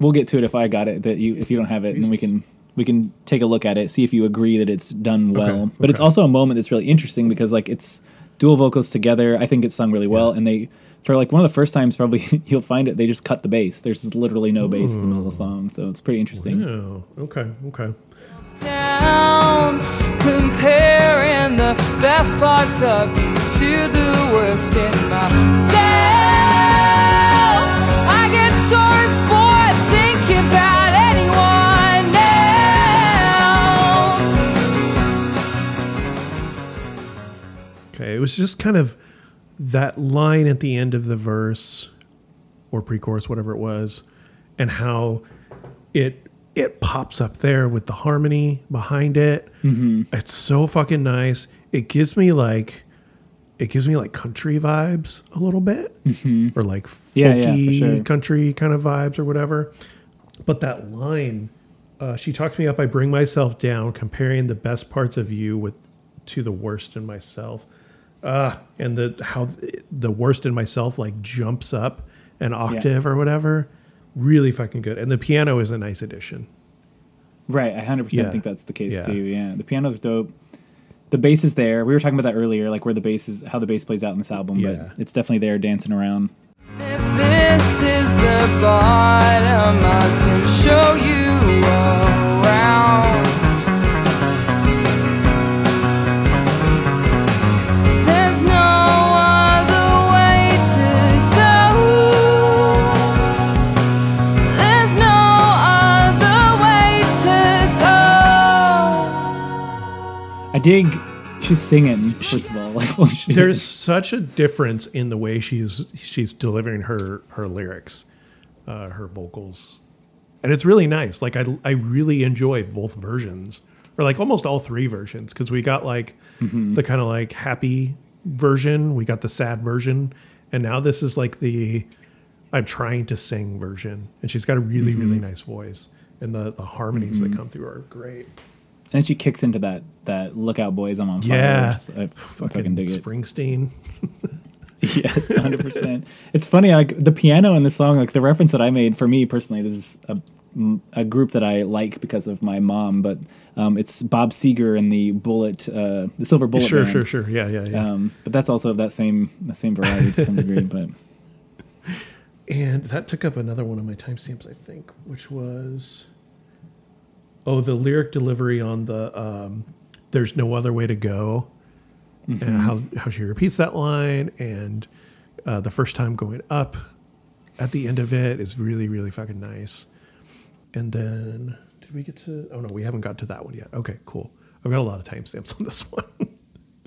We'll get to it if I got it. That you, if you don't have it, and then we can we can take a look at it, see if you agree that it's done well. But it's also a moment that's really interesting because like it's dual vocals together. I think it's sung really well, and they for like one of the first times probably you'll find it. They just cut the bass. There's just literally no bass in the middle of the hmm. song, so it's pretty interesting. Okay, okay. down, comparing the best parts of you to the worst in myself. I get sorry for thinking about anyone else. Okay, it was just kind of that line at the end of the verse or pre-chorus, whatever it was, and how it it pops up there with the harmony behind it. Mm-hmm. It's so fucking nice. It gives me like it gives me like country vibes a little bit, or like folky Yeah, yeah, sure. country kind of vibes or whatever. But that line, uh, she talked me up. I bring myself down, comparing the best parts of you with to the worst in myself. Uh, and the how the worst in myself like jumps up an octave or whatever. Really fucking good. And the piano is a nice addition. Right, I hundred percent Yeah. think that's the case Yeah. too. Yeah, the piano's dope. The bass is there. We were talking about that earlier, like where the bass is, how the bass plays out in this album. Yeah. But it's definitely there, dancing around. If this is the bottom, I can show you I dig. She's singing first of all. Like, shit. There's such a difference in the way she's she's delivering her her lyrics, uh, her vocals, and it's really nice. Like I I really enjoy both versions, or like almost all three versions, because we got like mm-hmm. the kind of like happy version, we got the sad version, and now this is like the I'm trying to sing version, and she's got a really really mm-hmm. nice voice, and the the harmonies that mm-hmm. come through are great. And she kicks into that that lookout boys I'm on fire. Yeah. I fucking, Fucking dig it. Springsteen. yes, hundred percent. It's funny, like the piano in the song, like the reference that I made for me personally. This is a, a group that I like because of my mom, but um, it's Bob Seger and the Bullet, uh, the Silver Bullet. Sure, Band. sure, sure. Yeah, yeah, yeah. Um, but that's also of that same the same variety to some degree. But And that took up another one of my timestamps, I think, which was oh, the lyric delivery on the um, "There's no other way to go," and how how she repeats that line, and uh, the first time going up at the end of it is really really fucking nice. And then did we get to? Oh no, we haven't got to that one yet. Okay, cool. I've got a lot of timestamps on this one.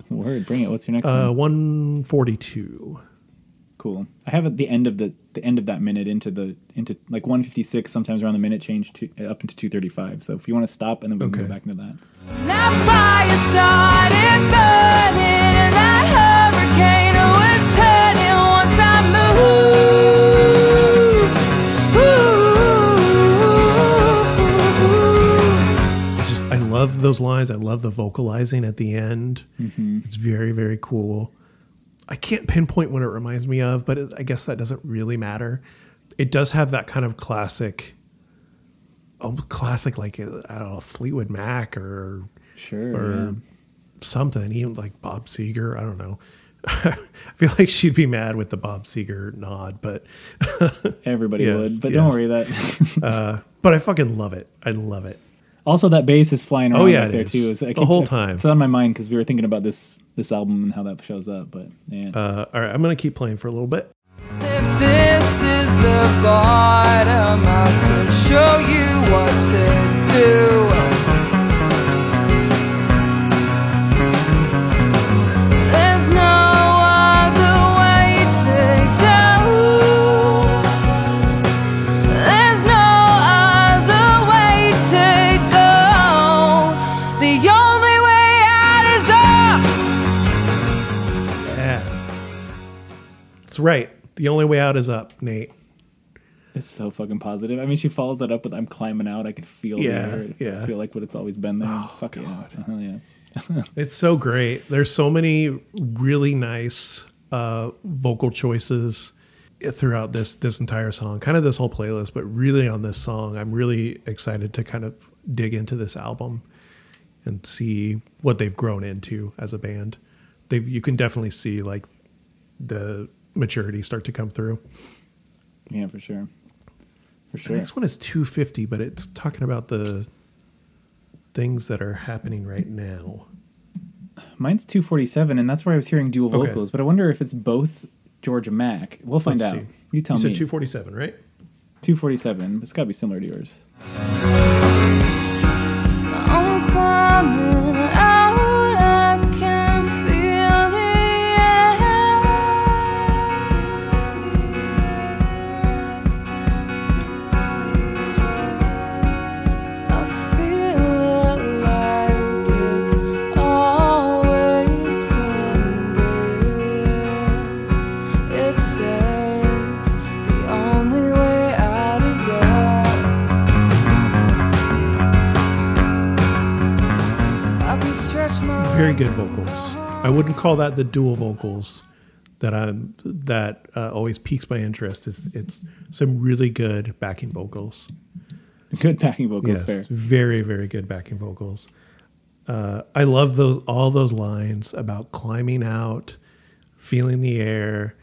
word, bring it. What's your next Uh, one? one forty two. Cool. I have at the end of the the end of that minute into the into like 156. Sometimes around the minute change to up into 235. So if you want to stop and then we can go back into that. That fire started burning, that hurricane was turning once I moved. Ooh. Just I love those lines. I love the vocalizing at the end. Mm-hmm. It's very, very cool. I can't pinpoint what it reminds me of, but it, I guess that doesn't really matter. It does have that kind of classic, oh, classic like uh, I don't know, Fleetwood Mac or Sure. or yeah. something, even like Bob Seger. I don't know. I feel like she'd be mad with the Bob Seger nod, but Everybody Yes, would, but don't worry that. but I fucking love it. I love it. Also, that bass is flying around Oh, yeah, back it there is. too. It's- I The whole time. It's on my mind because we were thinking about this this album and how that shows up. But yeah, Uh, all right, I'm gonna keep playing for a little bit. If this is the bottom, I could show you what to do. That's right. The only way out is up, Nate. it's so fucking positive. I mean, she follows that up with "I'm climbing out." I can feel Yeah, the air. Yeah. Oh, feel like what it's always been there. Fuck yeah, Hell yeah. It's so great. There's so many really nice uh, vocal choices throughout this this entire song, kind of this whole playlist, but really on this song, I'm really excited to kind of dig into this album and see what they've grown into as a band. They you can definitely see like the maturity start to come through. Yeah, for sure. For The sure. next one is 250, but it's talking about the things that are happening right now. Mine's 247, and that's where I was hearing dual Okay. vocals. But I wonder if it's both Georgia Maq. We'll find Let's out. see. You tell you me. said 247, right? 247. It's got to be similar to yours. Call that the dual vocals that I'm that uh, always piques my interest. It's it's some really good backing vocals. Good backing vocals, Yes, fair. very very good backing vocals. Uh, I love those all those lines about climbing out, feeling the air.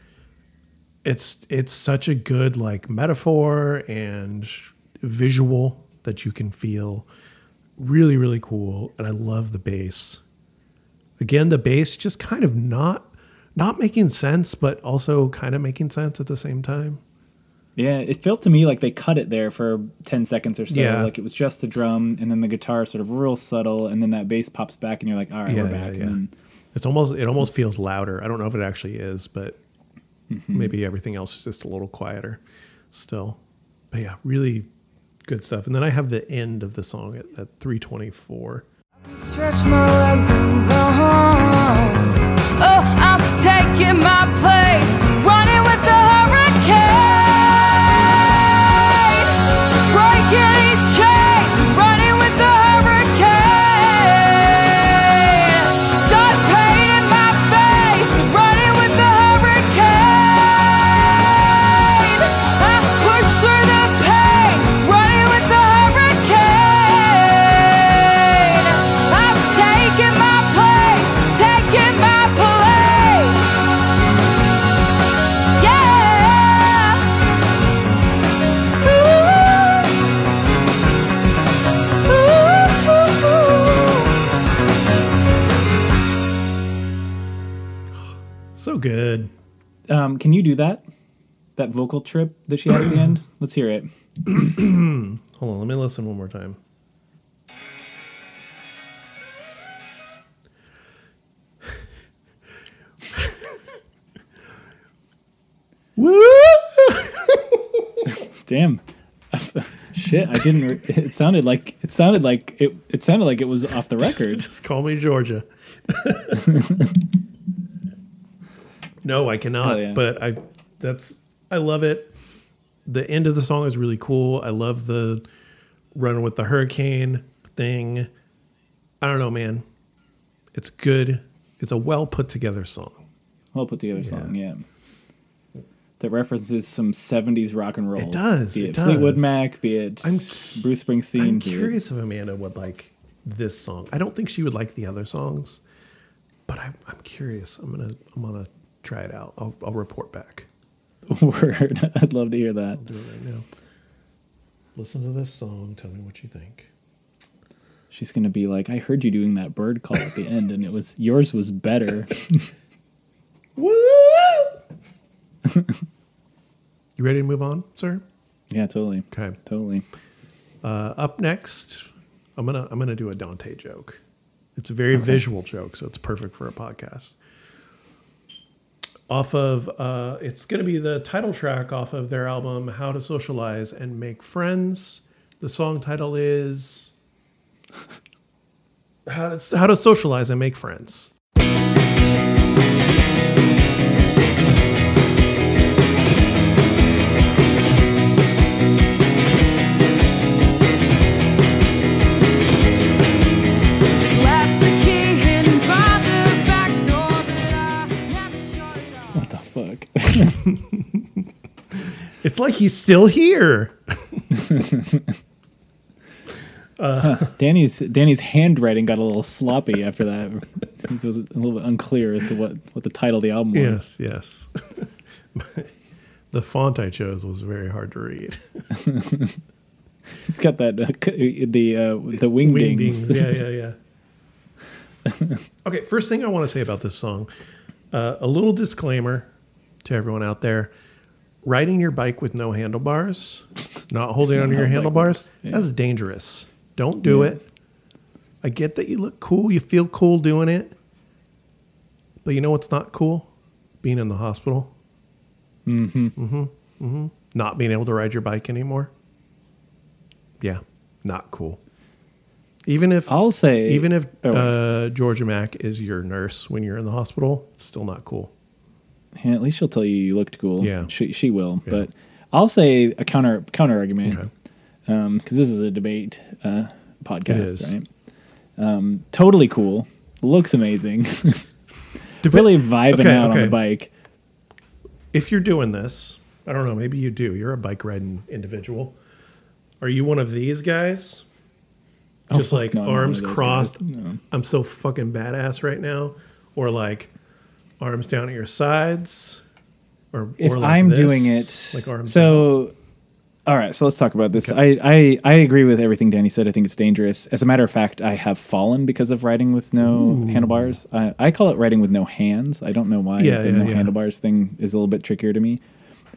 It's it's such a good like metaphor and visual that you can feel. Really really cool, and I love the bass. Again, the bass just kind of not not making sense, but also kind of making sense at the same time. Yeah, it felt to me like they cut it there for 10 seconds or so. Yeah. Like it was just the drum, and then the guitar sort of real subtle, and then that bass pops back, and you're like, all right, Yeah, we're back. yeah. And then It's almost it almost feels louder. I don't know if it actually is, but Mm-hmm. maybe everything else is just a little quieter still. But yeah, really good stuff. And then I have the end of the song at, at 324. Stretch my legs and run. Oh, I'm taking my place, um, can you do that? That vocal trip that she had at the end? Let's hear it. Hold on, let me listen one more time. Woo! Damn. Shit, I didn't. Re- it sounded like it sounded like it. It sounded like it was off the record. Just call me Georgia. No, I cannot. Oh, yeah. But I that's I love it. The end of the song is really cool. I love the run with the hurricane thing. I don't know, man. It's good. It's a well put together song. Well put together song, yeah. That references some '70s rock and roll. It does, Be it it, Fleetwood. Mac, be it I'm- Bruce Springsteen. I'm be it- curious if Amanda would like this song. I don't think she would like the other songs, but I'm, I'm curious. I'm gonna I'm gonna try it out. I'll, I'll report back. Word. I'd love to hear that. Do it right now. Listen to this song. Tell me what you think. She's gonna be like, "I heard you doing that bird call at the end, and it was yours was better." Woo! you ready to move on, sir? yeah, totally, Okay. totally. Uh, up next, I'm gonna I'm gonna do a Dante joke. It's a very visual joke, so it's perfect for a podcast. Off of uh, it's gonna be the title track off of their album "How to Socialize and Make Friends." The song title is "How to, How to Socialize and Make Friends." It's like he's still here. Danny's Danny's handwriting got a little sloppy after that. It was a little bit unclear as to what what the title of the album was. Yes, yes. the font I chose was very hard to read. It's got that uh, the uh, the wing, Wing dings. dings. Yeah, yeah, yeah. okay, first thing I want to say about this song uh, a little disclaimer to everyone out there. Riding your bike with no handlebars, not holding onto your how a bike handlebars. Yeah. that's dangerous. Don't do Yeah. it. I get that you look cool, you feel cool doing it. But you know what's not cool? Being in the hospital. Mm-hmm. Mm-hmm. Mm-hmm. Not being able to ride your bike anymore. Yeah, not cool. Even if I'll say even if Oh. uh, Georgia Maq is your nurse when you're in the hospital, it's still not cool. Yeah, at least she'll tell you you looked cool. Yeah. she she will. Yeah. But I'll say a counter counter argument Okay. because this is a debate uh, podcast, right? Um, totally cool. Looks amazing. Dep- really vibing Okay, out on the bike. If you're doing this, I don't know, maybe you do. You're a bike riding individual. Are you one of these guys? Oh, Just like no, arms one of those crossed. No. I'm so fucking badass right now. Or like arms down at your sides. Or If or like I'm this, doing it, like arms down. so all right. So let's talk about this. I, I I agree with everything Danny said. I think it's dangerous. As a matter of fact, I have fallen because of riding with no handlebars. I, I call it riding with no hands. I don't know why Yeah, the yeah, no yeah. handlebars thing is a little bit trickier to me.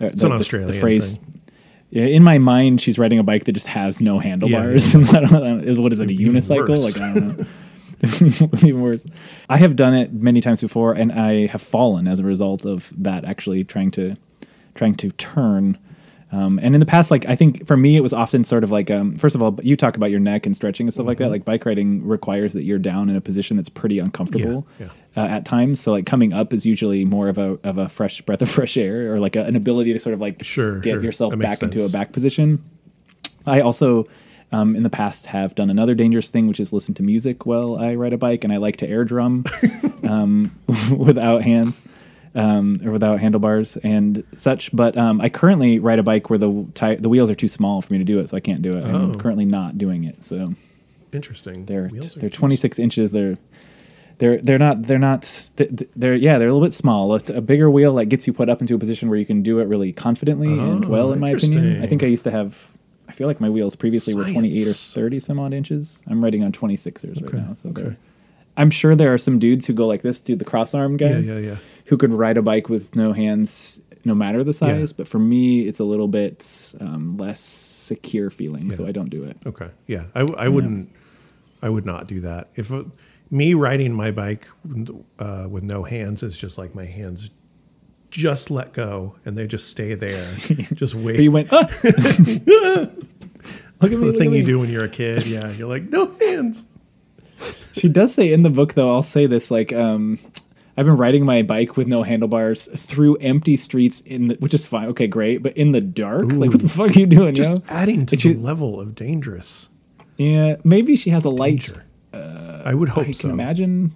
Uh, It's an Australian phrase. thing. Yeah, in my mind, she's riding a bike that just has no handlebars. I don't know. Is what is it? A unicycle? worse. Like I don't know. Even worse. I have done it many times before, and I have fallen as a result of that. Actually, trying to trying to turn. Um, and in the past, like I think for me, it was often sort of like, um, first of all, you talk about your neck and stretching and stuff like that. Like bike riding requires that you're down in a position that's pretty uncomfortable Yeah, Uh, at times. So like coming up is usually more of a of a fresh breath of fresh air, or like a, an ability to sort of like Sure, get sure. yourself That back into a back position. I also, um, in the past, have done another dangerous thing, which is listen to music while I ride a bike, and I like to air drum um, without hands um, or without handlebars and such. But um, I currently ride a bike where the ti- the wheels are too small for me to do it, so I can't do it. I'm Oh. currently not doing it. So Interesting. they're are they're too 26 inches. They're they're they're not they're not th- th- they're yeah they're a little bit small. A, a bigger wheel like gets you put up into a position where you can do it really confidently and Oh, well. In my opinion, I think I used to have. I feel like my wheels previously were 28 or 30 some odd inches. I'm riding on 26ers right now, so okay. I'm sure there are some dudes who go like this, dude, the cross arm guys, yeah, yeah. who could ride a bike with no hands, no matter the size. But for me, it's a little bit um, less secure feeling, so I don't do it. Okay. Yeah. I, I wouldn't, I would not do that. If uh, me riding my bike uh, with no hands is just like my hands just let go and they just stay there, just wait. You went, ah! look at me. the thing you do when you're a kid. Yeah. You're like, no hands. She does say in the book, though, I'll say this like, um, I've been riding my bike with no handlebars through empty streets in the, which is fine. Okay, great. But in the dark, like, what the fuck are you doing, Just yo? adding to Like the she- level of dangerous. Yeah, maybe she has a light uh, I would hope I so. can imagine,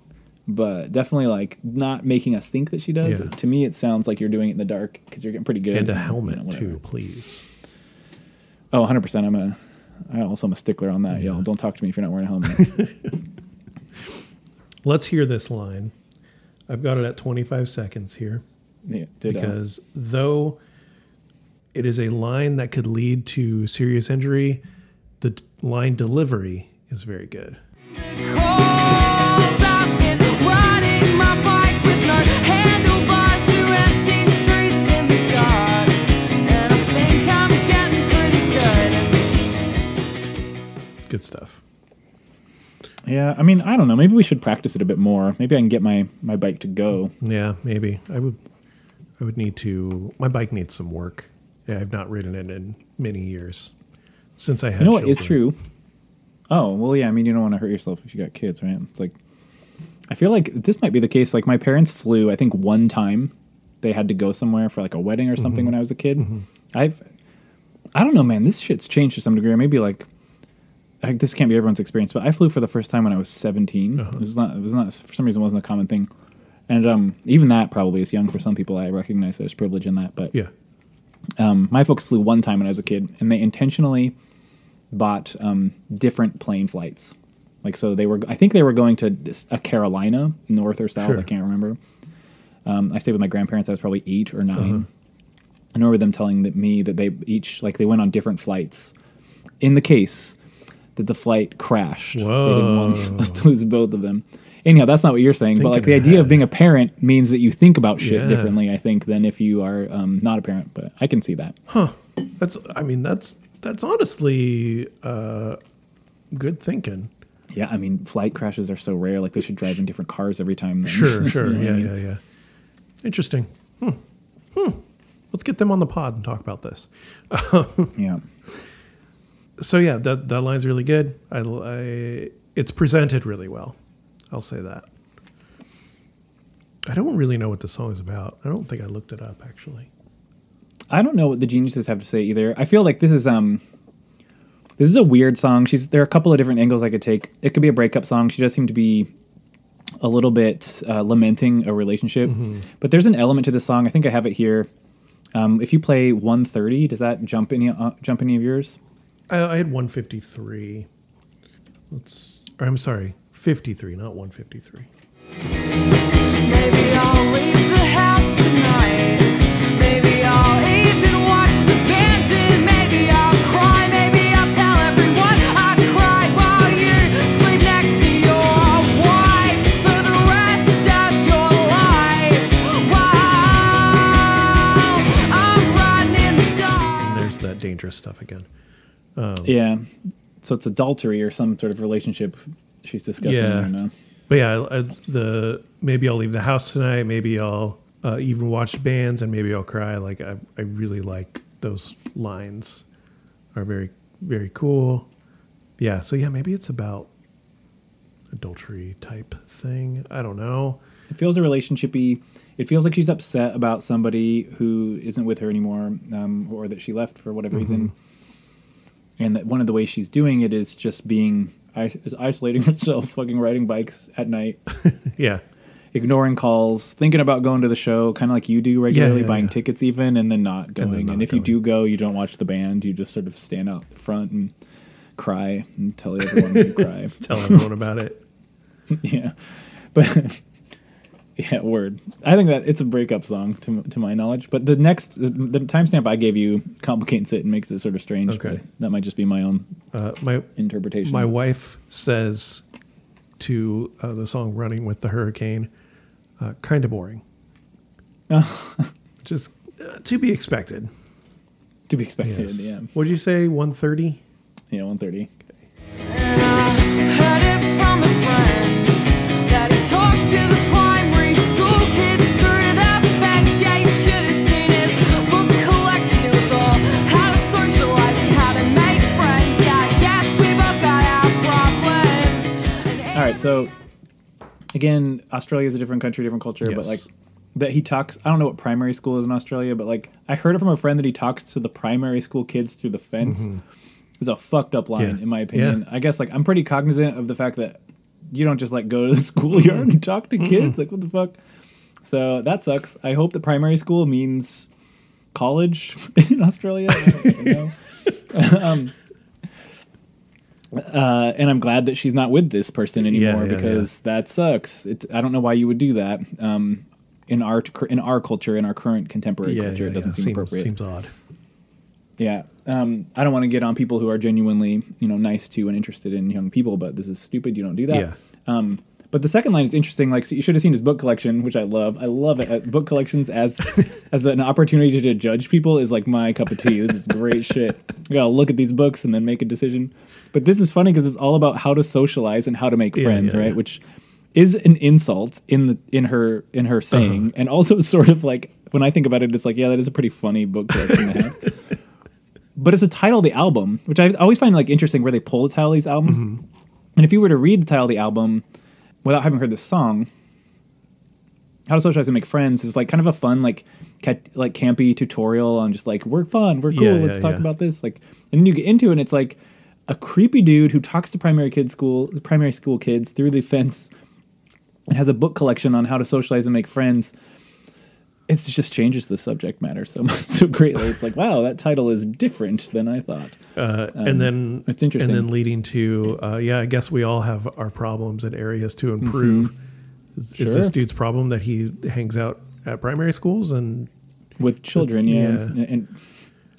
but definitely like not making us think that she does. Yeah. To me, it sounds like you're doing it in the dark because you're getting pretty good. And a you know, helmet too, please. Oh, 100 percent. I'm a. I also am a stickler on that, y'all. Don't talk to me if you're not wearing a helmet. Let's hear this line. I've got it at 25 seconds here yeah, ditto. because though it is a line that could lead to serious injury, the line delivery is very good. Good. Stuff. Yeah, I mean, I don't know. Maybe we should practice it a bit more. Maybe I can get my my bike to go. Yeah, maybe. I would I would need to my bike needs some work. Yeah, I've not ridden it in many years. Since I had You know what is children. true? Oh well, yeah. I mean, you don't want to hurt yourself if you got kids, right? It's like I feel like this might be the case. Like my parents flew. I think one time they had to go somewhere for like a wedding or something mm-hmm. when I was a kid. Mm-hmm. I've I don't know, man. This shit's changed to some degree. Maybe like. I, this can't be everyone's experience, but I flew for the first time when I was 17. It was not. It was not. For some reason, it wasn't a common thing, and um, even that probably is young for some people. I recognize there's privilege in that, but Yeah. um, my folks flew one time when I was a kid, and they intentionally bought um, different plane flights. Like so, they were. I think they were going to a Carolina, north or south. Sure. I can't remember. Um, I stayed with my grandparents. I was probably eight or 9 Uh-huh. I remember them telling that me that they each like they went on different flights. In the case that the flight crashed, they didn't want us to lose both of them. Anyhow, that's not what you're saying, but like the Thinking idea of being a parent means that you think about shit Yeah. differently. I think than if you are um, not a parent. But I can see that. Huh. That's I mean that's that's honestly uh good thinking. Yeah, I mean, flight crashes are so rare. Like they should drive in different cars every time. then. Sure, sure. You know what yeah, yeah, yeah. Interesting. Hmm. Hmm. Let's get them on the pod and talk about this. yeah. So yeah, that that line's really good. I, I it's presented really well. I'll say that. I don't really know what the song is about. I don't think I looked it up actually. I don't know what the geniuses have to say either. I feel like this is um this is a weird song. She's there are a couple of different angles I could take. It could be a breakup song. She does seem to be a little bit uh, lamenting a relationship, but there's an element to the song. I think I have it here. Um, if you play 130, does that jump any uh, jump any of yours? I, I had 153. Let's. Or I'm sorry, 53, not 153. Maybe I'll leave the house tonight. Maybe I'll even watch the bands maybe I'll cry. Maybe I'll tell everyone I cried while you sleep next to your wife for the rest of your life. While I'm riding in the dark. And there's that dangerous stuff again. Yeah. So it's adultery or some sort of relationship she's discussing. Yeah. But yeah, I, I- the maybe I'll leave the house tonight. Maybe I'll uh, even watch bands, and maybe I'll cry. Like I, I really like those lines. Are very very cool. Yeah. So yeah, maybe it's about adultery type thing. I don't know. It feels a relationshipy. It feels like she's upset about somebody who isn't with her anymore, um, or that she left for whatever reason. And that one of the ways she's doing it is just being is isolating herself, fucking riding bikes at night, Yeah. ignoring calls, thinking about going to the show, kind of like you do regularly, yeah, buying yeah. tickets even, and then not going. And, not if you do go, you don't watch the band. You just sort of stand out front and cry and tell everyone you cry. Tell everyone about it. yeah, but yeah, word. I think that it's a breakup song to to my knowledge. But the next the, the timestamp I gave you complicates it and makes it sort of strange. Okay. but that might just be my own Uh, my interpretation. my wife says to uh, the song "Running with the Hurricane," uh, kind of boring. Just uh, to be expected. to be expected. Yes. Yeah, What did you say? One thirty. yeah, one thirty. So again, Australia is a different country, different culture, but like that he talks. I don't know what primary school is in Australia, but like I heard it from a friend that he talks to the primary school kids through the fence. Is a fucked up line, Mm-hmm. Yeah. in my opinion. I guess like I'm pretty cognizant of the fact that you don't just like go to the schoolyard and talk to kids. Like what the fuck? So that sucks. I hope that primary school means college in Australia. I don't know. um, uh, and I'm glad that she's not with this person anymore yeah, because that sucks. It, I don't know why you would do that. Um, in our in our culture, in our current contemporary yeah, culture, yeah, it doesn't yeah. seem Seems, appropriate. seems odd. Yeah. Um, I don't want to get on people who are genuinely, you know, nice to and interested in young people, but this is stupid. You don't do that. Yeah. Um, but the second line is interesting. Like, so you should have seen his book collection, which I love. I love it. Uh, book collections as as an opportunity to judge people is like my cup of tea. This is great shit. You gotta look at these books and then make a decision. But this is funny because it's all about how to socialize and how to make Yeah, friends, yeah, right? yeah. Which is an insult in the in her in her saying, Uh-huh. and also sort of like when I think about it, it's like, yeah, that is a pretty funny book collection to have but it's the title of the album, which I always find like interesting where they pull the title of these albums. Mm-hmm. And if you were to read the title of the album without having heard the song, How to Socialize and Make Friends is like kind of a fun, like cat, like campy tutorial on just like we're fun, we're cool, Yeah, let's talk yeah. about this. Like, and then you get into it, and it's like a creepy dude who talks to primary kid school, primary school kids through the fence, and has a book collection on how to socialize and make friends it just changes the subject matter so much so greatly. It's like, wow, that title is different than I thought. Uh, and then Um, it's interesting. And then leading to, uh, yeah, I guess we all have our problems and areas to improve. Is, is Mm-hmm. Sure. this dude's problem that he hangs out at primary schools and With children, yeah, Yeah. And, and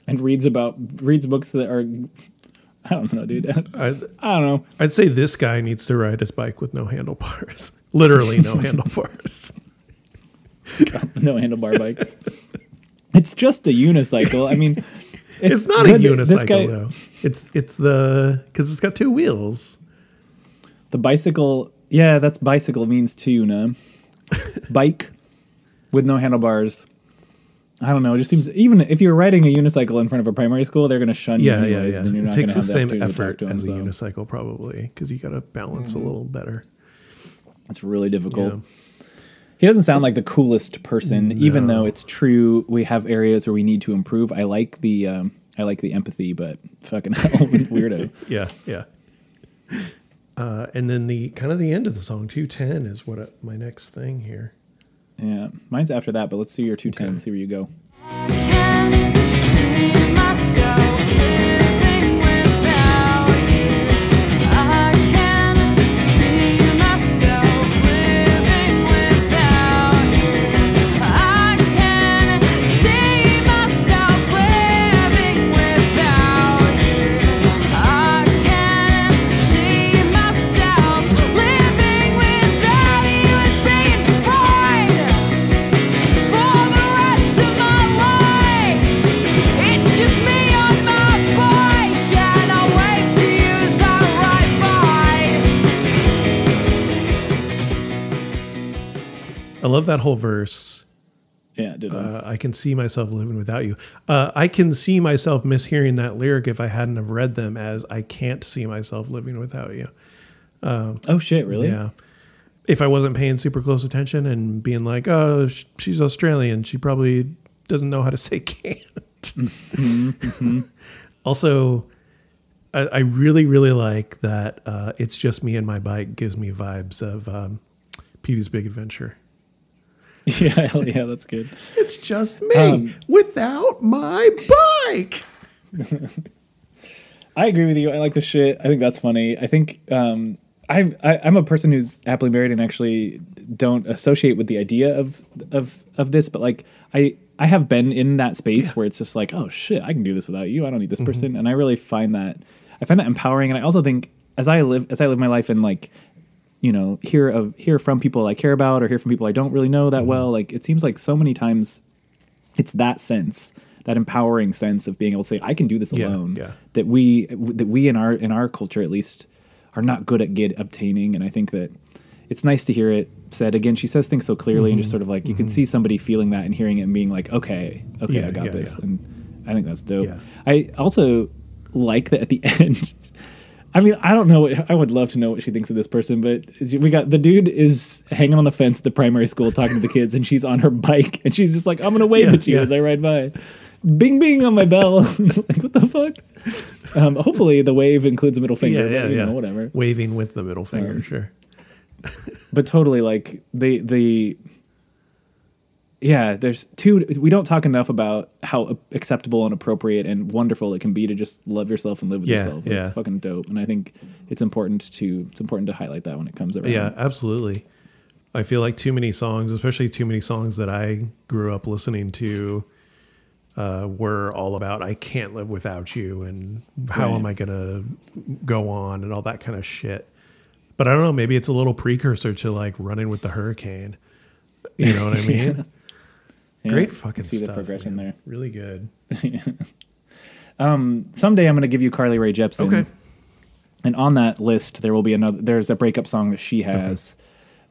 and reads about reads books that are, I don't know, dude. I, I, don't know. I'd say this guy needs to ride his bike with no handlebars, literally no handlebars. No handlebar bike. It's just a unicycle. I mean, It's, not a unicycle guy, though. It's it's the because it's got two wheels. the bicycle. Yeah, that's bicycle means too. No, bike with no handlebars. I don't know. It just seems even if you're riding a unicycle in front of a primary school, they're going to shun Yeah, you yeah, anyways. yeah. and then It takes the same opportunity to talk effort to 'em, as a so. Mm-hmm. unicycle probably because you got to balance a little better. It's really difficult. Yeah. He doesn't sound like the coolest person, even though it's true we have areas where we need to improve. I like the um, I like the empathy, but fucking hell, weirdo. Yeah, yeah. Uh, and then the kind of the end of the song, two ten, is what uh my next thing here. Yeah, mine's after that, but let's see your two ten. Okay. See where you go. Love that whole verse. Yeah, did Uh, I can see myself living without you. Uh, I can see myself mishearing that lyric if I hadn't have read them as I can't see myself living without you. oh shit, really? Yeah. If I wasn't paying super close attention and being like, oh, sh- she's Australian, she probably doesn't know how to say can't. Also, I, I really, really like that uh, It's Just Me and My Bike gives me vibes of um, Pee Wee's Big Adventure. yeah, yeah, that's good. It's just me Um, without my bike. I agree with you. I like the shit. I think that's funny. I think um, I, I I'm a person who's happily married and actually don't associate with the idea of of of this, but like I I have been in that space where it's just like, oh shit, I can do this without you. I don't need this person, and I really find that I find that empowering. And I also think as I live as I live my life and like you know hear of hear from people I care about or hear from people I don't really know that well, like it seems like so many times it's that sense that empowering sense of being able to say i can do this alone yeah. that we that we in our in our culture at least are not good at get obtaining and i think that it's nice to hear it said again she says things so clearly and Mm-hmm. just sort of like you can see somebody feeling that and hearing it and being like okay okay Yeah, i got yeah, this yeah. and i think that's dope Yeah. i also like that at the end I mean, I don't know. What, I would love to know what she thinks of this person, but we got the dude is hanging on the fence at the primary school talking to the kids, and she's on her bike, and she's just like, "I'm gonna wave Yeah, at you yeah. as I ride by." Bing bing on my bell. It's like, what the fuck? Um, hopefully, the wave includes a middle finger. yeah, yeah, but, you yeah. know, whatever. Waving with the middle finger, Um, sure. but totally like the the yeah there's two we don't talk enough about how acceptable and appropriate and wonderful it can be to just love yourself and live with Yeah, yourself yeah. it's fucking dope and i think it's important to it's important to highlight that when it comes around Yeah, absolutely. I feel like too many songs, especially too many songs that I grew up listening to, uh, were all about "I can't live without you" and how Right. am I gonna go on and all that kind of shit. But I don't know. Maybe it's a little precursor to like running with the hurricane. You know what I mean? Yeah, Great fucking see stuff. the progression man. there Really good. Um someday i'm going to give you carly Rae jepsen Okay. and on that list there will be another there's a breakup song that she has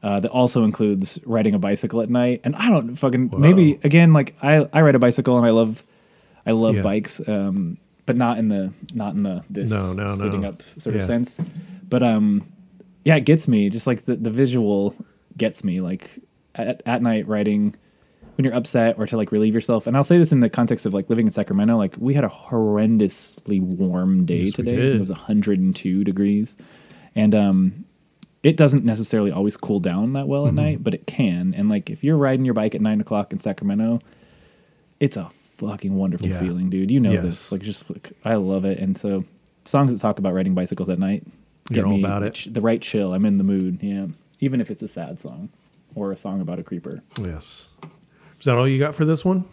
uh, that also includes riding a bicycle at night and i don't fucking maybe again like i i ride a bicycle and i love i love Yeah. bikes um but not in the not in the this No, no, sitting no. up sort Yeah. of sense but um yeah it gets me just like the, the visual gets me like at, at night riding when you're upset or to like relieve yourself. And i'll say this in the context of like living in sacramento like we had a horrendously warm day Yes, today. it was 102 degrees. And um it doesn't necessarily always cool down that well at Mm-hmm. night but it can. And like if you're riding your bike at nine o'clock in sacramento it's a fucking wonderful Yeah. feeling dude. You know Yes. this like just like, i love it. And so songs that talk about riding bicycles at night get me about the ch- the right chill. I'm in the mood. Yeah. Even if it's a sad song or a song about a creeper. Yes. Is that all you got for this one?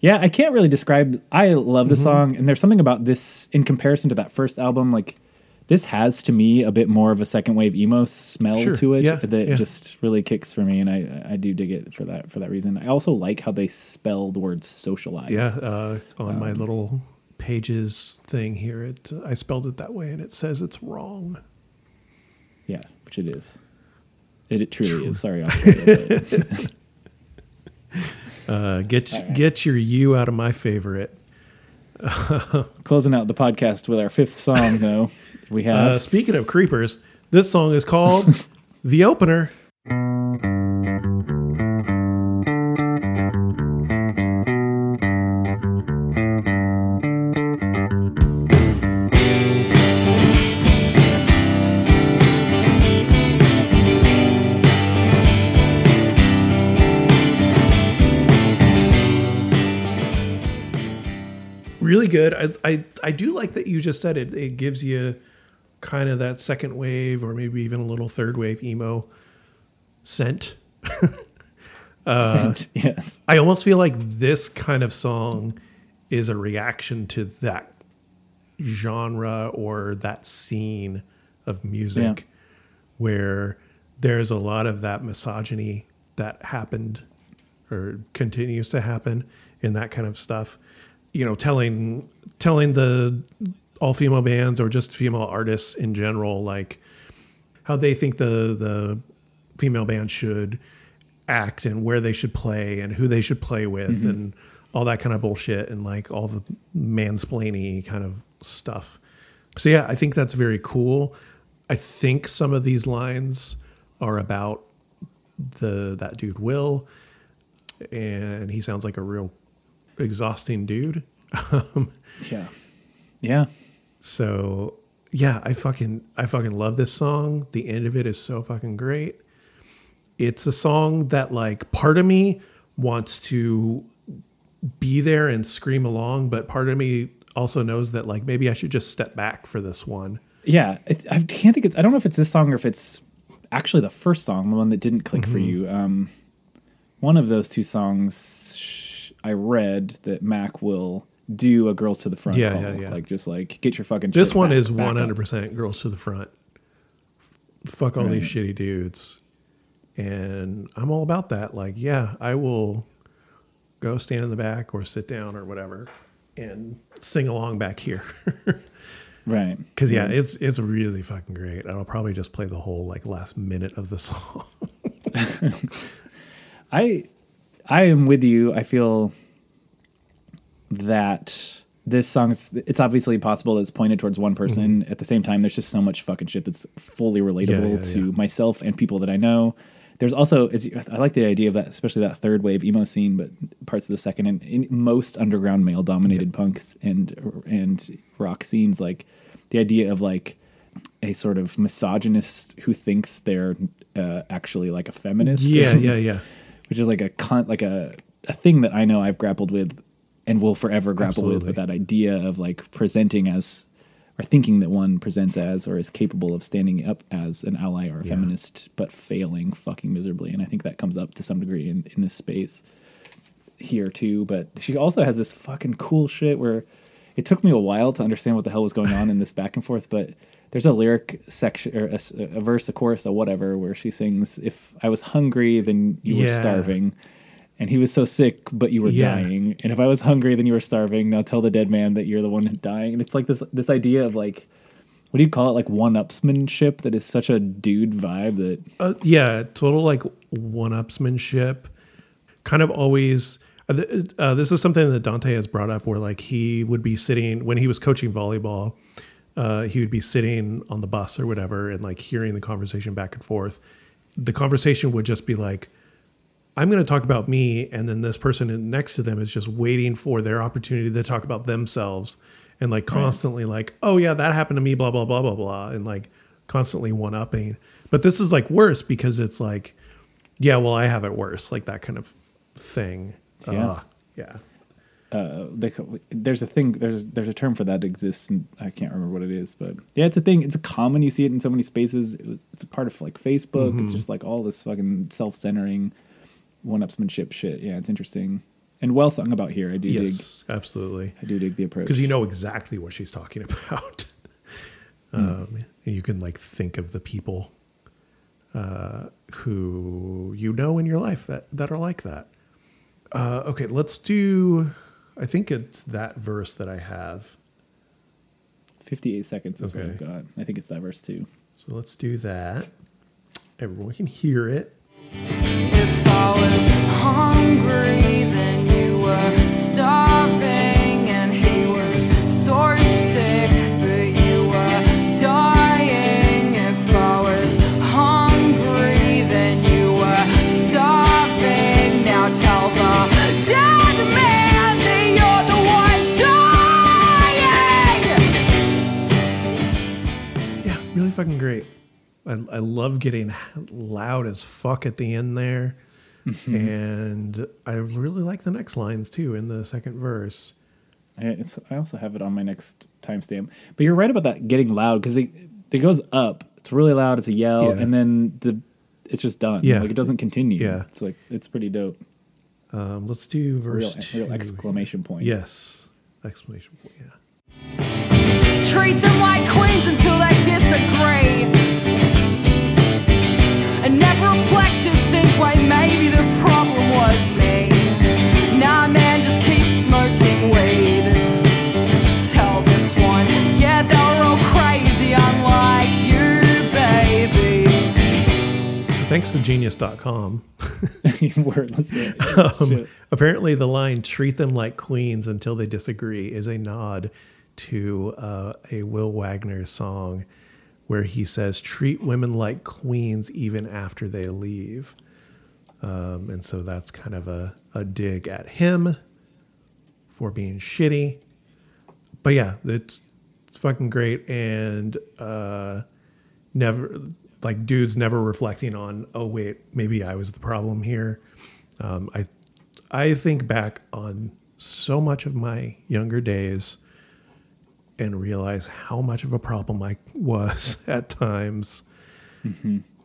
Yeah, I can't really describe. I love the Mm-hmm. song, and there's something about this in comparison to that first album. Like, this has to me a bit more of a second wave emo smell Sure, to it yeah, that yeah. just really kicks for me, and I I do dig it for that for that reason. I also like how they spell the word socialize. Yeah, uh, on Um, my little pages thing here, it I spelled it that way, and it says it's wrong. yeah, which it is. It, it truly is. Sorry, Australia. Uh, get right. get your you out of my favorite. closing out the podcast with our fifth song, though. We have Uh, speaking of creepers, this song is called "The Opener." I, I I do like that you just said it. It gives you kind of that second wave, or maybe even a little third wave emo scent. Uh, scent. Yes. I almost feel like this kind of song is a reaction to that genre or that scene of music Yeah. where there's a lot of that misogyny that happened or continues to happen in that kind of stuff. You know, telling telling the all female bands or just female artists in general like how they think the the female band should act and where they should play and who they should play with mm-hmm. and all that kind of bullshit and like all the mansplaining kind of stuff. So yeah, I think that's very cool. I think some of these lines are about the that dude Will and he sounds like a real exhausting dude. Yeah. Yeah. So yeah, I fucking I fucking love this song. The end of it is so fucking great. It's a song that like part of me wants to be there and scream along, but part of me also knows that like maybe I should just step back for this one. Yeah, it, I can't think it's. I don't know if it's this song or if it's actually the first song, the one that didn't click Mm-hmm. for you. Um, one of those two songs, sh- I read that Maq will do a "Girls to the Front" Yeah, call, yeah, yeah. like just like get your fucking. This one back- is one hundred percent girls to the front. Fuck all these shitty dudes. And I'm all about that. Like, yeah, I will go stand in the back or sit down or whatever and sing along back here. right? Cause yeah, it's it's really fucking great. I'll probably just play the whole like last minute of the song. I I am with you. I feel that this song's it's obviously possible that it's pointed towards one person. At the same time, there's just so much fucking shit that's fully relatable Mm-hmm. yeah, to yeah. myself and people that I know. There's also I like the idea of that, especially that third wave emo scene, but parts of the second and in most underground male dominated punks and and rock scenes, like the idea of like a sort of misogynist who thinks they're uh, actually like a feminist. Yeah, yeah, yeah. Which is like a con- like a a thing that I know I've grappled with and will forever grapple with Absolutely. with that idea of like presenting as or thinking that one presents as or is capable of standing up as an ally or a Yeah. feminist but failing fucking miserably and I think that comes up to some degree in, in this space here too but she also has this fucking cool shit where it took me a while to understand what the hell was going on in this back and forth but there's a lyric section or a, a verse a chorus or whatever where she sings if i was hungry then you were starving and he was so sick but you were Yeah. dying and if i was hungry then you were starving now tell the dead man that you're the one dying and it's like this this idea of like what do you call it like one-upsmanship that is such a dude vibe that Uh, yeah, total like one-upsmanship. Kind of always. Uh, uh, this is something that Dante has brought up, where like he would be sitting when he was coaching volleyball. Uh, he would be sitting on the bus or whatever, and like hearing the conversation back and forth. The conversation would just be like, "I'm going to talk about me," and then this person next to them is just waiting for their opportunity to talk about themselves, and like constantly like, "Oh yeah, that happened to me," blah blah blah blah blah, and like constantly one upping. But this is like worse because it's like, yeah, well, I have it worse, like that kind of thing. Yeah. Ugh, yeah. Uh, they, there's a thing there's there's a term for that exists and I can't remember what it is but yeah it's a thing it's a common you see it in so many spaces it was, it's a part of like Facebook Mm-hmm. it's just like all this fucking self-centering one-upsmanship shit yeah it's interesting and well sung about here I do dig Yes, absolutely. I do dig the approach Because you know exactly what she's talking about. um, and you can like think of the people uh, who you know in your life that, that are like that. Uh, okay, let's do. I think it's that verse that I have. 58 seconds is what I've got I think it's that verse too So let's do that. Everyone can hear it. If I was hungry, then you were fucking great. I, I love getting loud as fuck at the end there. and I really like the next lines too in the second verse. I, it's, I also have it on my next timestamp. But you're right about that getting loud because it, it goes up. It's really loud. It's a yell, Yeah. and then the it's just done. Yeah. like it doesn't continue. Yeah. it's like it's pretty dope. Um, let's do verse Real, real exclamation point. Yes, exclamation point. Yeah. Treat them like queens until they disagree. And never reflect and think, wait, maybe the problem was me. Nah, man, just keep smoking weed. Tell this one, yeah, they were all crazy, unlike you, baby. So thanks to Genius.com. Wordless. Yeah. Um, apparently, the line "treat them like queens until they disagree" is a nod to uh, a Will Wagner song where he says, "Treat women like queens even after they leave," um, and so that's kind of a, a dig at him for being shitty. But yeah, it's, it's fucking great, and uh, never like dudes never reflecting on oh wait maybe i was the problem here um, i i think back on so much of my younger days and realize how much of a problem i was at times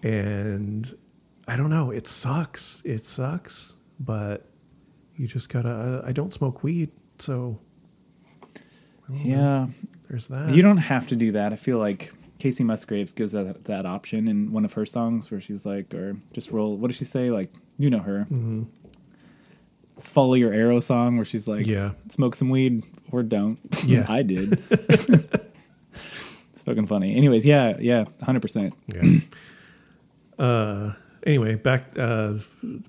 and i don't know it sucks it sucks but you just gotta i don't smoke weed so Yeah, there's that you don't have to do that. I feel like Kacey Musgraves gives that that option in one of her songs where she's like, or just roll. What does she say? Like, you know her. Mm-hmm. Follow your arrow song where she's like, Yeah. smoke some weed or don't. Yeah. I did. it's fucking funny. Anyways, yeah, yeah, hundred percent. Yeah. uh, anyway, back uh,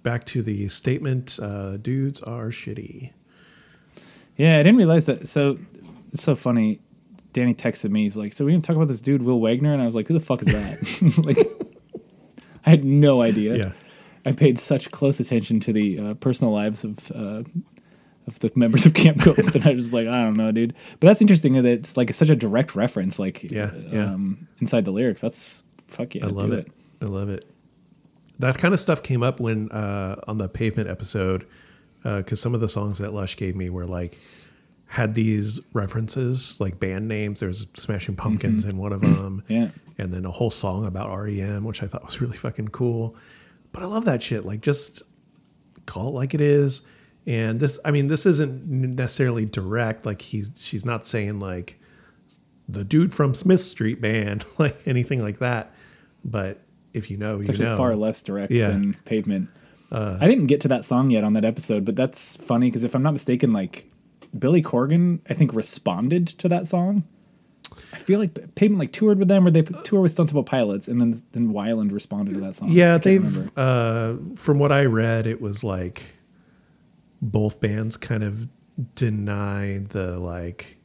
back to the statement. Uh, dudes are shitty. Yeah, I didn't realize that. So it's so funny. Danny texted me. He's like, "So we didn't talk about this dude, Will Wagner," and I was like, "Who the fuck is that?" like, I had no idea. Yeah. I paid such close attention to the uh, personal lives of uh, of the members of Camp Cope, and I was like, I don't know, dude. But that's interesting that it's like such a direct reference, like Yeah, yeah. Um, inside the lyrics. That's fuck yeah, I love do it. I love it. That kind of stuff came up when uh, on the pavement episode because some of the songs that Lush gave me were like had these references like band names. There's Smashing Pumpkins in one of them, Yeah. and then a whole song about REM, which I thought was really fucking cool. But I love that shit. Like just call it like it is. And this, I mean, this isn't necessarily direct. Like he's, she's not saying like the dude from Smith Street band, like anything like that. But if you know, It's you actually know. far less direct Yeah. Uh. than Pavement. I didn't get to that song yet on that episode, but that's funny because if I'm not mistaken, like Billy Corgan, I think responded to that song. I feel like Pavement like toured with them, or they toured with Stone Temple Pilots, and then then Weiland responded to that song. Yeah, they've. Uh, from what I read, it was like both bands kind of denied the like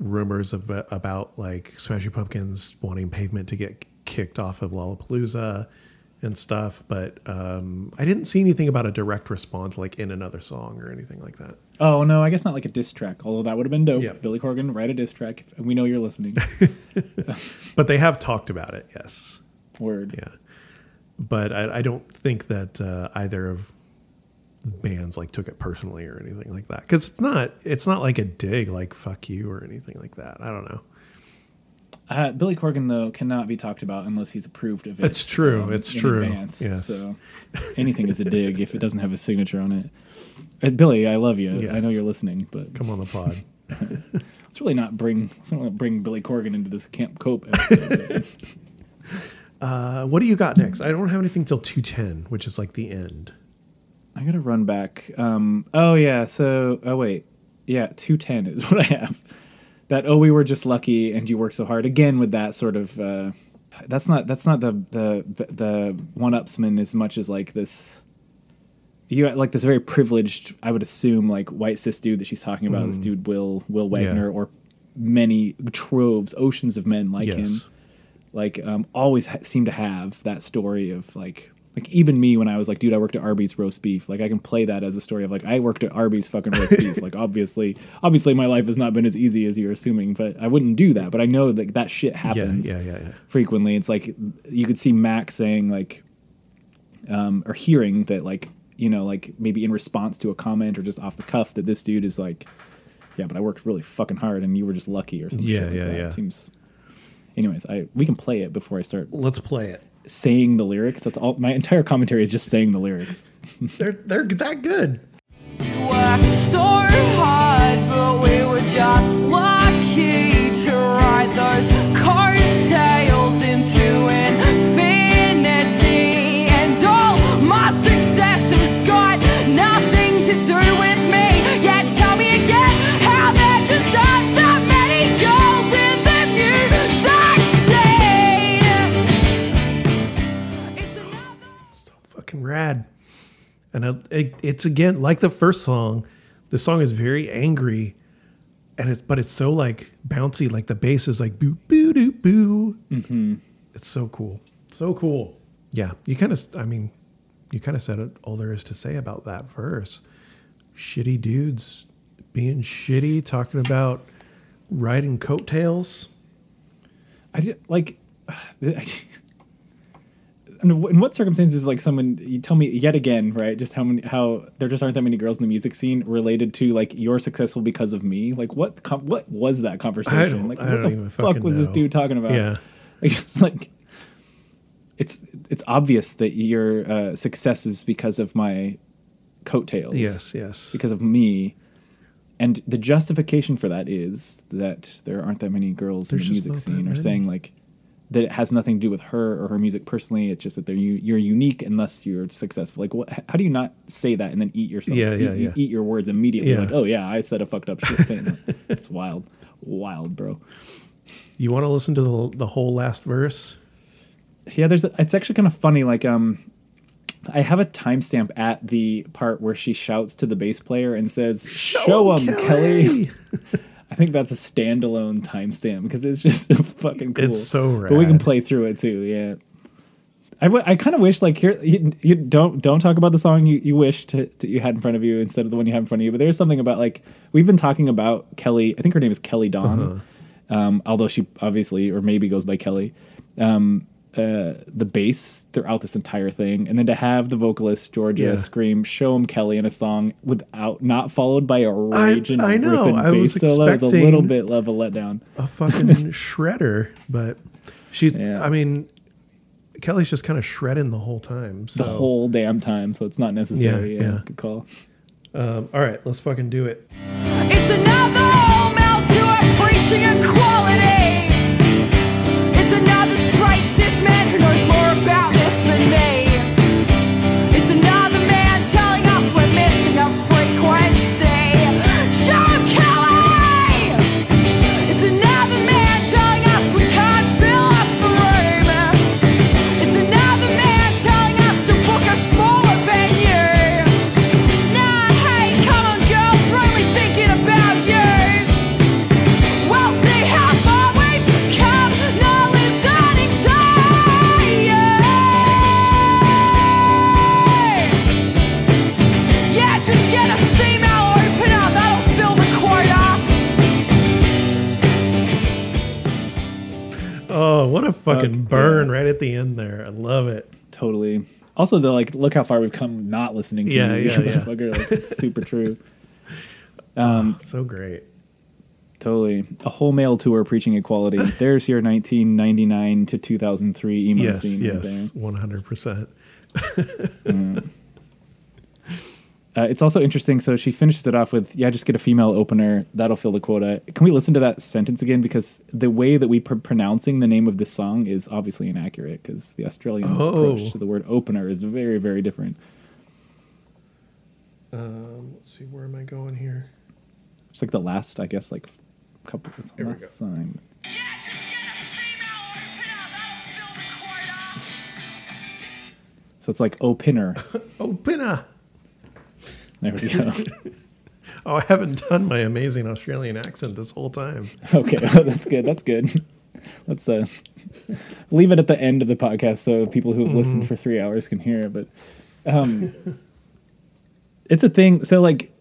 rumors of about like Smashing Pumpkins wanting Pavement to get kicked off of Lollapalooza and stuff. But um, I didn't see anything about a direct response like in another song or anything like that. Oh no, I guess not like a diss track. Although that would have been dope. Yeah. Billy Corgan write a diss track. If, we know you're listening. But they have talked about it. Yes. Word. Yeah. But I, I don't think that uh, either of bands like took it personally or anything like that. Because it's not it's not like a dig like fuck you or anything like that. I don't know. Uh, Billy Corgan though cannot be talked about unless he's approved of it. It's true, it's in true, Advance. yes. So anything is a dig if it doesn't have a signature on it. Uh, Billy, I love you. I know you're listening, but Come on the pod. let's really not bring let's not bring Billy Corgan into this Camp Cope episode. Uh, what do you got next? I don't have anything till two ten, which is like the end. I gotta run back. Um, oh yeah, so oh wait, yeah, two ten is what I have. That oh we were just lucky and you worked so hard again with that sort of. Uh, that's not that's not the the the one upsman as much as like this. You got like this very privileged, I would assume, like white cis dude that she's talking about. This dude Will Will Wagner Mm. Yeah. or many troves, oceans of men like him like um, always ha- seem to have that story of like like even me when I was like, dude, I worked at Arby's roast beef. Like I can play that as a story of like I worked at Arby's fucking roast beef. Like obviously, obviously my life has not been as easy as you're assuming, but I wouldn't do that. But I know that that shit happens yeah, yeah, yeah. frequently. It's like you could see Maq saying like, um, or hearing that like you know like maybe in response to a comment or just off the cuff that this dude is like, yeah, but I worked really fucking hard and you were just lucky or something. Yeah, like yeah, that. yeah. Seems. Anyways, I we can play it before I start Let's play it. Saying the lyrics. That's all. My entire commentary is just saying the lyrics. They're they're that good. worked so hard, but we were just lucky rad. And it, it, it's again like the first song. The song is very angry, and it's but it's so like bouncy. Like the bass is like boo boo doo boo. Mm-hmm. It's so cool, so cool. Yeah, you kind of. I mean, you kind of said it, all there is to say about that verse. Shitty dudes being shitty, talking about riding coattails. I did, like. I, in what- in what circumstances, like someone you tell me yet again, right? Just how many, how there just aren't that many girls in the music scene related to like you're successful because of me. Like what, com- what was that conversation? like what the fuck was this dude talking about? Yeah. like just like it's it's obvious that your uh, success is because of my coattails. Yes, yes. because of me. And the justification for that is that there aren't that many girls There's in the music scene, many. saying like that it has nothing to do with her or her music personally. It's just that they're you, you're unique unless you're successful. Like, what? How do you not say that and then eat yourself? Yeah, eat, yeah, eat- yeah. Eat your words immediately. Yeah. Like, oh yeah, I said a fucked up shit thing. it's wild, wild, bro. You want to listen to the the whole last verse? Yeah, there's. A, it's actually kind of funny. Like, um, I have a timestamp at the part where she shouts to the bass player and says, show "Show 'em, Kelly." I think that's a standalone timestamp because it's just fucking cool. It's so But we can play through it too. Yeah. I, w- I kind of wish like here you, you don't don't talk about the song you, you wish to, to you had in front of you instead of the one you have in front of you. But there's something about like we've been talking about Kelly. I think her name is Kelly Dawn, um, although she obviously or maybe goes by Kelly. Um, uh, the bass throughout this entire thing, and then to have the vocalist Georgia Yeah. scream "Show 'em Kelly" in a song without not followed by a raging I know. ripping I was bass solo is a little bit of a letdown. a fucking shredder, but she's. Yeah. I mean, Kelly's just kind of shredding the whole time. So, The whole damn time, so it's not necessary. Yeah, Yeah, yeah. good call. um, all right, let's fucking do it. Fucking Fuck, burn yeah. right at the end there. I love it. Totally. Also, the like, look how far we've come not listening to Yeah, you, yeah, yeah. Like, it's super true. Um, So great. Totally. A whole male tour preaching equality. There's your 1999 to 2003 emo Yes, scene yes, one hundred percent. Uh, it's also interesting. So she finishes it off with, "Yeah, just get a female opener. That'll fill the quota." Can we listen to that sentence again? Because the way that we pr- pronouncing the name of this song is obviously inaccurate. Because the Australian Oh. approach to the word opener is very, very different. Um, let's see, where am I going here? It's like the last, I guess, like couple. It's the Here we last go. Yeah, a female opener, that'll fill the quota. So it's like opener. Opener. There we go. Oh, I haven't done my amazing Australian accent this whole time. Okay, that's good. That's good. Let's uh, leave it at the end of the podcast so people who've listened for three hours can hear it. But um, it's a thing. So like,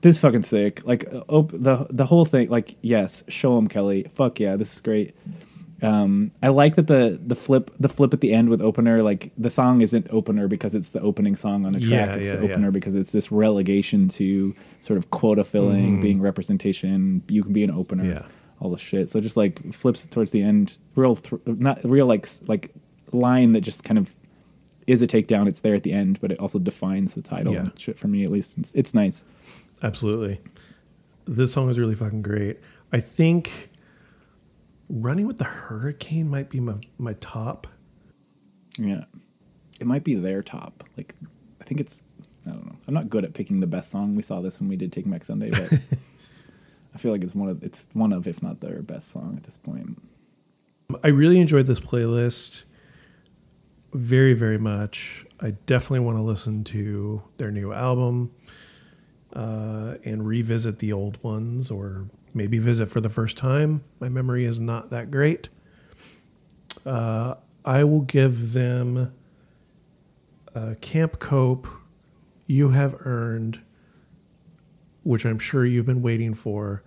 this is fucking sick. Like, uh, op- the the whole thing. Like, yes, show him Kelly. Fuck yeah, this is great. Um, I like that the the flip the flip at the end with opener. Like, the song isn't opener because it's the opening song on a track. Yeah, it's yeah, the yeah. opener because it's this relegation to sort of quota filling, being representation. You can be an opener. Yeah. all the shit. So just like flips towards the end, real th- not real like like line that just kind of is a takedown. It's there at the end, but it also defines the title. Yeah. Shit for me at least. It's, it's nice. Absolutely. This song is really fucking great. I think Running with the Hurricane might be my, my top. Yeah, it might be their top. Like I think it's I don't know. I'm not good at picking the best song. We saw this when we did Take Back Sunday, but I feel like it's one of it's one of if not their best song at this point. I really enjoyed this playlist very, very much. I definitely want to listen to their new album uh, and revisit the old ones or maybe visit for the first time. My memory is not that great. Uh, I will give them uh, Camp Cope, You Have Earned, which I'm sure you've been waiting for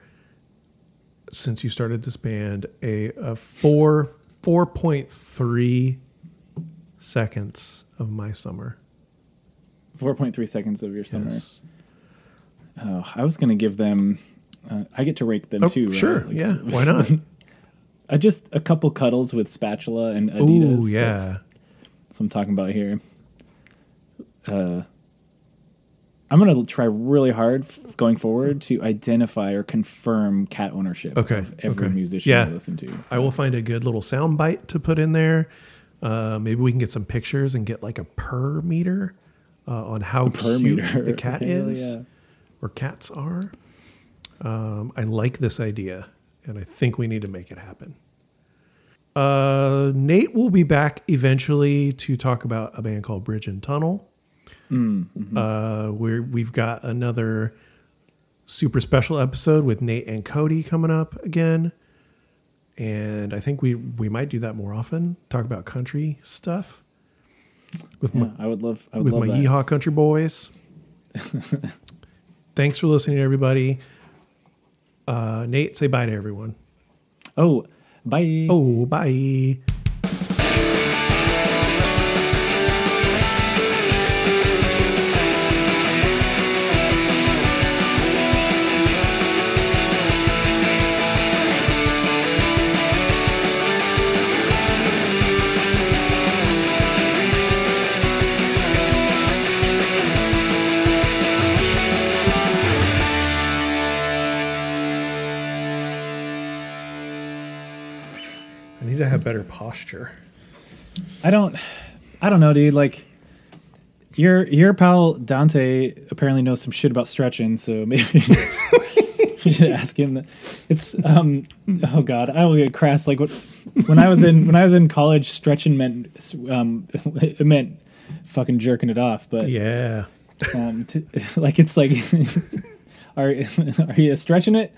since you started this band a, a four four point three seconds of my summer. Four point three seconds of your summer. Yes. Oh, I was gonna give them. Uh, I get to rake them Oh, too. right? sure. Like- yeah. Why not? I just a couple cuddles with spatula and Adidas. Ooh, yeah. That's, that's what I'm talking about here. Uh, I'm gonna try really hard f- going forward to identify or confirm cat ownership Okay, of every okay. musician Yeah. I listen to. I will find a good little sound bite to put in there. Uh, maybe we can get some pictures and get like a per meter uh, on how cute meter. the cat Hell is yeah. or cats are. Um, I like this idea, and I think we need to make it happen. Uh, Nate will be back eventually to talk about a band called Bridge and Tunnel. Uh, where we've got another super special episode with Nate and Cody coming up again, and I think we we might do that more often. Talk about country stuff. with Yeah, my I would love. I would with love my that. Yeehaw Country Boys. Thanks for listening, everybody. Uh, Nate, say bye to everyone. Oh, bye. Oh, bye. Better posture. I don't. I don't know, dude. Like. Your your pal Dante apparently knows some shit about stretching, so maybe we should ask him. That. It's um oh god, I will get crass. Like what when I was in when I was in college, stretching meant um it meant fucking jerking it off. But Yeah. um, to, like it's like are are you stretching it